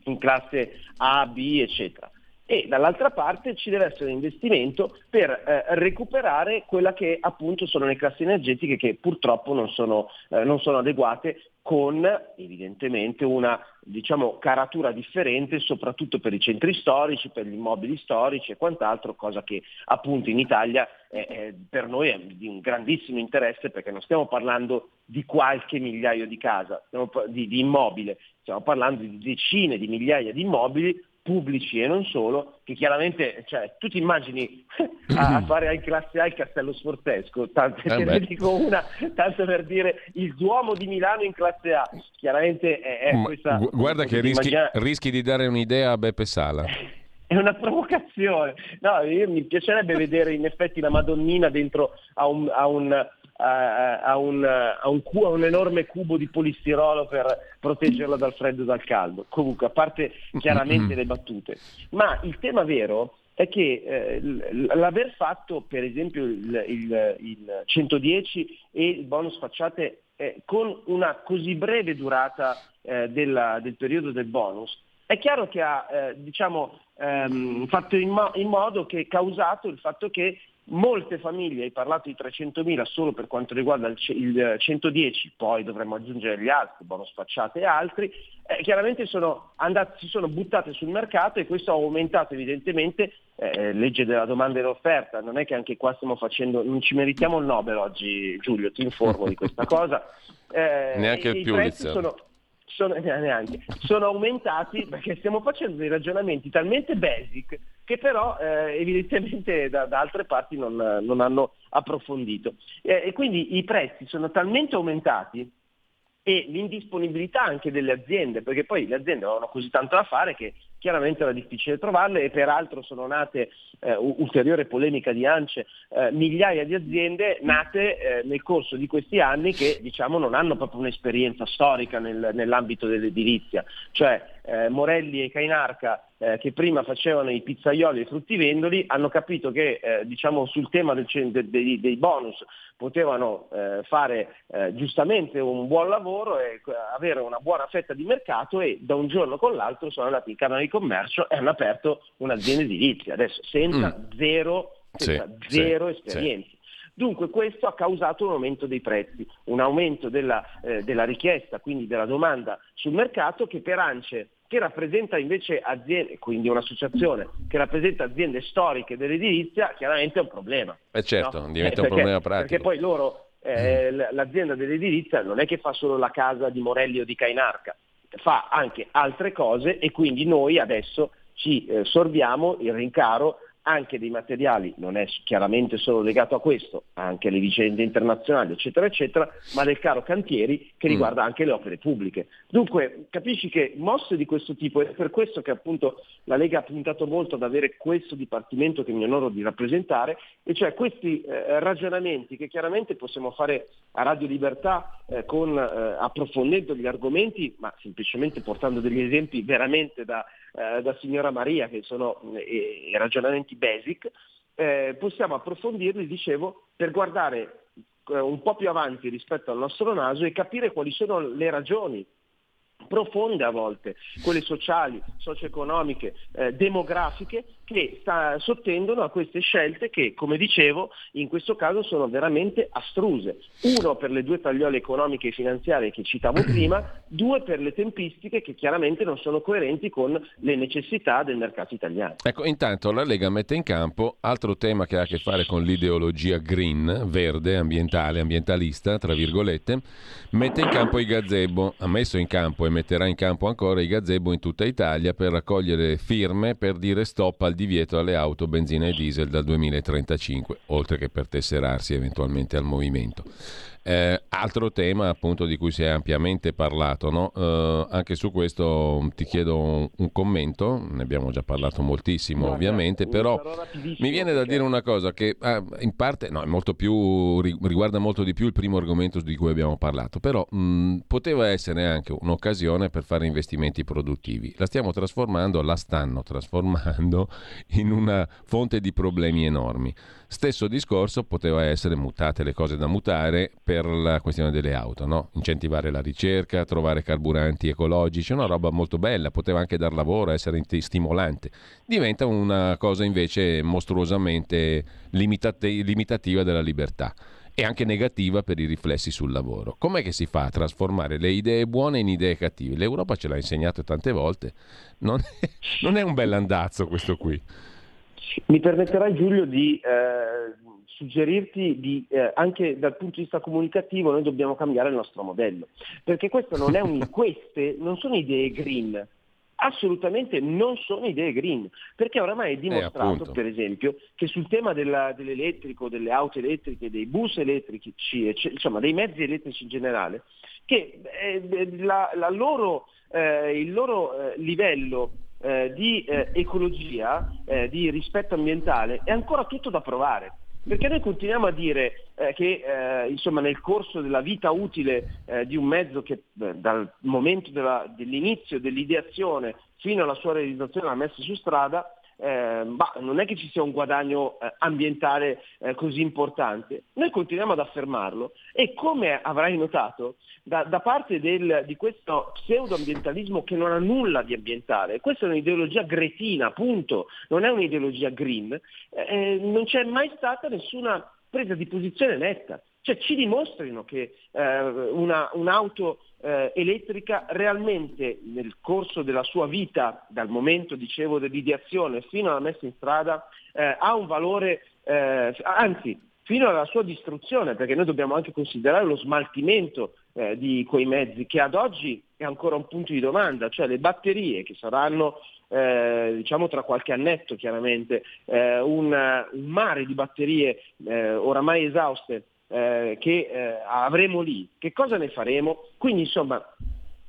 in classe A, B, eccetera. E dall'altra parte ci deve essere investimento per eh, recuperare quella che appunto sono le classi energetiche che purtroppo non sono, eh, non sono adeguate con evidentemente una diciamo, caratura differente soprattutto per i centri storici, per gli immobili storici e quant'altro, cosa che appunto in Italia è, per noi è di un grandissimo interesse perché non stiamo parlando di qualche migliaio di casa, di, di immobile, stiamo parlando di decine di migliaia di immobili pubblici e non solo, che chiaramente, cioè, tu ti immagini a, a fare in classe A il castello sforzesco, tanto, eh ne dico una, tanto per dire il Duomo di Milano in classe A, chiaramente è, è questa... Gu- guarda che rischi, immagina... rischi, di dare un'idea a Beppe Sala. È una provocazione, no, mi piacerebbe vedere in effetti la Madonnina dentro a un, a un a, un, a, un, a, un, enorme cubo di polistirolo per proteggerlo dal freddo e dal caldo. Comunque, a parte chiaramente le battute. Ma il tema vero è che eh, l'aver fatto per esempio il, il, il 110 e il bonus facciate eh, con una così breve durata eh, della, del periodo del bonus, è chiaro che ha eh, diciamo, ehm, fatto in, mo- in, modo che causato il fatto che Molte famiglie, hai parlato di 300.000 solo per quanto riguarda il, il 110, poi dovremmo aggiungere gli altri, bonus facciate e altri, eh, chiaramente sono andati, si sono buttate sul mercato e questo ha aumentato evidentemente eh, legge della domanda e dell'offerta. Non è che anche qua stiamo facendo, non ci meritiamo il Nobel oggi Giulio, ti informo di questa cosa. Eh, Neanche il più, sono, sono, neanche, sono aumentati perché stiamo facendo dei ragionamenti talmente basic che però eh, evidentemente da, da, altre parti non, non hanno approfondito. Eh, e quindi i prezzi sono talmente aumentati e l'indisponibilità anche delle aziende, perché poi le aziende avevano così tanto da fare che chiaramente era difficile trovarle e peraltro sono nate, eh, ulteriore polemica di ANCE, eh, migliaia di aziende nate eh, nel corso di questi anni che diciamo, non hanno proprio un'esperienza storica nel, nell'ambito dell'edilizia, cioè eh, Morelli e Cainarca eh, che prima facevano i pizzaioli e i fruttivendoli hanno capito che eh, diciamo, sul tema del, de, de, dei bonus potevano fare giustamente un buon lavoro e avere una buona fetta di mercato e da un giorno con l'altro sono andati in Camera di Commercio e hanno aperto un'azienda edilizia, adesso senza mm. zero, senza sì, zero sì, esperienze. Sì. Dunque questo ha causato un aumento dei prezzi, un aumento della, eh, della richiesta, quindi della domanda sul mercato che per ANCE che rappresenta invece aziende, quindi un'associazione che rappresenta aziende storiche dell'edilizia, chiaramente è un problema. Eh certo, no? diventa eh, perché, un problema pratico. Perché poi loro, eh, mm. l'azienda dell'edilizia non è che fa solo la casa di Morelli o di Cainarca, fa anche altre cose e quindi noi adesso ci eh, sorbiamo il rincaro anche dei materiali, non è chiaramente solo legato a questo, anche alle vicende internazionali, eccetera, eccetera, ma del caro cantieri che mm. riguarda anche le opere pubbliche. Dunque, capisci che mosse di questo tipo, è per questo che appunto la Lega ha puntato molto ad avere questo dipartimento che mi onoro di rappresentare, e cioè questi eh, ragionamenti che chiaramente possiamo fare a Radio Libertà eh, con, eh, approfondendo gli argomenti, ma semplicemente portando degli esempi veramente da, eh, da signora Maria, che sono eh, ragionamenti basic, eh, possiamo approfondirli, dicevo, per guardare eh, un po' più avanti rispetto al nostro naso e capire quali sono le ragioni profonde a volte, quelle sociali, socio-economiche, eh, demografiche, che sta, sottendono a queste scelte che, come dicevo, in questo caso sono veramente astruse. Uno per le due tagliole economiche e finanziarie che citavo prima, due per le tempistiche che chiaramente non sono coerenti con le necessità del mercato italiano. Ecco, intanto la Lega mette in campo altro tema che ha a che fare con l'ideologia green, verde, ambientale, ambientalista, tra virgolette, mette in campo i gazebo, ha messo in campo e metterà in campo ancora i gazebo in tutta Italia per raccogliere firme per dire stop al divieto alle auto benzina e diesel dal 2035, oltre che per tesserarsi eventualmente al movimento. Eh, altro tema appunto di cui si è ampiamente parlato, no? eh, anche su questo ti chiedo un, un, commento, ne abbiamo già parlato moltissimo Guarda, ovviamente, però mi viene da dire una cosa che ah, in parte no, molto più, riguarda molto di più il primo argomento di cui abbiamo parlato, però mh, poteva essere anche un'occasione per fare investimenti produttivi. La stiamo trasformando, la stanno trasformando in una fonte di problemi enormi. Stesso discorso poteva essere mutate le cose da mutare per la questione delle auto, no? incentivare la ricerca, trovare carburanti ecologici, una roba molto bella, poteva anche dar lavoro, essere stimolante. Diventa una cosa invece mostruosamente limitate- limitativa della libertà e anche negativa per i riflessi sul lavoro. Com'è che si fa a trasformare le idee buone in idee cattive? L'Europa ce l'ha insegnato tante volte, non è, non è un bell'andazzo questo qui. Mi permetterai Giulio di eh, suggerirti di, eh, anche dal punto di vista comunicativo noi dobbiamo cambiare il nostro modello, perché non un, queste non sono idee green, assolutamente non sono idee green, perché oramai è eh, dimostrato, eh, per esempio, che sul tema della, dell'elettrico, delle auto elettriche, dei bus elettrici, insomma dei mezzi elettrici in generale, che eh, la, la loro, eh, il loro livello eh, di eh, ecologia, eh, di rispetto ambientale, è ancora tutto da provare. Perché noi continuiamo a dire eh, che eh, insomma, nel corso della vita utile eh, di un mezzo che dal momento della, dell'inizio dell'ideazione fino alla sua realizzazione, alla messa su strada, eh, bah, non è che ci sia un guadagno eh, ambientale eh, così importante. Noi continuiamo ad affermarlo e come avrai notato, da, da parte del, di questo pseudo-ambientalismo che non ha nulla di ambientale, questa è un'ideologia gretina, punto, non è un'ideologia green, eh, eh, non c'è mai stata nessuna presa di posizione netta. Cioè ci dimostrino che eh, una, un'auto eh, elettrica realmente nel corso della sua vita, dal momento dicevo dell'ideazione fino alla messa in strada, eh, ha un valore, eh, anzi fino alla sua distruzione, perché noi dobbiamo anche considerare lo smaltimento eh, di quei mezzi che ad oggi è ancora un punto di domanda, cioè le batterie che saranno eh, diciamo tra qualche annetto chiaramente. Eh, un, un, mare di batterie eh, oramai esauste eh, che eh, avremo lì, che cosa ne faremo? Quindi insomma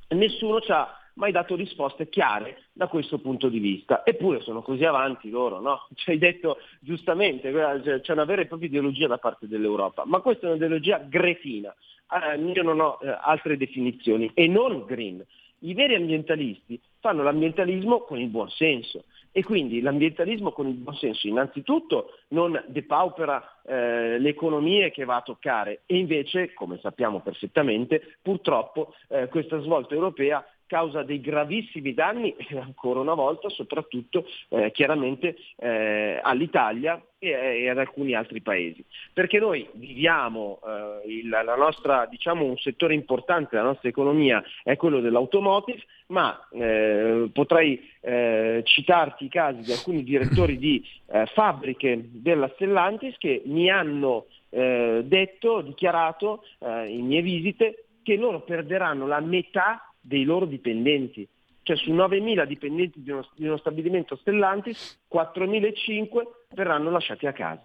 nessuno ci ha mai dato risposte chiare da questo punto di vista. Eppure sono così avanti loro, no? Ci hai detto giustamente, c'è una vera e propria ideologia da parte dell'Europa, ma questa è un'ideologia gretina. Eh, io non ho eh, altre definizioni e non green. I veri ambientalisti fanno l'ambientalismo con il buon senso e quindi l'ambientalismo con il buon senso. Innanzitutto non depaupera eh, le economie che va a toccare. E invece, come sappiamo perfettamente, purtroppo eh, questa svolta europea causa dei gravissimi danni ancora una volta soprattutto eh, chiaramente eh, all'Italia e, e, ad alcuni altri paesi. Perché noi viviamo, eh, il, la nostra, diciamo, un settore importante della nostra economia è quello dell'automotive, ma eh, potrei eh, citarti i casi di alcuni direttori di eh, fabbriche della Stellantis che mi hanno detto, dichiarato in mie visite che loro perderanno la metà dei loro dipendenti. Cioè su 9.000 dipendenti di uno, di uno stabilimento Stellantis, 4.500 verranno lasciati a casa.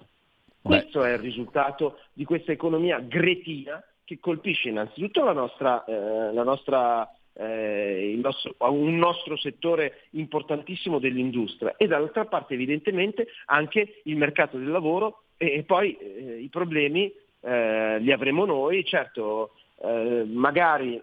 Beh. Questo è il risultato di questa economia gretina che colpisce innanzitutto la nostra, eh, la nostra eh, nostro, un nostro settore importantissimo dell'industria e dall'altra parte evidentemente anche il mercato del lavoro e, e poi eh, i problemi eh, li avremo noi, certo eh, magari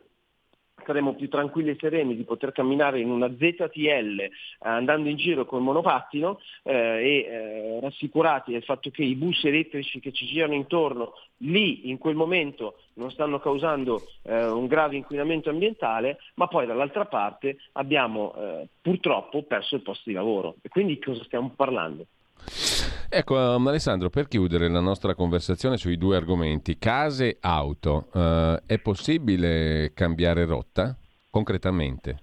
saremo più tranquilli e sereni di poter camminare in una ZTL eh, andando in giro col monopattino eh, e eh, rassicurati del fatto che i bus elettrici che ci girano intorno lì in quel momento non stanno causando eh, un grave inquinamento ambientale, ma poi dall'altra parte abbiamo eh, purtroppo perso il posto di lavoro. E quindi cosa stiamo parlando? Ecco um, Alessandro, per chiudere la nostra conversazione sui due argomenti, case, auto, uh, è possibile cambiare rotta concretamente?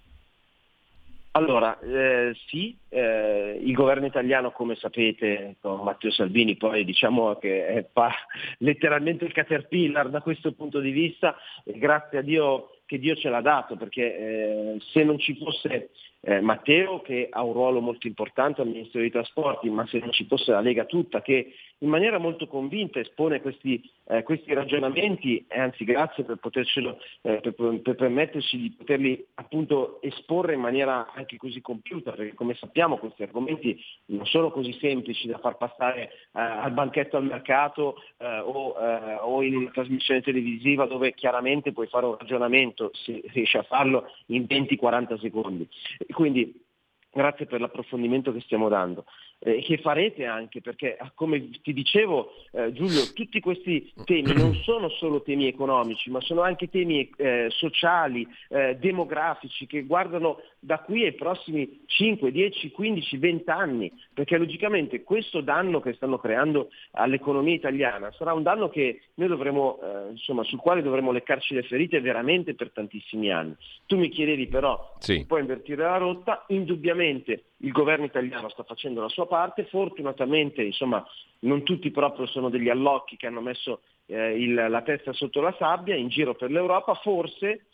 Allora, eh, sì, eh, il governo italiano, come sapete, con Matteo Salvini, poi diciamo che pa- letteralmente il caterpillar da questo punto di vista, e grazie a Dio che Dio ce l'ha dato, perché eh, se non ci fosse eh, Matteo che ha un ruolo molto importante al Ministero dei Trasporti, ma se non ci fosse la Lega tutta che in maniera molto convinta espone questi, eh, questi ragionamenti e anzi grazie per, eh, per, per, permetterci di poterli appunto esporre in maniera anche così compiuta, perché come sappiamo questi argomenti non sono così semplici da far passare eh, al banchetto al mercato eh, o, eh, o in una trasmissione televisiva dove chiaramente puoi fare un ragionamento, se riesci a farlo in 20-40 secondi. Quindi grazie per l'approfondimento che stiamo dando eh, che farete anche, perché ah, come ti dicevo eh, Giulio, tutti questi temi non sono solo temi economici, ma sono anche temi eh, sociali, eh, demografici, che guardano da qui ai prossimi 5, 10, 15, 20 anni, perché logicamente questo danno che stanno creando all'economia italiana sarà un danno che noi dovremo, eh, insomma, sul quale dovremo leccarci le ferite veramente per tantissimi anni. Tu mi chiedevi però sì. se puoi invertire la rotta, indubbiamente il governo italiano sta facendo la sua parte, fortunatamente insomma, non tutti proprio sono degli allocchi che hanno messo eh, il, la testa sotto la sabbia in giro per l'Europa, forse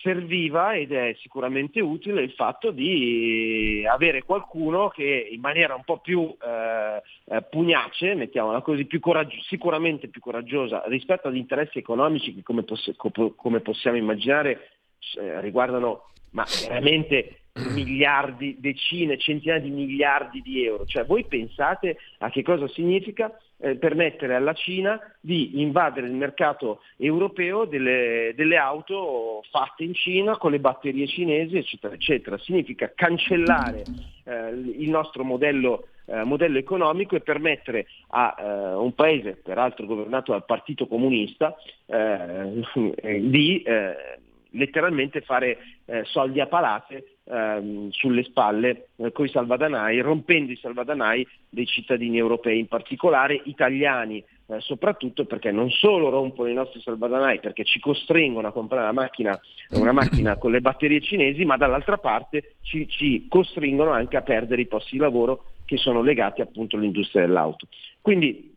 serviva ed è sicuramente utile il fatto di avere qualcuno che in maniera un po' più eh, eh pugnace, mettiamola così, più coraggio- sicuramente più coraggiosa rispetto agli interessi economici che come, poss- come possiamo immaginare eh, riguardano ma veramente miliardi, decine, centinaia di miliardi di euro. Cioè voi pensate a che cosa significa eh, permettere alla Cina di invadere il mercato europeo delle, delle, auto fatte in Cina con le batterie cinesi, eccetera, eccetera. Significa cancellare eh, il nostro modello, eh, modello, economico e permettere a eh, un paese, peraltro governato dal Partito Comunista, eh, di eh, letteralmente fare soldi a palate ehm, sulle spalle eh, con i salvadanai, rompendo i salvadanai dei cittadini europei, in particolare italiani, eh, soprattutto perché non solo rompono i nostri salvadanai perché ci costringono a comprare una macchina, una macchina con le batterie cinesi, ma dall'altra parte ci, ci, costringono anche a perdere i posti di lavoro che sono legati appunto all'industria dell'auto. Quindi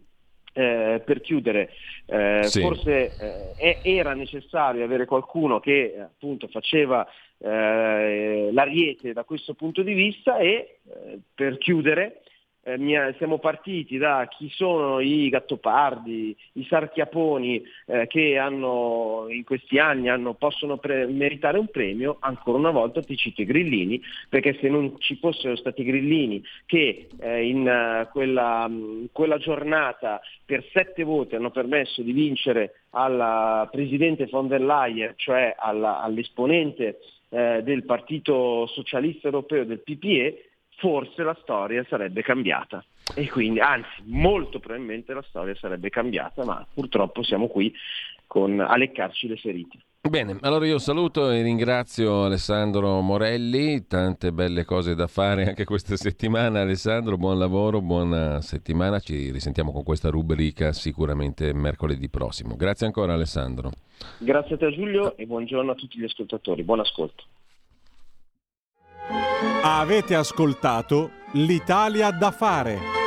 eh, per chiudere, eh, sì. forse eh, era necessario avere qualcuno che appunto faceva eh, l'ariete da questo punto di vista e eh, per chiudere eh, siamo partiti da chi sono i gattopardi, i sarchiaponi eh, che hanno, in questi anni hanno, possono pre- meritare un premio, ancora una volta ti cito i grillini, perché se non ci fossero stati i grillini che eh, in uh, quella, um, quella giornata per sette voti hanno permesso di vincere alla Presidente von der Leyen, cioè alla, all'esponente eh, del Partito Socialista Europeo del PPE, forse la storia sarebbe cambiata. E quindi, anzi, molto probabilmente la storia sarebbe cambiata, ma purtroppo siamo qui con, a leccarci le ferite. Bene, allora io saluto e ringrazio Alessandro Morelli, tante belle cose da fare anche questa settimana. Alessandro, buon lavoro, buona settimana, ci risentiamo con questa rubrica sicuramente mercoledì prossimo. Grazie ancora Alessandro. Grazie a te Giulio e buongiorno a tutti gli ascoltatori, buon ascolto. Avete ascoltato l'Italia da fare.